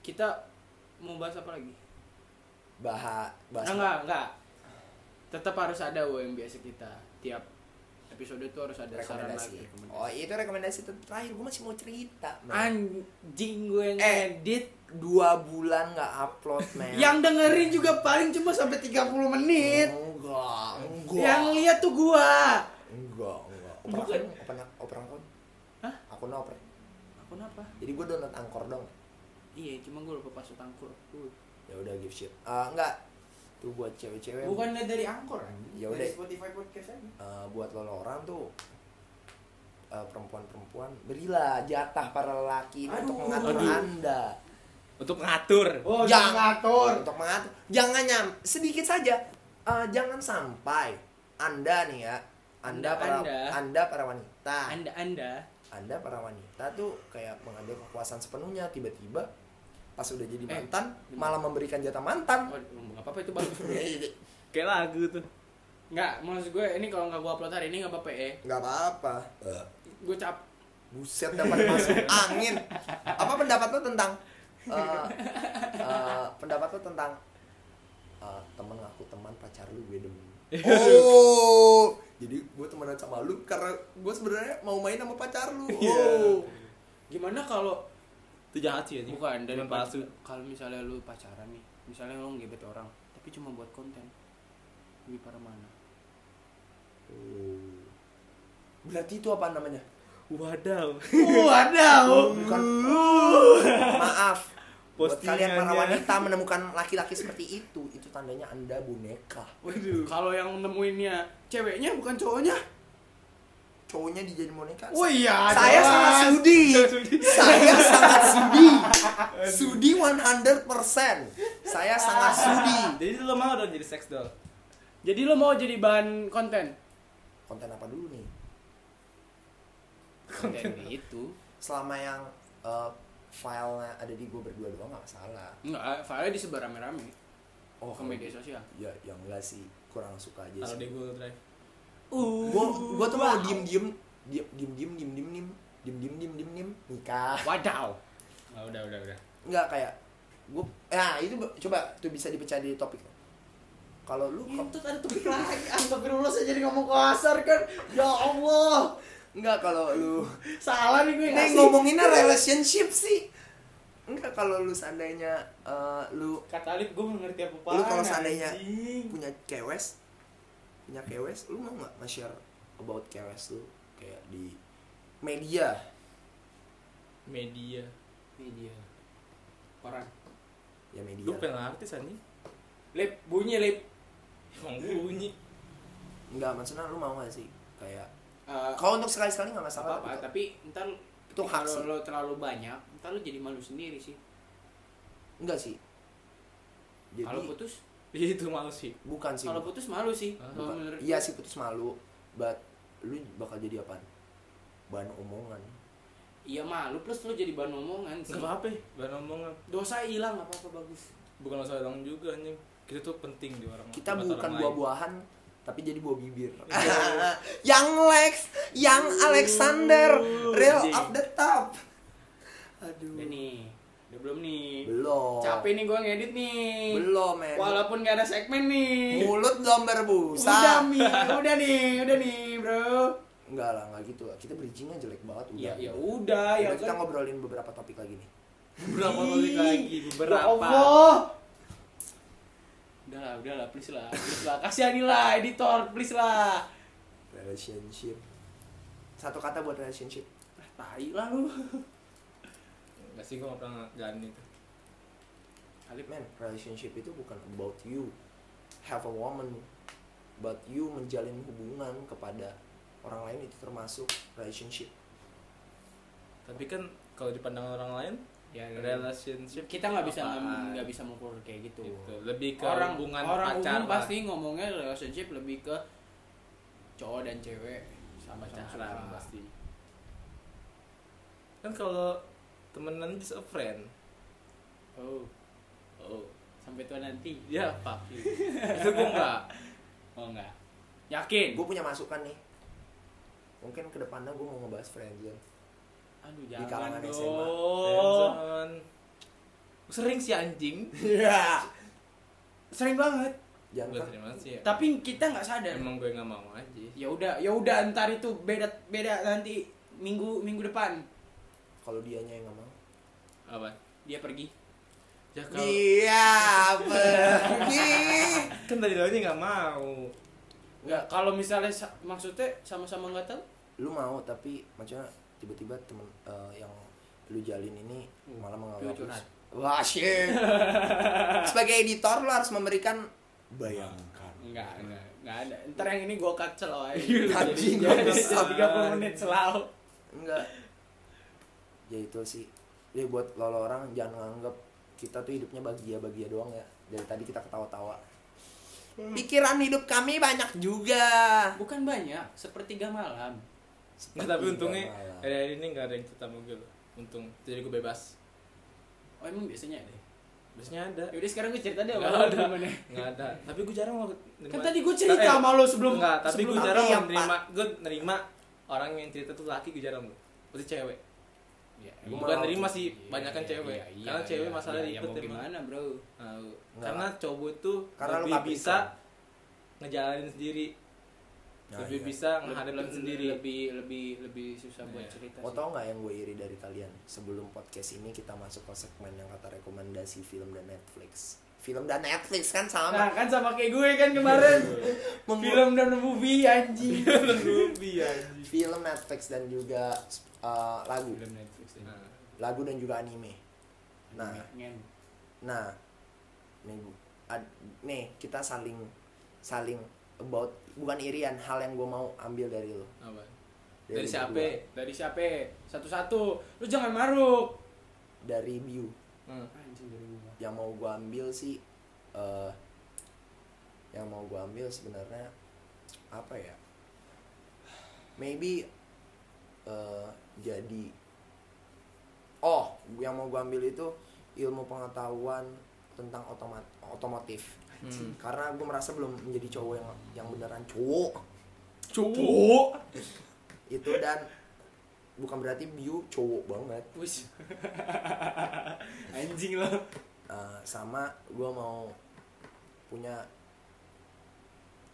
Kita mau bahas apa lagi? bahas bahas enggak, enggak. Tetap harus ada UM biasa kita. Tiap episode itu harus ada saran rekomendasi lagi. rekomendasi. oh itu rekomendasi terakhir gue masih mau cerita men. Anjing gue yang Eh. edit. dua bulan nggak upload men Yang dengerin juga paling cuma sampai 30 menit. enggak enggak Yang lihat tuh gua. enggak enggak oper Bukan. akun oper akun Hah? akun oper Aku kenapa? jadi gue download angkor dong Iya, cuma gue lupa password angkor. Uh. ya udah give shit Ah, enggak tuh buat cewek-cewek. Bukannya dari angkor ya udah. Dari Spotify podcast aja. Eh, buat lo orang tuh eh, perempuan-perempuan. Berilah jatah para lelaki ini untuk mengatur Aduh. anda. Untuk ngatur. Oh, Jangan- jangan ngatur. untuk mengatur. Jangan nyam sedikit saja. Eh, jangan sampai anda nih ya anda, Anda, para Anda. anda para wanita. Anda Anda. Anda para wanita tuh kayak mengambil kekuasaan sepenuhnya. Tiba-tiba pas udah jadi Eh, mantan gimana? malah memberikan jatah mantan Oh, nggak apa-apa itu bagus. Kayak lagu tuh. Nggak, maksud gue ini kalau nggak gue upload hari ini nggak apa-apa ya. nggak apa-apa Gue cap. buset dapat masuk angin apa pendapat lo tentang eh, eh, pendapat lo tentang eh, temen ngaku teman pacar lu gue demen oh jadi gue temenan sama lu karena gue sebenarnya mau main sama pacar lu Iya. oh Gimana kalau Itu jahat sih anjing. bukan dari palsu. Kalau misalnya lu pacaran nih, misalnya lu ngebet orang, tapi cuma buat konten. Lebih parah mana? Oh. berarti itu apa namanya Wadaw. Wadaw. bukan maaf buat kalian para wanita menemukan laki-laki seperti itu itu tandanya anda boneka Waduh. Kalau yang nemuinnya ceweknya bukan cowoknya. Cowoknya dijadi boneka. Oh iya, saya jelas. sangat sudi. Saya sangat sudi. Sudi 100% saya sangat sudi. Jadi lo mau dong jadi sex doll? Jadi lo mau jadi bahan konten? konten apa dulu nih? Konten itu. selama yang eh, filenya ada di gue berdua doang nggak masalah Enggak, filenya disebar rame-rame. Oh ke media sosial. ya yang enggak sih. Kurang suka aja Kalau sih. di Google Drive. Gue gue tuh mau diem diem diem diem diem diem diem diem diem diem diem diem diem nikah Wadaw. Oh, udah udah udah. nggak kayak gue ya itu coba tuh bisa dipecah di topik kalau lu Itu ada topik lagi. Astagfirullah saya jadi ngomong kasar kan. Ya Allah. nggak kalau lu Salah nih gue Nih ngomonginnya relationship sih. Enggak kalau lu seandainya eh, lu Kata Alif gue nggak ngerti apa-apa. lu kalau seandainya anjing. punya kewes punya kewes lu mau nggak nge-share about kewes lu kayak di media media Media. Koran. ya media gue pengen artis anjing Lip, bunyi lip. emang bunyi enggak maksudnya lu mau gak sih kayak Eh, kalau untuk sekali sekali nggak masalah apa-apa, tapi tapi ntar Itu hak kalau sih. lo terlalu banyak, ntar lo jadi malu sendiri sih. enggak sih jadi Kalau putus, itu malu sih. Bukan sih kalau putus malu sih. Ah, bukan. menurut iya sih putus malu but lu bakal jadi apa? Bahan omongan. Iya malu plus lo jadi bahan omongan sih. nggak apa-apa bahan omongan. Dosa hilang apa apa bagus. bukan masalah orang juga anjing. Kita tuh penting di orang kita bukan orang buah-buahan tapi jadi buah bibir. Iya. yang Lex yang Alexander. Real of the top. Aduh nih, udah belum nih. belum Capek nih gue ngedit nih. belum men Walaupun gak ada segmen nih. mulut belum Udah berbusa nih, udah nih, udah nih, bro. enggak lah enggak gitu lah kita bridgingnya jelek banget udah Ya, ya udah, ya Udah, kita kan. ngobrolin beberapa topik lagi nih beberapa kali lagi Ya beberapa Allah. Udah lah, udah lah, please lah, please lah. Kasihani lah, editor, please lah. relationship satu kata buat relationship Ah, tai lah lu. Nggak sih gue nggak pernah jalan itu. Alip man relationship itu bukan about you. Have a woman but you menjalin hubungan kepada orang lain itu termasuk relationship. Tapi kan kalau di pandangan orang lain Ya, relationship kita nggak bisa nggak bisa mengukur kayak gitu. Gitu. lebih ke orang hubungan orang pacar umum lah. pasti ngomongnya relationship lebih ke cowok dan cewek sama pacaran sama pasti. Kan kalau temenan just a friend Oh, oh sampai tua nanti. ya fuck you. itu gue enggak Oh enggak. Yakin? gue punya masukan nih mungkin ke depannya gue mau ngebahas friendzone Aduh, Di jangan kalangan dong. SMA. Friendzone. sering sih anjing Iya. Sering banget. jangan gue kan terima sih ya. Tapi kita nggak sadar. emang gue nggak mau aja Ya udah, ya udah ntar itu beda beda nanti minggu minggu depan kalau dianya yang nggak mau apa dia pergi. ya kalau dia pergi kan dari dulunya nggak mau Enggak, kalau misalnya sa- maksudnya sama-sama nggak tahu? lu mau tapi maksudnya tiba-tiba temen eh, yang lu jalin ini malah menganggap Lu curhat. wah shit sebagai editor lu harus memberikan bayangkan Enggak, enggak, enggak ada. Ntar yang ini gua cut slow aja. Anjing, Jadi bangsat. 30 menit selalu. enggak ya itu sih ya buat lo lo orang jangan nganggap kita tuh hidupnya bahagia-bahagia doang ya. Dari tadi kita ketawa-tawa. Pikiran hidup kami banyak juga. Bukan banyak, sepertiga malam. Nggak, tapi untungnya malah. hari hari ini nggak ada yang cerita mobil. Untung jadi gue bebas. Oh emang biasanya ada? biasanya ada. Yaudah sekarang gue cerita deh Nggak ada. gimana. nggak ada. Tapi gue jarang mau nerima. Kan tadi gue cerita Eh, sama lo sebelum Enggak, tapi sebelum gue jarang Iya, mau nerima. Gue nerima orang yang cerita tuh laki gue jarang loh pasti cewek Ya, Gua bukan malah- nerima sih Iya, banyak kan iya, cewek iya, iya, karena cewek iya, masalah iya, ribet mau emang. gimana bro? Nah, karena cowok tuh Karena lebih bisa ngejalanin sendiri Nah, lebih iya. bisa menghadapin Lebih- sendiri lebih lebih lebih susah buat Iya. cerita Mau sih. tau nggak yang gue iri dari kalian? Sebelum podcast ini kita masuk ke segmen yang kata rekomendasi film dan Netflix. Film dan Netflix kan Nah sama. kan sama kayak gue kan kemarin film dan movie anjing. lebih anjing Film Netflix dan juga uh, lagu, film Netflix ini. Nah, lagu dan juga anime. Nah, Ngen. nah, nih, ad- nih kita saling saling about bukan irian hal yang gue mau ambil dari lo. apa dari lu siapa. Dari siapa? Satu-satu. Lu jangan maruk. Dari Biu. Hmm. Anjing dari. Yang mau gue ambil sih, eh yang mau gue ambil sebenarnya apa ya? Maybe eh jadi oh yang mau gue ambil itu ilmu pengetahuan tentang otomat otomotif Hmm. karena gue merasa belum menjadi cowok yang yang beneran cowok cowok itu dan bukan berarti Biu cowok banget Wis. Anjing lo. Eh, sama gue mau punya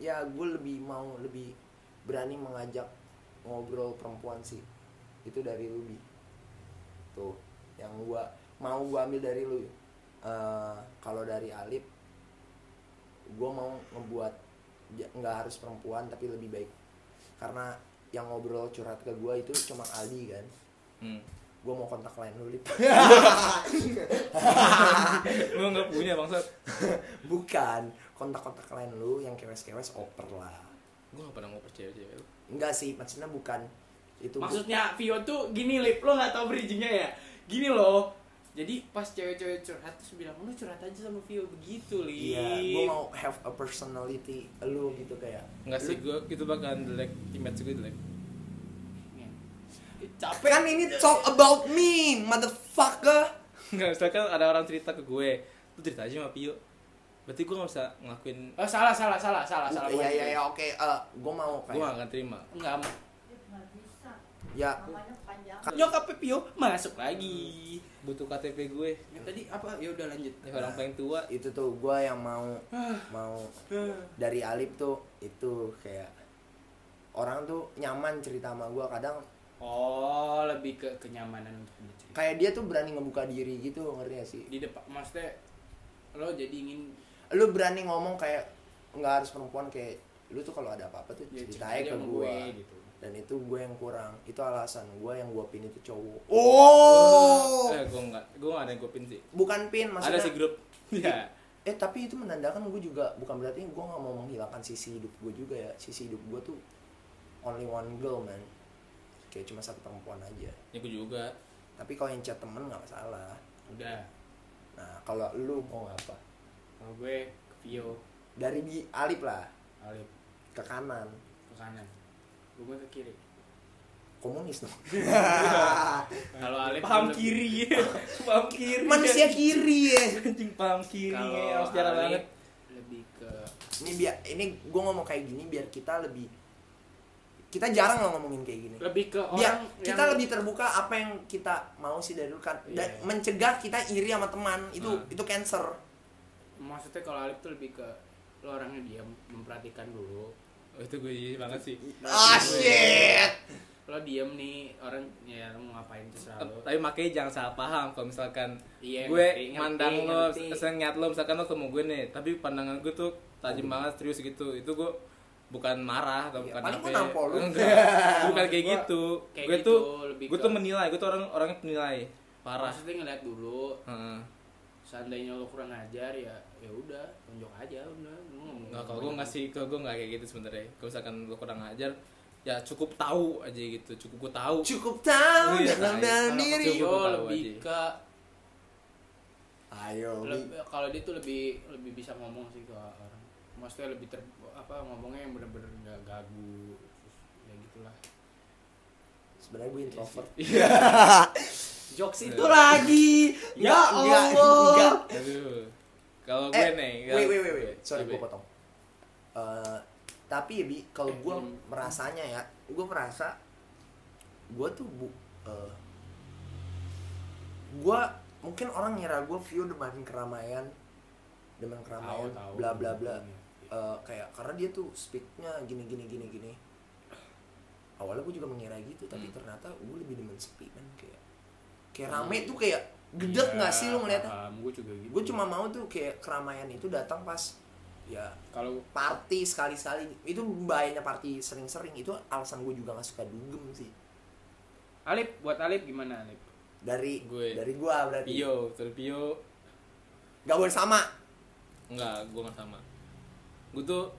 ya gue lebih mau lebih berani mengajak ngobrol perempuan sih. Itu dari lu Bi tuh yang gua mau gua ambil dari lu. Eh, kalau dari Alip gue mau ngebuat ja- nggak harus perempuan tapi lebih baik. Karena yang ngobrol curhat ke gue itu cuma Aldi kan. Hmm. Gue mau kontak lain lu Lip. Lu nggak punya bangsat bukan. Kontak-kontak lain lu yang kewes-kewes oper lah. Gue gak pernah mau percaya cewek lu. Enggak sih maksudnya bukan. Itu Maksudnya Vio tuh gini lip. Lo nggak tau bridgingnya ya. Gini loh. Jadi pas cewek-cewek curhat terus bilang lu curhat aja sama Vio. Begitu lip. Iya, gue mau have a personality lu gitu kayak. Enggak sih, gue itu bakalan jelek. Image gue jelek Capek. Kan ini talk about me, motherfucker. Enggak, misalkan ada orang cerita ke gue Lu cerita aja sama Pio Berarti gue gak bisa ngelakuin Oh salah salah salah salah salah. Iya iya iya oke. Eh, gue mau Gue gak kayak. akan terima Enggak mau. nggak bisa Ya, namanya panjang Nyokap Pio masuk lagi. Butuh KTP gue Yang tadi apa? Ya udah lanjut. Ya orang paling tua itu tuh gue yang mau mau dari Alip tuh itu kayak orang tuh nyaman cerita sama gue kadang Oh, lebih ke kenyamanan untuk bercerita. kayak dia tuh berani ngebuka diri gitu ngerti gak sih? Di depan maksudnya lo jadi ingin lu berani ngomong kayak nggak harus perempuan kayak lu tuh kalau ada apa-apa tuh ya, cerita cerita aja aja ke sama gue gitu. dan itu gue yang kurang. Itu alasan gue yang gue pin itu cowok. Oh! Eh gue gak, gue gak ada yang gue pin sih. Bukan pin maksudnya Ada sih grup. Ya eh tapi itu menandakan gue juga bukan berarti gue nggak mau menghilangkan sisi hidup gue juga ya. Sisi hidup gue tuh only one girl man kayak cuma satu perempuan aja. Ya gue juga. Tapi kalau yang chat temen nggak masalah. Udah. nah kalau lu mau apa? Kalau gue ke Vio, dari di Alip lah. Alip. Ke kanan. Ke kanan. Gue ke kiri. komunis dong. Kalau Alip Paham lebih- kiri. Paham kiri. Manusia kiri ya. Anjing paham kiri Kalau Harus jarang banget. lebih ke ini biar ini gue ngomong kayak gini biar kita lebih kita jarang loh ngomongin kayak gini. Lebih ke biar orang kita yang- lebih terbuka apa yang kita mau sih dari dulu kan. Dan Iya. mencegah kita iri sama teman itu Hmm. itu cancer. Maksudnya kalau Alip tuh lebih ke lo orangnya diam memperhatikan dulu. Oh itu gue iya banget sih. Ah shit. Lo diam nih orang ya lo mau ngapain tuh selalu Tapi makanya jangan salah paham kalau misalkan Iya, gue ngerti, ngerti, mandang lo, ngerti. lo misalkan lo ketemu gue nih, tapi pandangan gue tuh tajam banget serius gitu. Itu gue bukan marah atau Iya, bukan paling apa. gue nampol lu. Enggak, bukan kayak Gua gitu. kayak gue gitu, tuh lebih gue tuh menilai, gue tuh orang orangnya penilai. Parah. maksudnya ngeliat dulu Heeh. seandainya lo kurang ajar ya ya udah tunjuk aja udah lo Nggak, kalau gue ngasih ke gue nggak kayak gitu sebenarnya. Kalau misalkan lo kurang ajar, ya cukup tahu aja gitu. Cukup gue tahu. cukup tahu Iya, dalam nah, dalam kalau diri tahu lebih aja. ke ayo kalau dia tuh lebih lebih bisa ngomong sih ke orang maksudnya lebih ter apa ngomongnya yang bener-bener nggak gagu ya gitulah. Sebenarnya gue introvert. jokes itu lagi. Ya Aduh. Kalau gue eh nih, wait wait wait, wait. sorry gue potong. Eh, tapi ya bi kalau gue Hmm. merasanya ya gue merasa gue tuh bu eh, gue mungkin orang ngira gue view demen keramaian demen keramaian bla bla bla Eh, kayak karena dia tuh speaknya gini gini gini gini. Awalnya gue juga mengira gitu tapi Hmm. ternyata gue lebih demen sepi kan kayak kayak rame tuh kayak gedek nggak sih lu ngeliatnya? gue juga gitu. Gue cuma mau tuh kayak keramaian itu datang pas ya kalau party sekali sekali itu bahayanya party sering-sering. Itu alasan gue juga nggak suka dugem sih. Alip buat Alip gimana Alip? Dari Gue. dari gue berarti. Pio, betul Pio. Nggak boleh sama. Enggak, gue gak sama Gue tuh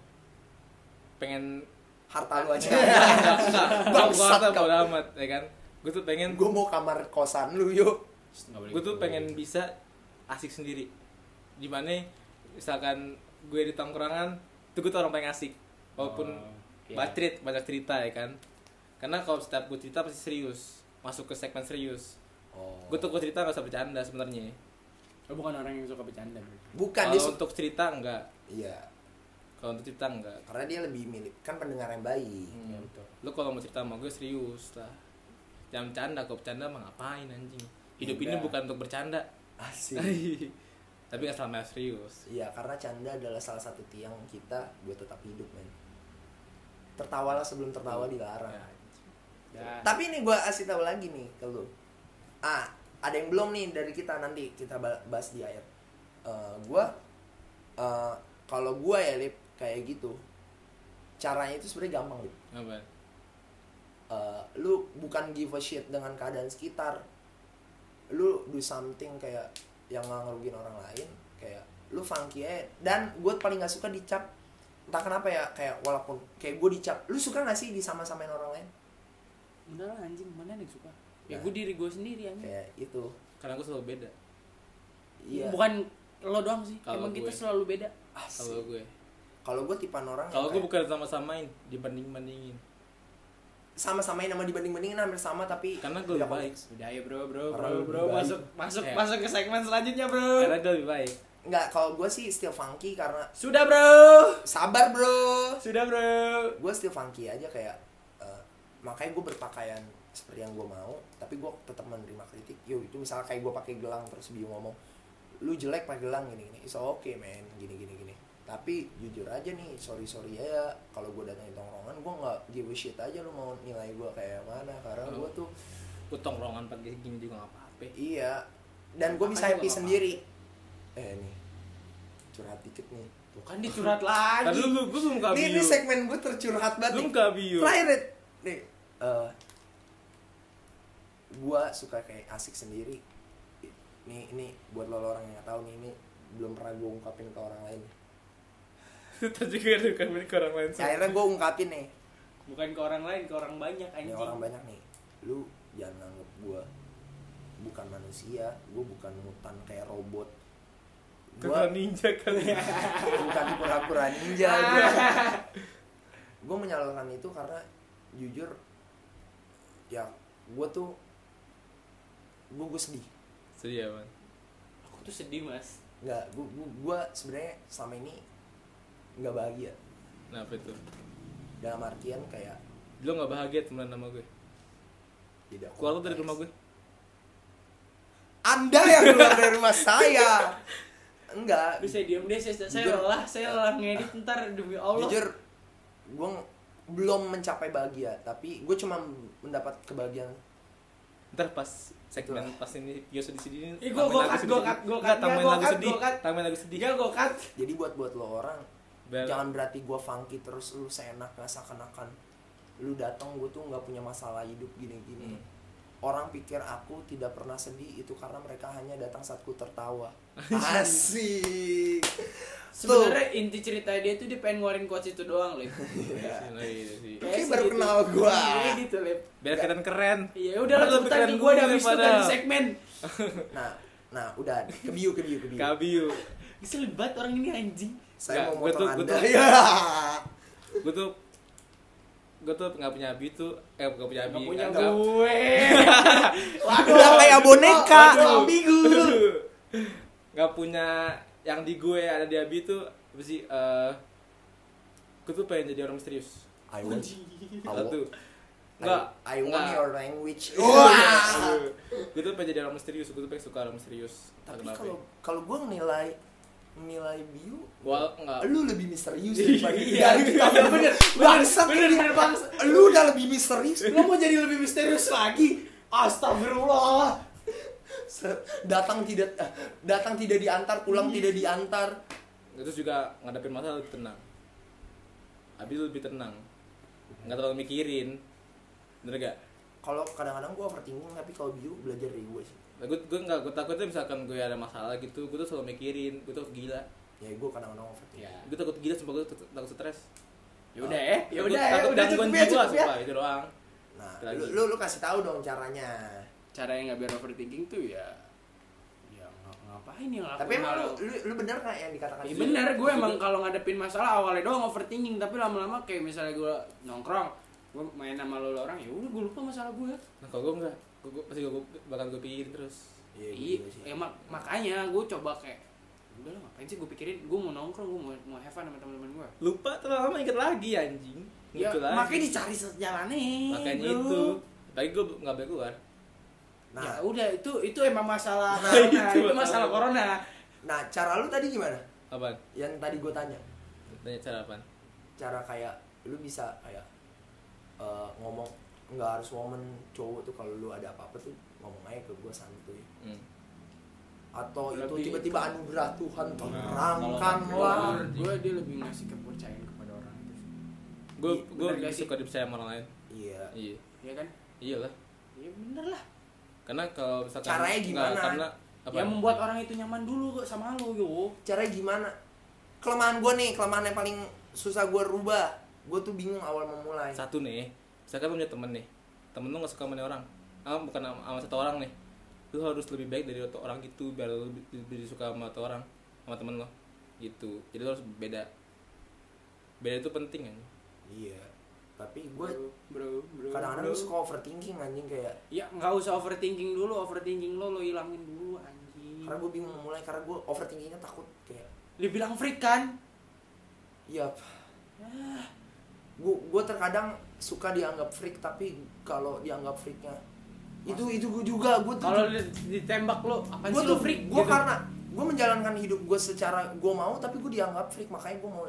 pengen harta lu aja. Bangsat kau. amat, ya kan? Gue tuh pengen gue mau kamar kosan lu yuk. Gue tuh gitu. pengen bisa asik sendiri. Di mana misalkan gue di tongkrongan Itu gue tuh orang paling asik. Walaupun Oh, bacrit, banyak cerita ya kan? Karena kalau setiap gue cerita pasti serius. Masuk ke segmen serius. Oh. Gue tuh gue cerita gak usah bercanda sebenarnya. Lo bukan orang yang suka bercanda bro. bukan Kalau untuk cerita enggak iya Kalau untuk cerita enggak. Karena dia lebih milik kan pendengar yang baik. Hmm. ya betul Lu kalau mau cerita sama gue serius lah. Jangan bercanda kok bercanda mah ngapain anjing? Hidup ini bukan untuk bercanda. Asik. Tapi nggak selama serius. Iya karena canda adalah salah satu tiang kita buat tetap hidup men. Tertawalah sebelum tertawa dilarang. Ya, Ya. tapi ini gue kasih tahu lagi nih ke lu. Ah ada yang belum nih dari kita nanti kita ba- bahas di akhir Eh gue eh, kalau gue ya lip kayak gitu caranya itu sebenarnya gampang apa Eh, lu bukan give a shit dengan keadaan sekitar lu do something kayak yang nggak ngerugiin orang lain kayak lu funky aja dan gue paling nggak suka dicap entah kenapa ya kayak walaupun kayak gue dicap lu suka gak sih disama-samain orang lain Udah lah anjing, mana yang suka? Ya Nah. gue diri gue sendiri anjing. kayak itu karena aku selalu beda iya Bukan lo doang sih, Kalau emang kita gue. selalu beda. Kalau gue kalau gue tipan orang kalau gue bukan sama-samain dibanding bandingin sama-samain sama dibanding-bandingin hampir sama tapi Karena gue lebih baik. konteks. Udah ya bro, bro, bro, bro, baik. masuk, masuk, Eh. masuk ke segmen selanjutnya bro. karena gue lebih baik nggak kalau gue sih still funky karena Sudah bro, sabar bro sudah bro. gue still funky aja kayak eh, makanya gue berpakaian seperti yang gue mau tapi gue tetap menerima kritik yo itu misalnya kayak gue pakai gelang terus bio ngomong lu jelek pakai gelang gini gini it's okay man gini gini gini tapi jujur aja nih sorry sorry ya kalau gue datang tongkrongan gue nggak give a shit aja lu mau nilai gue kayak mana. Karena Oh. gue tuh gue tongkrongan pakai gini juga nggak apa-apa. Iya dan gue bisa happy gua nggak sendiri. eh nih curhat dikit nih. Bukan dicurhat lagi. Tadi lu gue belum ke ini, segmen gue tercurhat banget belum nih. ke bio. Terakhir Rit. nih eh gua suka kayak asik sendiri. Ini ini buat lo orang yang nggak tahu nih ini belum pernah gue ungkapin ke orang lain terus juga ada kan ke orang lain Ya, akhirnya gue ungkapin nih. Bukan ke orang lain, ke orang banyak ini anjing. orang banyak nih. Lu jangan anggap gue bukan manusia gue bukan mutan kayak robot. Gue Kekuatan ninja kali. Ya bukan pura-pura ninja gue menyalurkan itu karena jujur ya gue tuh gue gue sedih. Sedih ya man Aku tuh sedih mas. nggak gue gue sebenarnya selama ini nggak bahagia. Kenapa itu? Dalam artian kayak lo nggak bahagia temenan sama gue? Tidak keluar lo dari rumah gue. Anda yang keluar dari rumah saya. Enggak. Saya diem deh, saya, saya Jujur. lelah, saya lelah ngedit ntar demi Allah. jujur gue belum mencapai bahagia tapi gue cuma mendapat kebahagiaan. Ntar pas segmen pas ini Yo sedih sedih ini Ih, gua- gua cut, gua cut, gua cut. tambahin Ya, gua lagu cut, sedih. gua cut. tambahin lagu sedih. Tiga gue cut. jadi buat buat lo orang Biar- jangan berarti gue funky terus lu seenak seakan-akan lu datang gue tuh nggak punya masalah hidup gini-gini Hmm. orang pikir aku tidak pernah sedih itu karena mereka hanya datang saat ku tertawa asik Sebenarnya inti cerita dia tuh dia pengen ngeluarin quotes itu doang, Lip. Oh, iya Kayak baru kenal gua. Iya gitu, Lip. biar kelihatan keren Iya udah lah Lu keren nih gue gue udah habis tadi segmen. nah nah udah ke bio ke bio ke bio kabiu Kesel banget orang ini anjing. Saya Nggak, mau gua motong tuh- anda. Tuh- ya gue tuh gue tuh nggak punya abi tuh eh nggak punya abi Gak punya gue. udah kayak boneka Waduh. ambigu nggak punya yang di gue ada di abi tuh apa sih eh gue tuh pengen jadi orang misterius I want satu. I, nggak. I want nggak. your language. Wah. gue tuh pengen jadi orang misterius gue tuh pengen suka orang misterius tapi kalau kalau gue nilai nilai bio? Enggak lu lebih misterius Iya. daripada Iya bener. bangsat. Bener bener bangsa. lu udah lebih misterius. Lo mau jadi lebih misterius lagi? Astagfirullah. Datang tidak eh, datang tidak diantar pulang tidak diantar. Terus juga ngadepin masalah lebih tenang. Abi tuh lebih tenang. Nggak terlalu mikirin. Bener gak kalau kadang-kadang gue overthinking tapi kalau bio belajar dari gue sih Nah, gue gue nggak gue takutnya misalkan gue ada masalah gitu gue tuh selalu mikirin gue tuh gila ya gue kadang-kadang overthinking Ya. gue takut gila sumpah gue takut, stres Ya udah ya. Ya Takut- udah ya. takut Udah cukup ya cukup ya. itu doang nah lu, lu lu kasih tahu dong caranya Cara yang nggak biar overthinking tuh ya ya ng- ngapain ya tapi emang lu, lu lu bener nggak yang dikatakan Iya Bio? bener, gue emang kalau ngadepin masalah awalnya doang overthinking, tapi lama-lama kayak misalnya gue nongkrong, gue main sama lo orang, ya udah gue lupa masalah gue. nah kalau gue enggak gue, gue pasti gue bakal gue pikirin terus. Iya gue Iya, juga sih. ya mak- makanya gue coba kayak, udah lah ngapain sih gue pikirin, gue mau nongkrong, gue mau mau have fun sama teman-teman gue. lupa terlalu lama inget lagi anjing. Ya, Gitu lagi. makanya dicari jalannya. makanya bro. itu. Tapi gue nggak boleh keluar. Nah. ya udah itu itu emang masalah Nah, corona. itu itu masalah. corona. Nah cara lu tadi gimana? Apaan? Yang tadi gue tanya. Tanya cara apaan? Cara kayak lu bisa kayak eh, ngomong nggak harus momen cowok tuh kalau lu ada apa-apa tuh ngomong aja ke gue santuy. Hmm. atau itu Lebih- tiba-tiba anugerah Tuhan Nah, terangkan lah gue dia lebih ngasih kepercayaan kepada orang itu gue Iya, gue gak sih? suka dipercaya sama orang lain. Iya. Iya. Ya kan? Iyalah. Ya bener lah. Karena kalau misalkan Caranya gimana? karena apa? Yang membuat orang itu nyaman dulu kok sama lo yo. Caranya gimana? Kelemahan gue nih kelemahan yang paling susah gue rubah. Gue tuh bingung awal memulai. Satu nih misalkan lu punya temen nih. Temen lu nggak suka sama nih orang. Ah bukan sama, sama satu orang nih. Lu harus lebih baik dari satu orang gitu biar lu lebih, lebih suka sama satu orang sama temen lo. Gitu. Jadi lu harus beda. Beda itu penting kan iya. Tapi gue bro bro kadang-kadang suka overthinking anjing kayak ya nggak usah overthinking dulu. Overthinking lo lo hilangin dulu anjing. Karena gue bingung memulai karena gue overthinkingnya takut kayak dia bilang freak kan? Iya gue gue terkadang suka dianggap freak tapi kalau dianggap freaknya itu itu gue juga gue tuh kalau di- ditembak lo apa gue sih tuh lo freak gue gitu. karena gue menjalankan hidup gue secara gue mau tapi gue dianggap freak makanya gue mau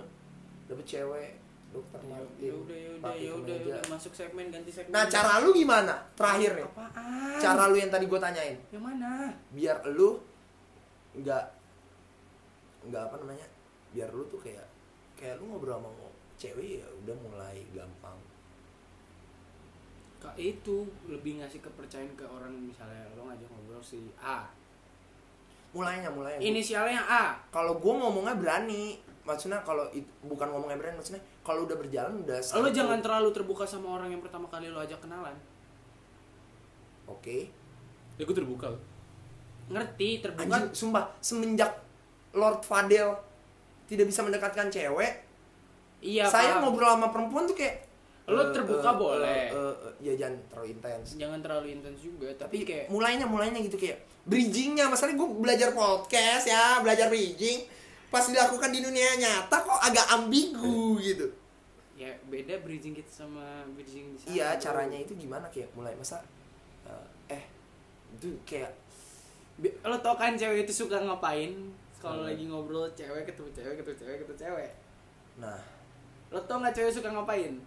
dapet cewek dokter ya Martin udah ya udah ya udah masuk segmen ganti segmen. Nah cara lu gimana? Terakhir nih. Apaan? Cara lu yang tadi gue tanyain. Yang mana? Biar lu nggak nggak apa namanya biar lu tuh kayak kayak lu ngobrol sama cewek ya udah mulai gampang. Kak itu lebih ngasih kepercayaan ke orang misalnya lo ngajak ngobrol si A. Mulainya mulainya. Inisialnya A. Kalau gue ngomongnya berani maksudnya kalau bukan ngomongnya berani maksudnya kalau udah berjalan udah lo jangan terlalu terbuka sama orang yang pertama kali lo ajak kenalan. Oke. Ya gue terbuka. Loh. ngerti terbuka. Anjing sumpah semenjak Lord Fadel tidak bisa mendekatkan cewek iya saya paham. ngobrol sama perempuan tuh kayak Lo eh, terbuka eh, boleh. eh, eh, eh, ya jangan terlalu intens. Jangan terlalu intens juga tapi tapi kayak mulainya mulainya gitu kayak bridgingnya. Masalahnya gue belajar podcast ya belajar bridging. Pas dilakukan di dunia nyata kok agak ambigu gitu. Ya beda bridging kita sama bridging di sana iya caranya itu gimana? Kayak mulai masa eh, eh itu kayak lo tau kan cewek itu suka ngapain? Kalau Hmm. lagi ngobrol cewek ketemu cewek ketemu cewek ketemu cewek. Nah lo tau nggak cewek suka ngapain?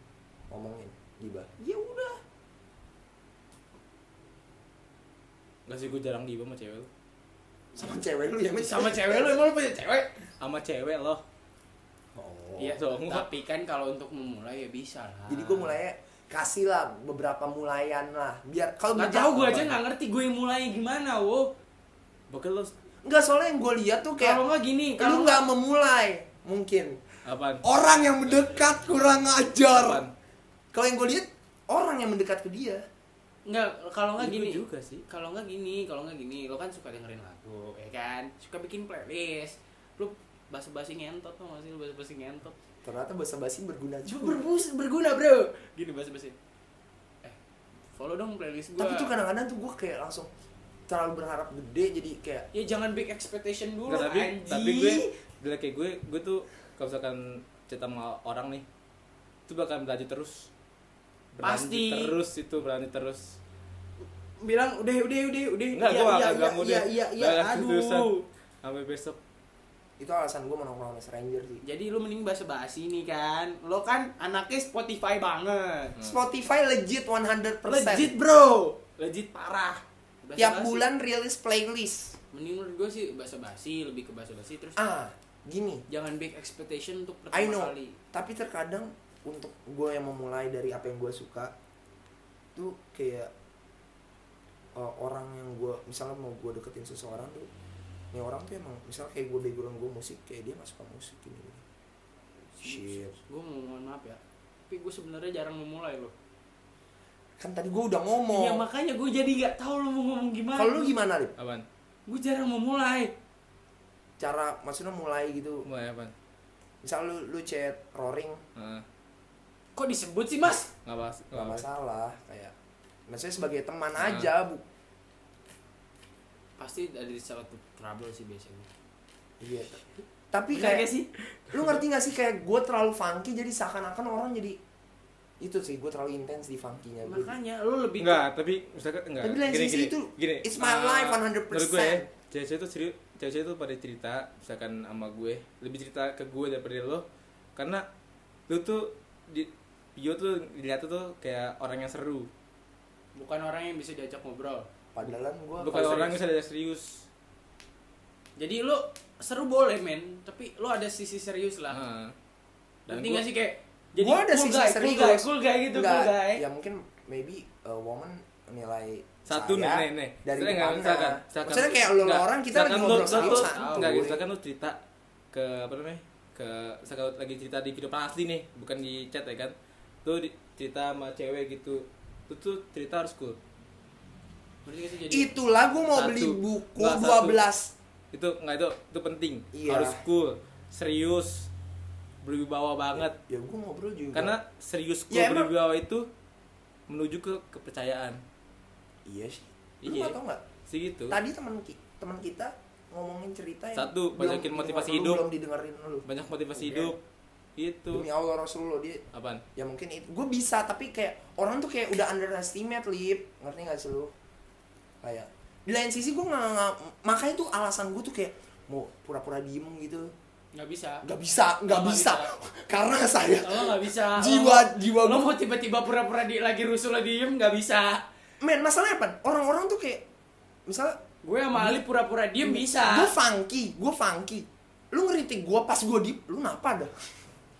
Ngomongin gibah ya udah. Gak sih gue jarang gibah sama cewek lo sama cewek lu ya sama cewek lo emang lo punya cewek? Sama cewek loh oh. Iya, dong. tapi kan kalau untuk memulai ya bisa lah. jadi gue mulai kasih lah beberapa mulaian lah biar kalau Gak berjalan- tau gue aja nggak ngerti gue yang mulai gimana, wo. bakal lo Enggak soalnya yang gue lihat tuh kayak Kalau nggak gini, lu kalau nggak memulai mungkin apaan orang yang mendekat kurang ajar kalau yang gue lihat orang yang mendekat ke dia nggak kalau nggak Itu gini juga sih. Kalau nggak gini, kalau nggak gini, lo kan suka dengerin lagu, ya kan? Suka bikin playlist. Lu basa-basi ngentot tuh masih basa-basi ngentot. ternyata bahasa basi berguna juga Berbus, berguna, Bro. Gini basa-basi. Eh, follow dong playlist gua. tapi tuh kadang-kadang tuh gue kayak langsung terlalu berharap gede jadi kayak ya jangan big expectation dulu, Nggak, tapi tapi gue bila kayak gue gue tuh kalau misalkan cerita sama orang nih itu bakal berlanjut terus. Berlanjut Pasti. terus itu berlanjut terus. Bilang udah udah udah udah. Enggak iya, gue iya, akan iya, ganggu iya deh iya iya. Nggak akan terusan. aduh sampai besok. Itu alasan gue mau nongkrong sama stranger sih. Jadi lu mending bahasa basi nih kan? Lo kan anaknya Spotify banget. Spotify legit 100% legit bro. Legit parah. Basa-basi. tiap bulan rilis playlist. Mending menurut gue sih bahasa basi lebih ke bahasa basi terus. Ah gini. Jangan big expectation untuk I pertama know. kali. Tapi terkadang untuk gue yang memulai dari apa yang gue suka tuh kayak uh, orang yang gue misalnya mau gue deketin seseorang tuh ini orang tuh emang misalnya kayak gue background gue musik kayak dia gak suka musik gini gini. Shit. Gue mau mohon maaf ya tapi gue sebenarnya jarang memulai loh. Kan tadi gue udah ngomong. Iya makanya gue jadi nggak tahu lo mau ngomong gimana. Kalau lu gimana lip? Apaan? Gue jarang memulai cara maksudnya mulai gitu. Mulai apaan misal lu lu chat roaring. Heeh. kok disebut sih mas? Nggak bahas nggak masalah kayak maksudnya sebagai teman Nah. aja bu. Pasti ada di suatu trouble sih biasanya. Iya tapi kayak gak sih? lu ngerti gak sih kayak gue terlalu funky jadi seakan-akan orang jadi itu sih gue terlalu intens di funky-nya gue makanya lu lebih enggak tapi misalkan enggak Tapi lain sisi itu, gini. it's my ah, life 100%. menurut gue ya cewek-cewek itu serius cewek-cewek itu pada cerita misalkan sama gue lebih cerita ke gue daripada lo karena lu tuh di Pio tuh dilihat tuh kayak orang yang seru bukan orang yang bisa diajak ngobrol padahal gue bukan orang yang bisa diajak serius jadi lu seru boleh men tapi lu ada sisi serius lah Heeh. dan gue sih kayak jadi Gua ada cool sisi guy, serius. cool guy, cool guy gitu, Enggak, cool guy. ya mungkin maybe a woman nilai satu nih nih nih. dari mana misalkan, misalkan maksudnya kayak enggak, orang kita lagi ngobrol tuh- enggak gitu misalkan lu cerita ke apa namanya ke misalkan lagi cerita di kehidupan asli nih bukan di chat ya kan. Tuh cerita sama cewek gitu itu tuh cerita harus cool. Nggak jadi? Itulah gue mau Satu. beli buku satu. 12 itu enggak itu itu penting. Iya. harus cool serius berwibawa banget. Ya gue ngobrol juga. Karena serius cool Ya, berwibawa itu menuju ke kepercayaan iya sih lu Iya. tau nggak sih gitu tadi teman ki teman kita ngomongin cerita yang Satu, banyakin belum- motivasi lu hidup. belum didengerin lu banyak motivasi Oke. hidup gitu demi Allah Rasulullah dia apaan ya mungkin itu gue bisa tapi kayak orang tuh kayak udah underestimate lip ngerti gak sih lu kayak di lain sisi gue nggak nggak- makanya tuh alasan gue tuh kayak mau pura-pura diem gitu nggak bisa. nggak bisa nggak Nggak bisa. bisa. karena saya Lo nggak bisa. Lo jiwa mau- jiwa Lo gue mau tiba-tiba pura-pura di lagi rusuh lo diem nggak bisa. Men masalahnya apa orang-orang tuh kayak misalnya Gue sama Ali pura-pura diem bisa. gue funky gue funky lu ngeritik gue pas gue diem lu napa dah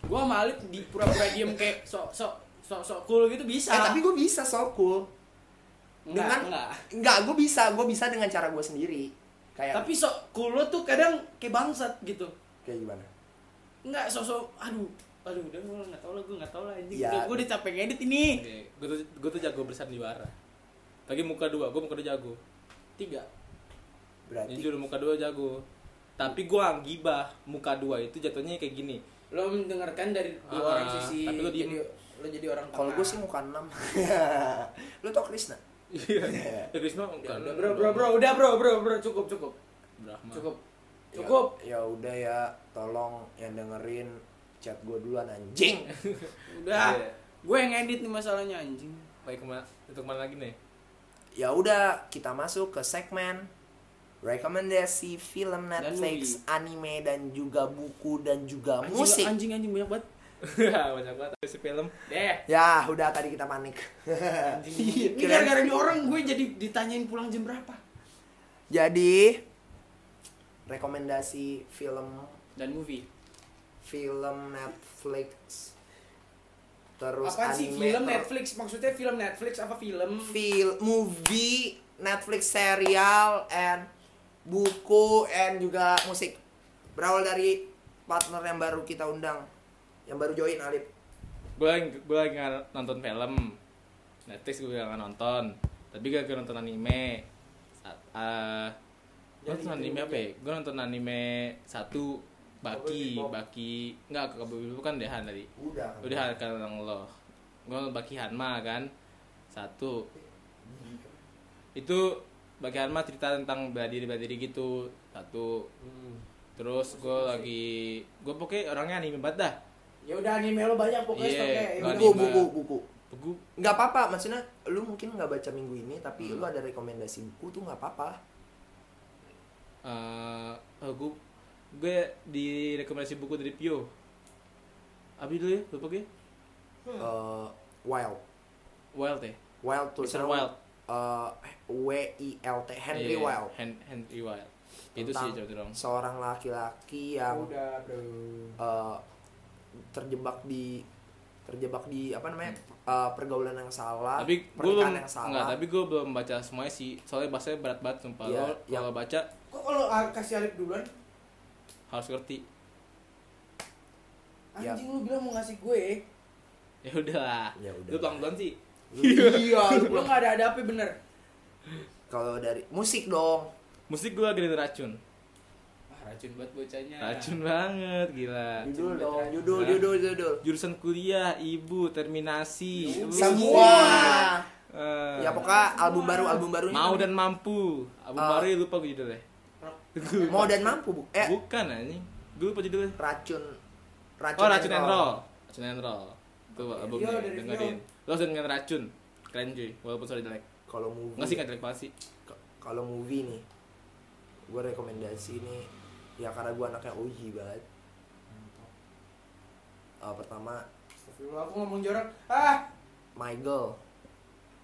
Gue sama Ali di pura-pura diem kayak sok sok sok sok cool gitu bisa. eh tapi gue bisa so cool enggak, dengan enggak. enggak gue bisa gue bisa dengan cara gue sendiri kayak Tapi sok cool lo tuh kadang kayak bangsat gitu. kayak gimana Enggak sok-sok aduh aduh udah gue nggak tahu lah gue nggak tahu lah anjing Ya. Udah, gue udah capek ngedit ini gue tuh gue tuh jago bersandiwara lagi muka dua gue muka dua jago. Tiga. Berarti jujur muka dua jago. Tapi gue gibah muka dua itu jatuhnya kayak gini. Lo mendengarkan dari dua Ah, orang sisi tapi lo diem. jadi lo jadi orang Kalau gue sih muka 6 Lu tau Krisna? iya. Ya Krisma Ya bukan udah bro bro bro udah bro bro bro cukup cukup. Brahma. Cukup. Cukup. Ya, ya udah ya, tolong yang dengerin chat gue duluan anjing. udah. Iya. gue yang ngedit nih masalahnya anjing. Baik ke mana itu ke mana lagi nih ya udah, kita masuk ke segmen rekomendasi film Dan Netflix, movie. anime dan juga buku dan juga Anjing, musik. anjing anjing banyak banget. Banyak banget si film. Deh. Ya, udah tadi kita panik. ini Kirain- gara-gara ini orang gue jadi ditanyain pulang jam berapa. Jadi rekomendasi film dan movie. film Netflix terus apaan sih? film Netflix? Maksudnya film Netflix apa film? Film movie Netflix serial and buku and juga musik. Berawal dari partner yang baru kita undang yang baru join Alip. Gue lagi gue lagi nonton film. Netflix gue gak nonton. Tapi gak nonton anime. Saat, eh gue nonton anime apa ya? Gue nonton anime satu Baki. Baki. Nggak ke Cowboy Bebop kan Dehan tadi. Udah udah kan yang lo. Gue Baki Hanma kan. Satu. Itu Baki Hanma cerita tentang bela diri bela diri gitu. Satu. Terus gue lagi gue pokoknya orangnya anime banget dah. Ya udah anime lo banyak pokoknya Iya, stoknya. Ya udah. buku buku buku. Gue nggak apa-apa maksudnya lu mungkin nggak baca minggu ini tapi lu ada rekomendasi buku tuh nggak apa-apa. Eh gue gue di rekomendasi buku dari Pio. Abi dulu ya lupa gue. Eh, Wild. Wild ya? Wild tuh Mr. Wild. Eh, W I L T Henry Iya, Wild. Hen- Henry Wild. Itu sih dong seorang laki-laki yang Udah, bro. eh, terjebak di terjebak di apa namanya eh, pergaulan yang salah tapi gue belum pernikahan yang salah. enggak tapi gue belum baca semuanya sih. Soalnya bahasanya berat banget sumpah. Lo yang- kalau baca Kok kalau ah, kasih Alif duluan? Harus ngerti. Ya. Anjing lu bilang mau ngasih gue. ya udah Ya udah. lu pelan sih. Iya. Lu lo nggak ada ada apa bener. Kalau dari musik dong. Musik gue dari racun. Ah, racun buat bocahnya. Racun banget gila. Judul dong judul judul judul. Jurusan kuliah ibu terminasi. Ya Lu- semua. Eh, ya pokoknya album baru album barunya mau kan? dan mampu. Album Ah. baru ya lupa gue judulnya mau dan mampu bu. Eh. Bukan anjing. Gue lupa judulnya. Racun. Oh racun and roll racun and roll Tuh albumnya dengerin. Lo dengan racun. Keren cuy, walaupun suara jelek. Kalau movie. Enggak sih kan jelek banget sih. K- kalau movie nih gue rekomendasi nih ya karena gue anaknya OG banget. Eh, pertama? Astagfirullah, aku ngomong jorok. Ah, My Girl.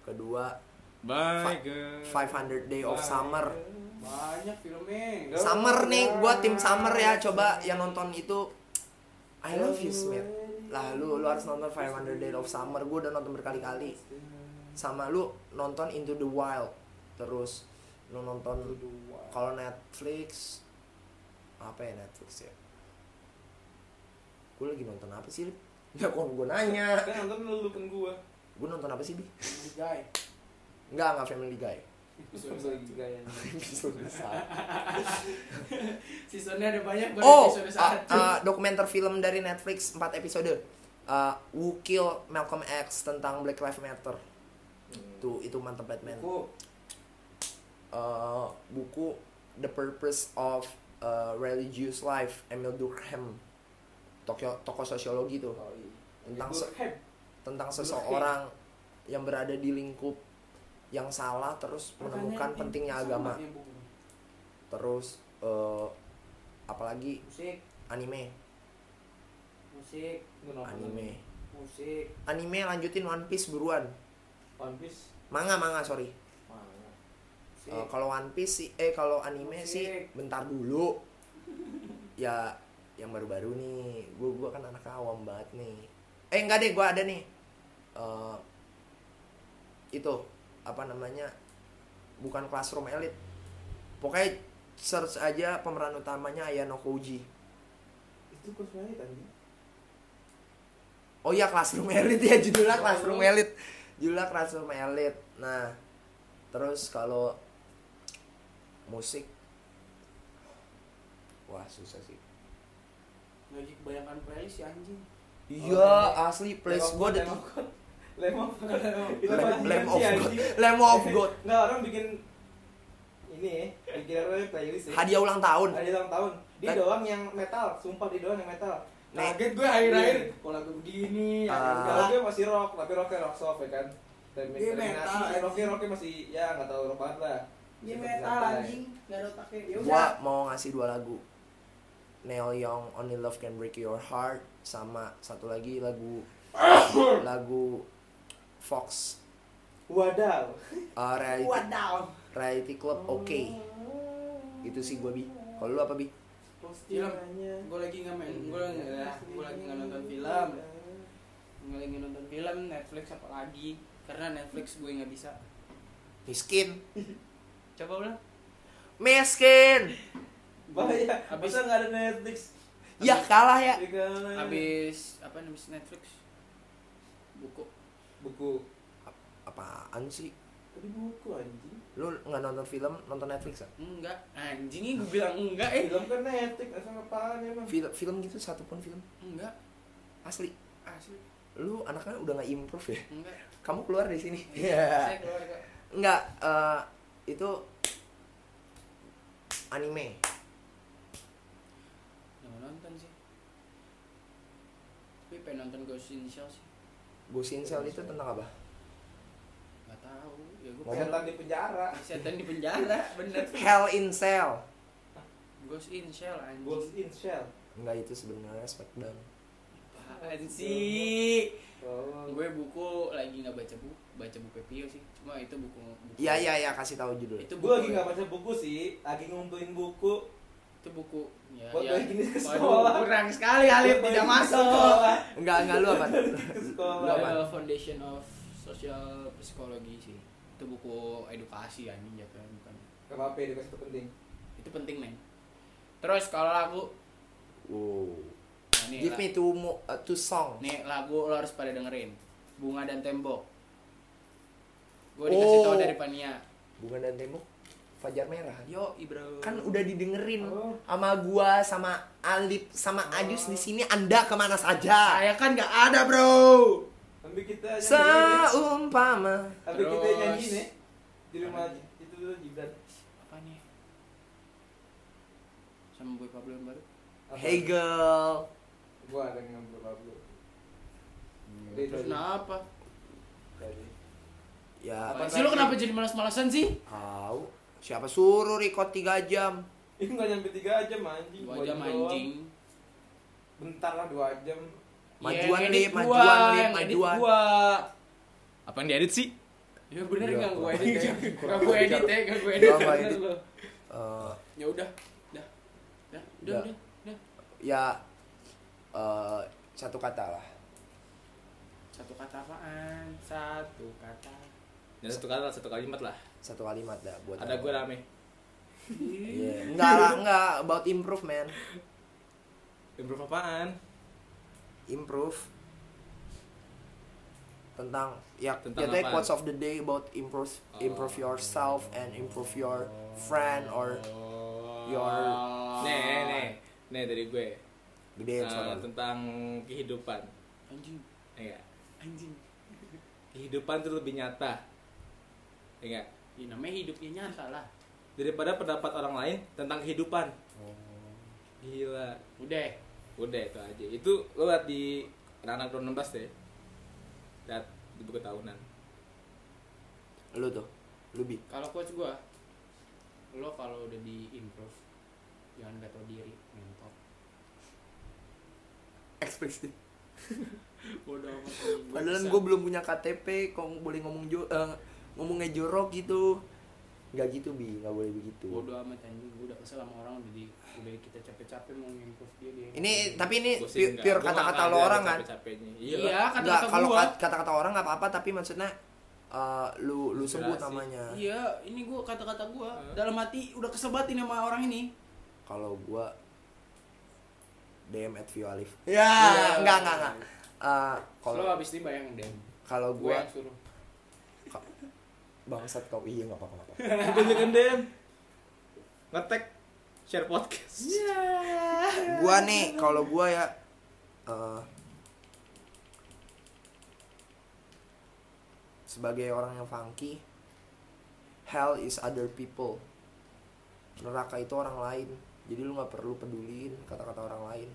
Kedua Bye girl. 500 Day of Summer. Banyak filmnya. Summer nih gue tim Summer ya. Coba yang nonton itu I love you Smith. Lah lu lu harus nonton 500 Day of Summer. Gue udah nonton berkali-kali. Sama lu nonton Into the Wild terus. Lu nonton kalau Netflix apa ya Netflix ya? Gue lagi nonton apa sih? Nggak kok gue nanya. Kan nonton lu lupain gua. gue nonton apa sih bi? Guy. Enggak enggak Family Guy. Episode satu. Seasonnya ada banyak baru oh episode uh, satu. uh, dokumenter film dari Netflix 4 episode. Uh, Who Kill Malcolm X tentang Black Lives Matter. Tuh itu mantep Batman. Buku. uh, buku The Purpose of uh, Religious Life Emil Durkheim. Tokyo tokoh sosiologi tuh. Oh, iya. tentang se- tentang seseorang yang berada di lingkup yang salah terus menemukan pentingnya agama. terus uh, apalagi? Musik, anime. Musik, anime. Musik. anime lanjutin One Piece buruan. One Piece. manga manga sorry. Uh, kalau One Piece sih eh kalau anime Musik. sih bentar dulu. Ya yang baru-baru nih. Gua gua kan anak awam banget nih. Eh enggak deh gua ada nih. Eh, itu apa namanya bukan classroom elite pokoknya search aja pemeran utamanya Ayano Koji Itu kosmetik tadi. oh iya classroom elite ya judulnya classroom elite judulnya classroom elite nah terus kalau musik wah susah sih. Lagi kebanyakan playlist ya anjing. iya asli place gue ada Itu Lem, bajingan Lem of God. Lem of God Nggak orang bikin ini bikin apa playlist ya. hadiah ulang tahun Hadiah ulang tahun. Dia Eh. doang yang metal, sumpah dia doang yang metal. Kaget gue akhir-akhir kalau lagu begini ya Ah. Kalau dia masih rock, tapi rocknya rock soft ya kan. Dan Dia metal, anjing. rocknya rocknya masih ya nggak tahu rock banget lah. Masih metal anjing, enggak ada otaknya. Ya gua mau ngasih dua lagu Neil Young Only Love Can Break Your Heart sama satu lagi lagu lagu Fox Wadaw. uh, reality, Wadaw. reality Club Oke itu sih gua bi kalau lu apa bi Film. Gue lagi nggak main, gue lagi gue lagi nggak nonton film. Gue lagi nonton film Netflix apa lagi? Karena Netflix gue nggak bisa. miskin Coba ulang. miskin Bahaya. Masa nggak ada Netflix? ya kalah ya Habis apa habis Netflix? Buku. Buku. apaan sih Tadi buku anjing. lu nggak nonton film nonton Netflix ya Enggak, anjing ini gue bilang enggak eh. Film kan Netflix, asal apaan ya bang? film film gitu satupun film Enggak, asli asli. lu anaknya udah nggak improve ya Enggak. kamu keluar dari sini Saya keluar Kak. nggak eh, itu anime Jangan nonton sih. Tapi pengen nonton Ghost in the Shell sih. Ghost in Shell itu tentang apa Gak tahu. Ya gue Setan di penjara. setan di penjara, bener. Hell in Cell Ghost in Shell anjing. Ghost in Shell. nggak itu sebenarnya Smackdown Apaan sih? Oh. Gue buku lagi nggak baca buku, baca buku Pio sih. Cuma itu buku. buku iya iya iya kasih tahu judul Itu Gue lagi nggak baca buku sih, lagi ngumpulin buku. Itu buku. Ya, Buat ya. ke sekolah. kurang sekali Alif tidak masuk. sekolah. nggak nggak lu apa apa? Royal Foundation of Social Psychology sih. Itu buku edukasi anjing jatuhnya bukan. Gak apa-apa, edukasi itu penting. Itu penting, men. Terus kalau lagu wow nah, nih, give me two mo uh, two song nih lagu lo harus pada dengerin. Bunga dan Tembok. Gue dikasih Oh. tahu dari Pania. bunga dan tembok fajar merah Yo, bro. kan udah didengerin Oh. sama gua sama Alip sama Ajus di sini anda ke mana saja saya kan nggak ada, Bro. Tapi kita nyanyi. seumpama Tapi kita nyanyi nih. Di rumah aja. Itu dulu Gibran. Apa nih? Sama Boy Pablo yang baru. Apa? hey girl Gua ada yang ngambil Pablo. Terus kenapa? Ya Apa sih lo kenapa jadi malas-malasan sih? Tahu. Siapa suruh record 3 jam? Ih nggak nyampe tiga jam anjing. Dua jam doang. anjing. Bentar lah dua jam. Majuan Ya, yang lip, edit majuan gua, lip, yang edit majuan. gua. Apa yang diedit sih? Ya bener Iya, enggak gua edit ya. Enggak gua edit ya, enggak gua edit. Gua nggak bener edit. Eh, Ya udah. Dah. Dah, udah, Ya. udah. udah. ya eh, satu kata lah. Satu kata apaan? Satu kata. Ya satu kata satu kalimat lah. Satu kalimat dah buat Ada gue rame. Iya. Enggak lah, enggak about improve man. Improve apaan? Improve tentang ya Tentang jatuhnya apaan? quotes of the day about improve improve Oh. yourself and improve your friend or Your- Nih, nih, nih. Dari gue. suara lu. tentang kehidupan. Anjing, Ya nggak? anjing. Kehidupan tuh lebih nyata. Ya nggak? Ya namanya hidupnya nyata lah. Daripada pendapat orang lain tentang kehidupan. Gila. Udah. Udah itu aja. Itu lo liat di anak-anak 16 deh. Lihat di buku tahunan. Lu tuh, lu bi. Kalau coach gua, lo kalau udah di improve jangan gak tau diri mentor Eksplisit. Padahal gue belum punya KTP, kok boleh ngomong jo eh, ngomongnya jorok gitu. Nggak gitu bi, nggak boleh begitu. bodoh amat anjing gua udah kesel sama orang udah di udah kita capek-capek mau improve dia dia Ini tapi ini nggak. pure nggak kata-kata lo orang kan. capek-capeknya. iya, Iya. kata-kata Nggak, kalau kata-kata orang nggak apa-apa tapi maksudnya eh, lu lu sebut namanya. iya ini gua kata-kata gua Hah? dalam hati udah kesel banget ini sama orang ini Kalau gua DM at Vio Alif. Iya. Ya, enggak enggak enggak. Eh, kalau kalau abis ini bayangin deh kalau gua gua yang suruh bangsat kau iya nggak apa-apa. Gue jangan dem. Ngetek share podcast. gua nih kalau gua ya eh, sebagai orang yang funky hell is other people. Neraka itu orang lain. Jadi lu nggak perlu peduliin kata-kata orang lain.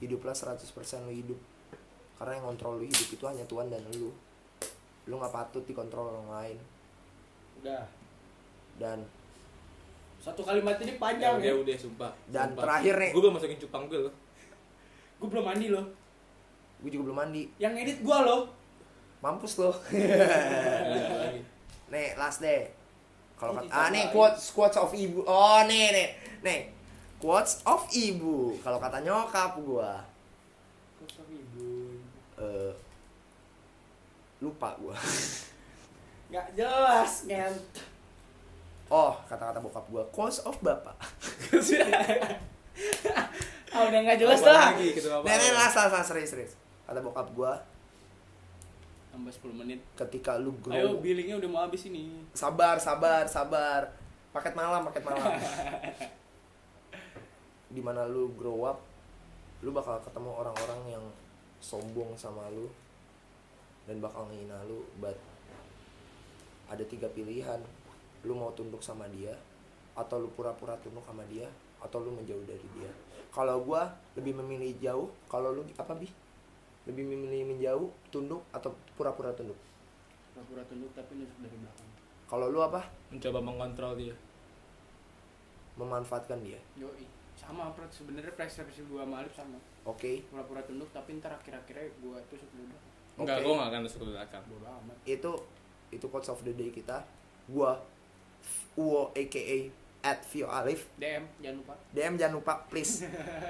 Hiduplah 100% lu hidup. Karena yang kontrol lu hidup itu hanya Tuhan dan lu. Lu nggak patut dikontrol orang lain udah. Dan satu kalimat ini Ya panjang udah ya. udah sumpah. Dan terakhir nih. Gue belum masukin cupang gue loh. gua belum mandi loh. Gue juga belum mandi. Yang edit gua loh. Mampus lo Iya, lagi. nih last day kalau kata ah nih quotes quotes of ibu. Oh nih nih nih. Quotes of ibu. Kalau kata nyokap gua. Kok ibu. Eh lupa gua nggak jelas ngent oh kata-kata bokap gua quotes of bapak. Ah udah nggak jelas Apa lah lagi gitu apa? last last last serius serius. Kata bokap gua tambah 10 menit. ketika lu grow ayo billingnya udah mau habis ini. Sabar sabar sabar. Paket malam paket malam. Di mana lu grow up lu bakal ketemu orang-orang yang sombong sama lu dan bakal ngehina lu but ada tiga pilihan. Lu mau tunduk sama dia atau lu pura-pura tunduk sama dia atau lu menjauh dari dia. Kalau gua lebih memilih jauh kalau lu apa bi? Lebih memilih menjauh tunduk atau pura-pura tunduk? Pura-pura tunduk tapi nusuk dari belakang. Kalau lu apa? Mencoba mengontrol dia. memanfaatkan dia. Yoi. Sama Prat. sebenarnya persepsi gua sama Alif sama. Oke. Pura-pura tunduk tapi ntar akhir-akhirnya gua tusuk dulu Enggak, Oke. gue gak akan masuk ke belakang. bodo amat. Itu itu quotes of the day kita. Gua Uwo aka at Vio Alif DM jangan lupa. DM jangan lupa please.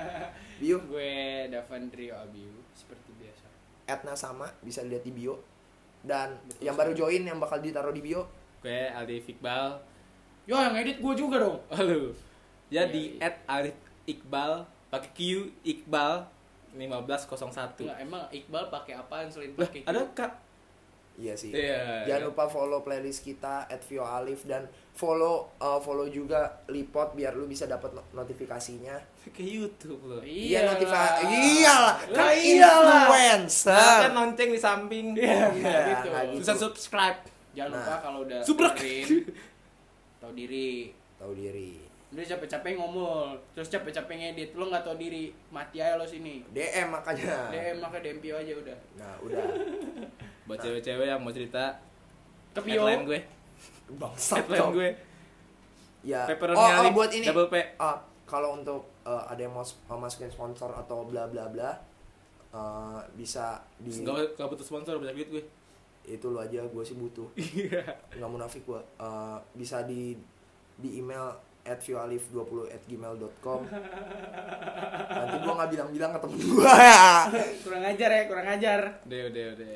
Bio. Gue Davan Trio Abiu seperti biasa. Atnya sama bisa lihat di bio. Dan Betul yang baru join yang bakal ditaruh di bio. Gue Alif Iqbal. yo yang edit gua juga dong. Halo. Jadi Iya, at Alif Iqbal pakai Q Iqbal 1501. Enggak, emang Iqbal pakai apaan selain pakai ada Kak. Iya sih Iya. jangan lupa follow playlist kita at Vio Alif dan follow uh, follow juga Lipot biar lu bisa dapat no- notifikasinya ke YouTube loh. iya notifikasi iyalah kan iyalah. influencer Kan lonceng di samping. Iya, Iya, gitu. nggak gitu. Susah subscribe. Jangan Nah. lupa kalau udah Subrek. tahu diri. tahu diri Udah capek-capek ngomong, terus capek-capek ngedit, lo nggak tahu diri, mati aja lo sini. DM makanya DM maka DM Pio aja udah. nah udah buat cewek-cewek yang mau cerita Ke Pio. headline gue bangsat headline gue ya pepperoni oh, oh buat ini double P Ah, kalau untuk eh, ada yang mau masukin sponsor atau bla bla bla eh, bisa di Enggak enggak butuh sponsor banyak duit gue. itu lo aja gue sih butuh Iya. nggak munafik gue Eh, bisa di di email at vioalif20 at gmail.com nanti gue nggak bilang-bilang ke temen gue Kurang ajar ya, kurang ajar. Udah, udah, udah.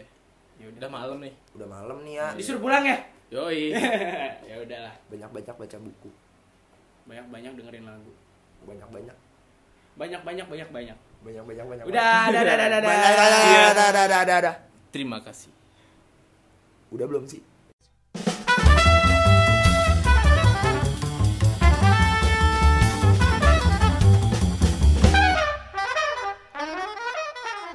Ya Udah malam nih. udah malam nih ya Disuruh pulang ya? Yoi. ya udahlah. banyak-banyak baca buku Banyak-banyak dengerin lagu. banyak-banyak Banyak-banyak banyak-banyak. banyak-banyak banyak Udah, dah, dah, dah, dah, dah. Banyak, dah, dah, dah, dah, dah, dah, dah. Terima kasih. udah belum sih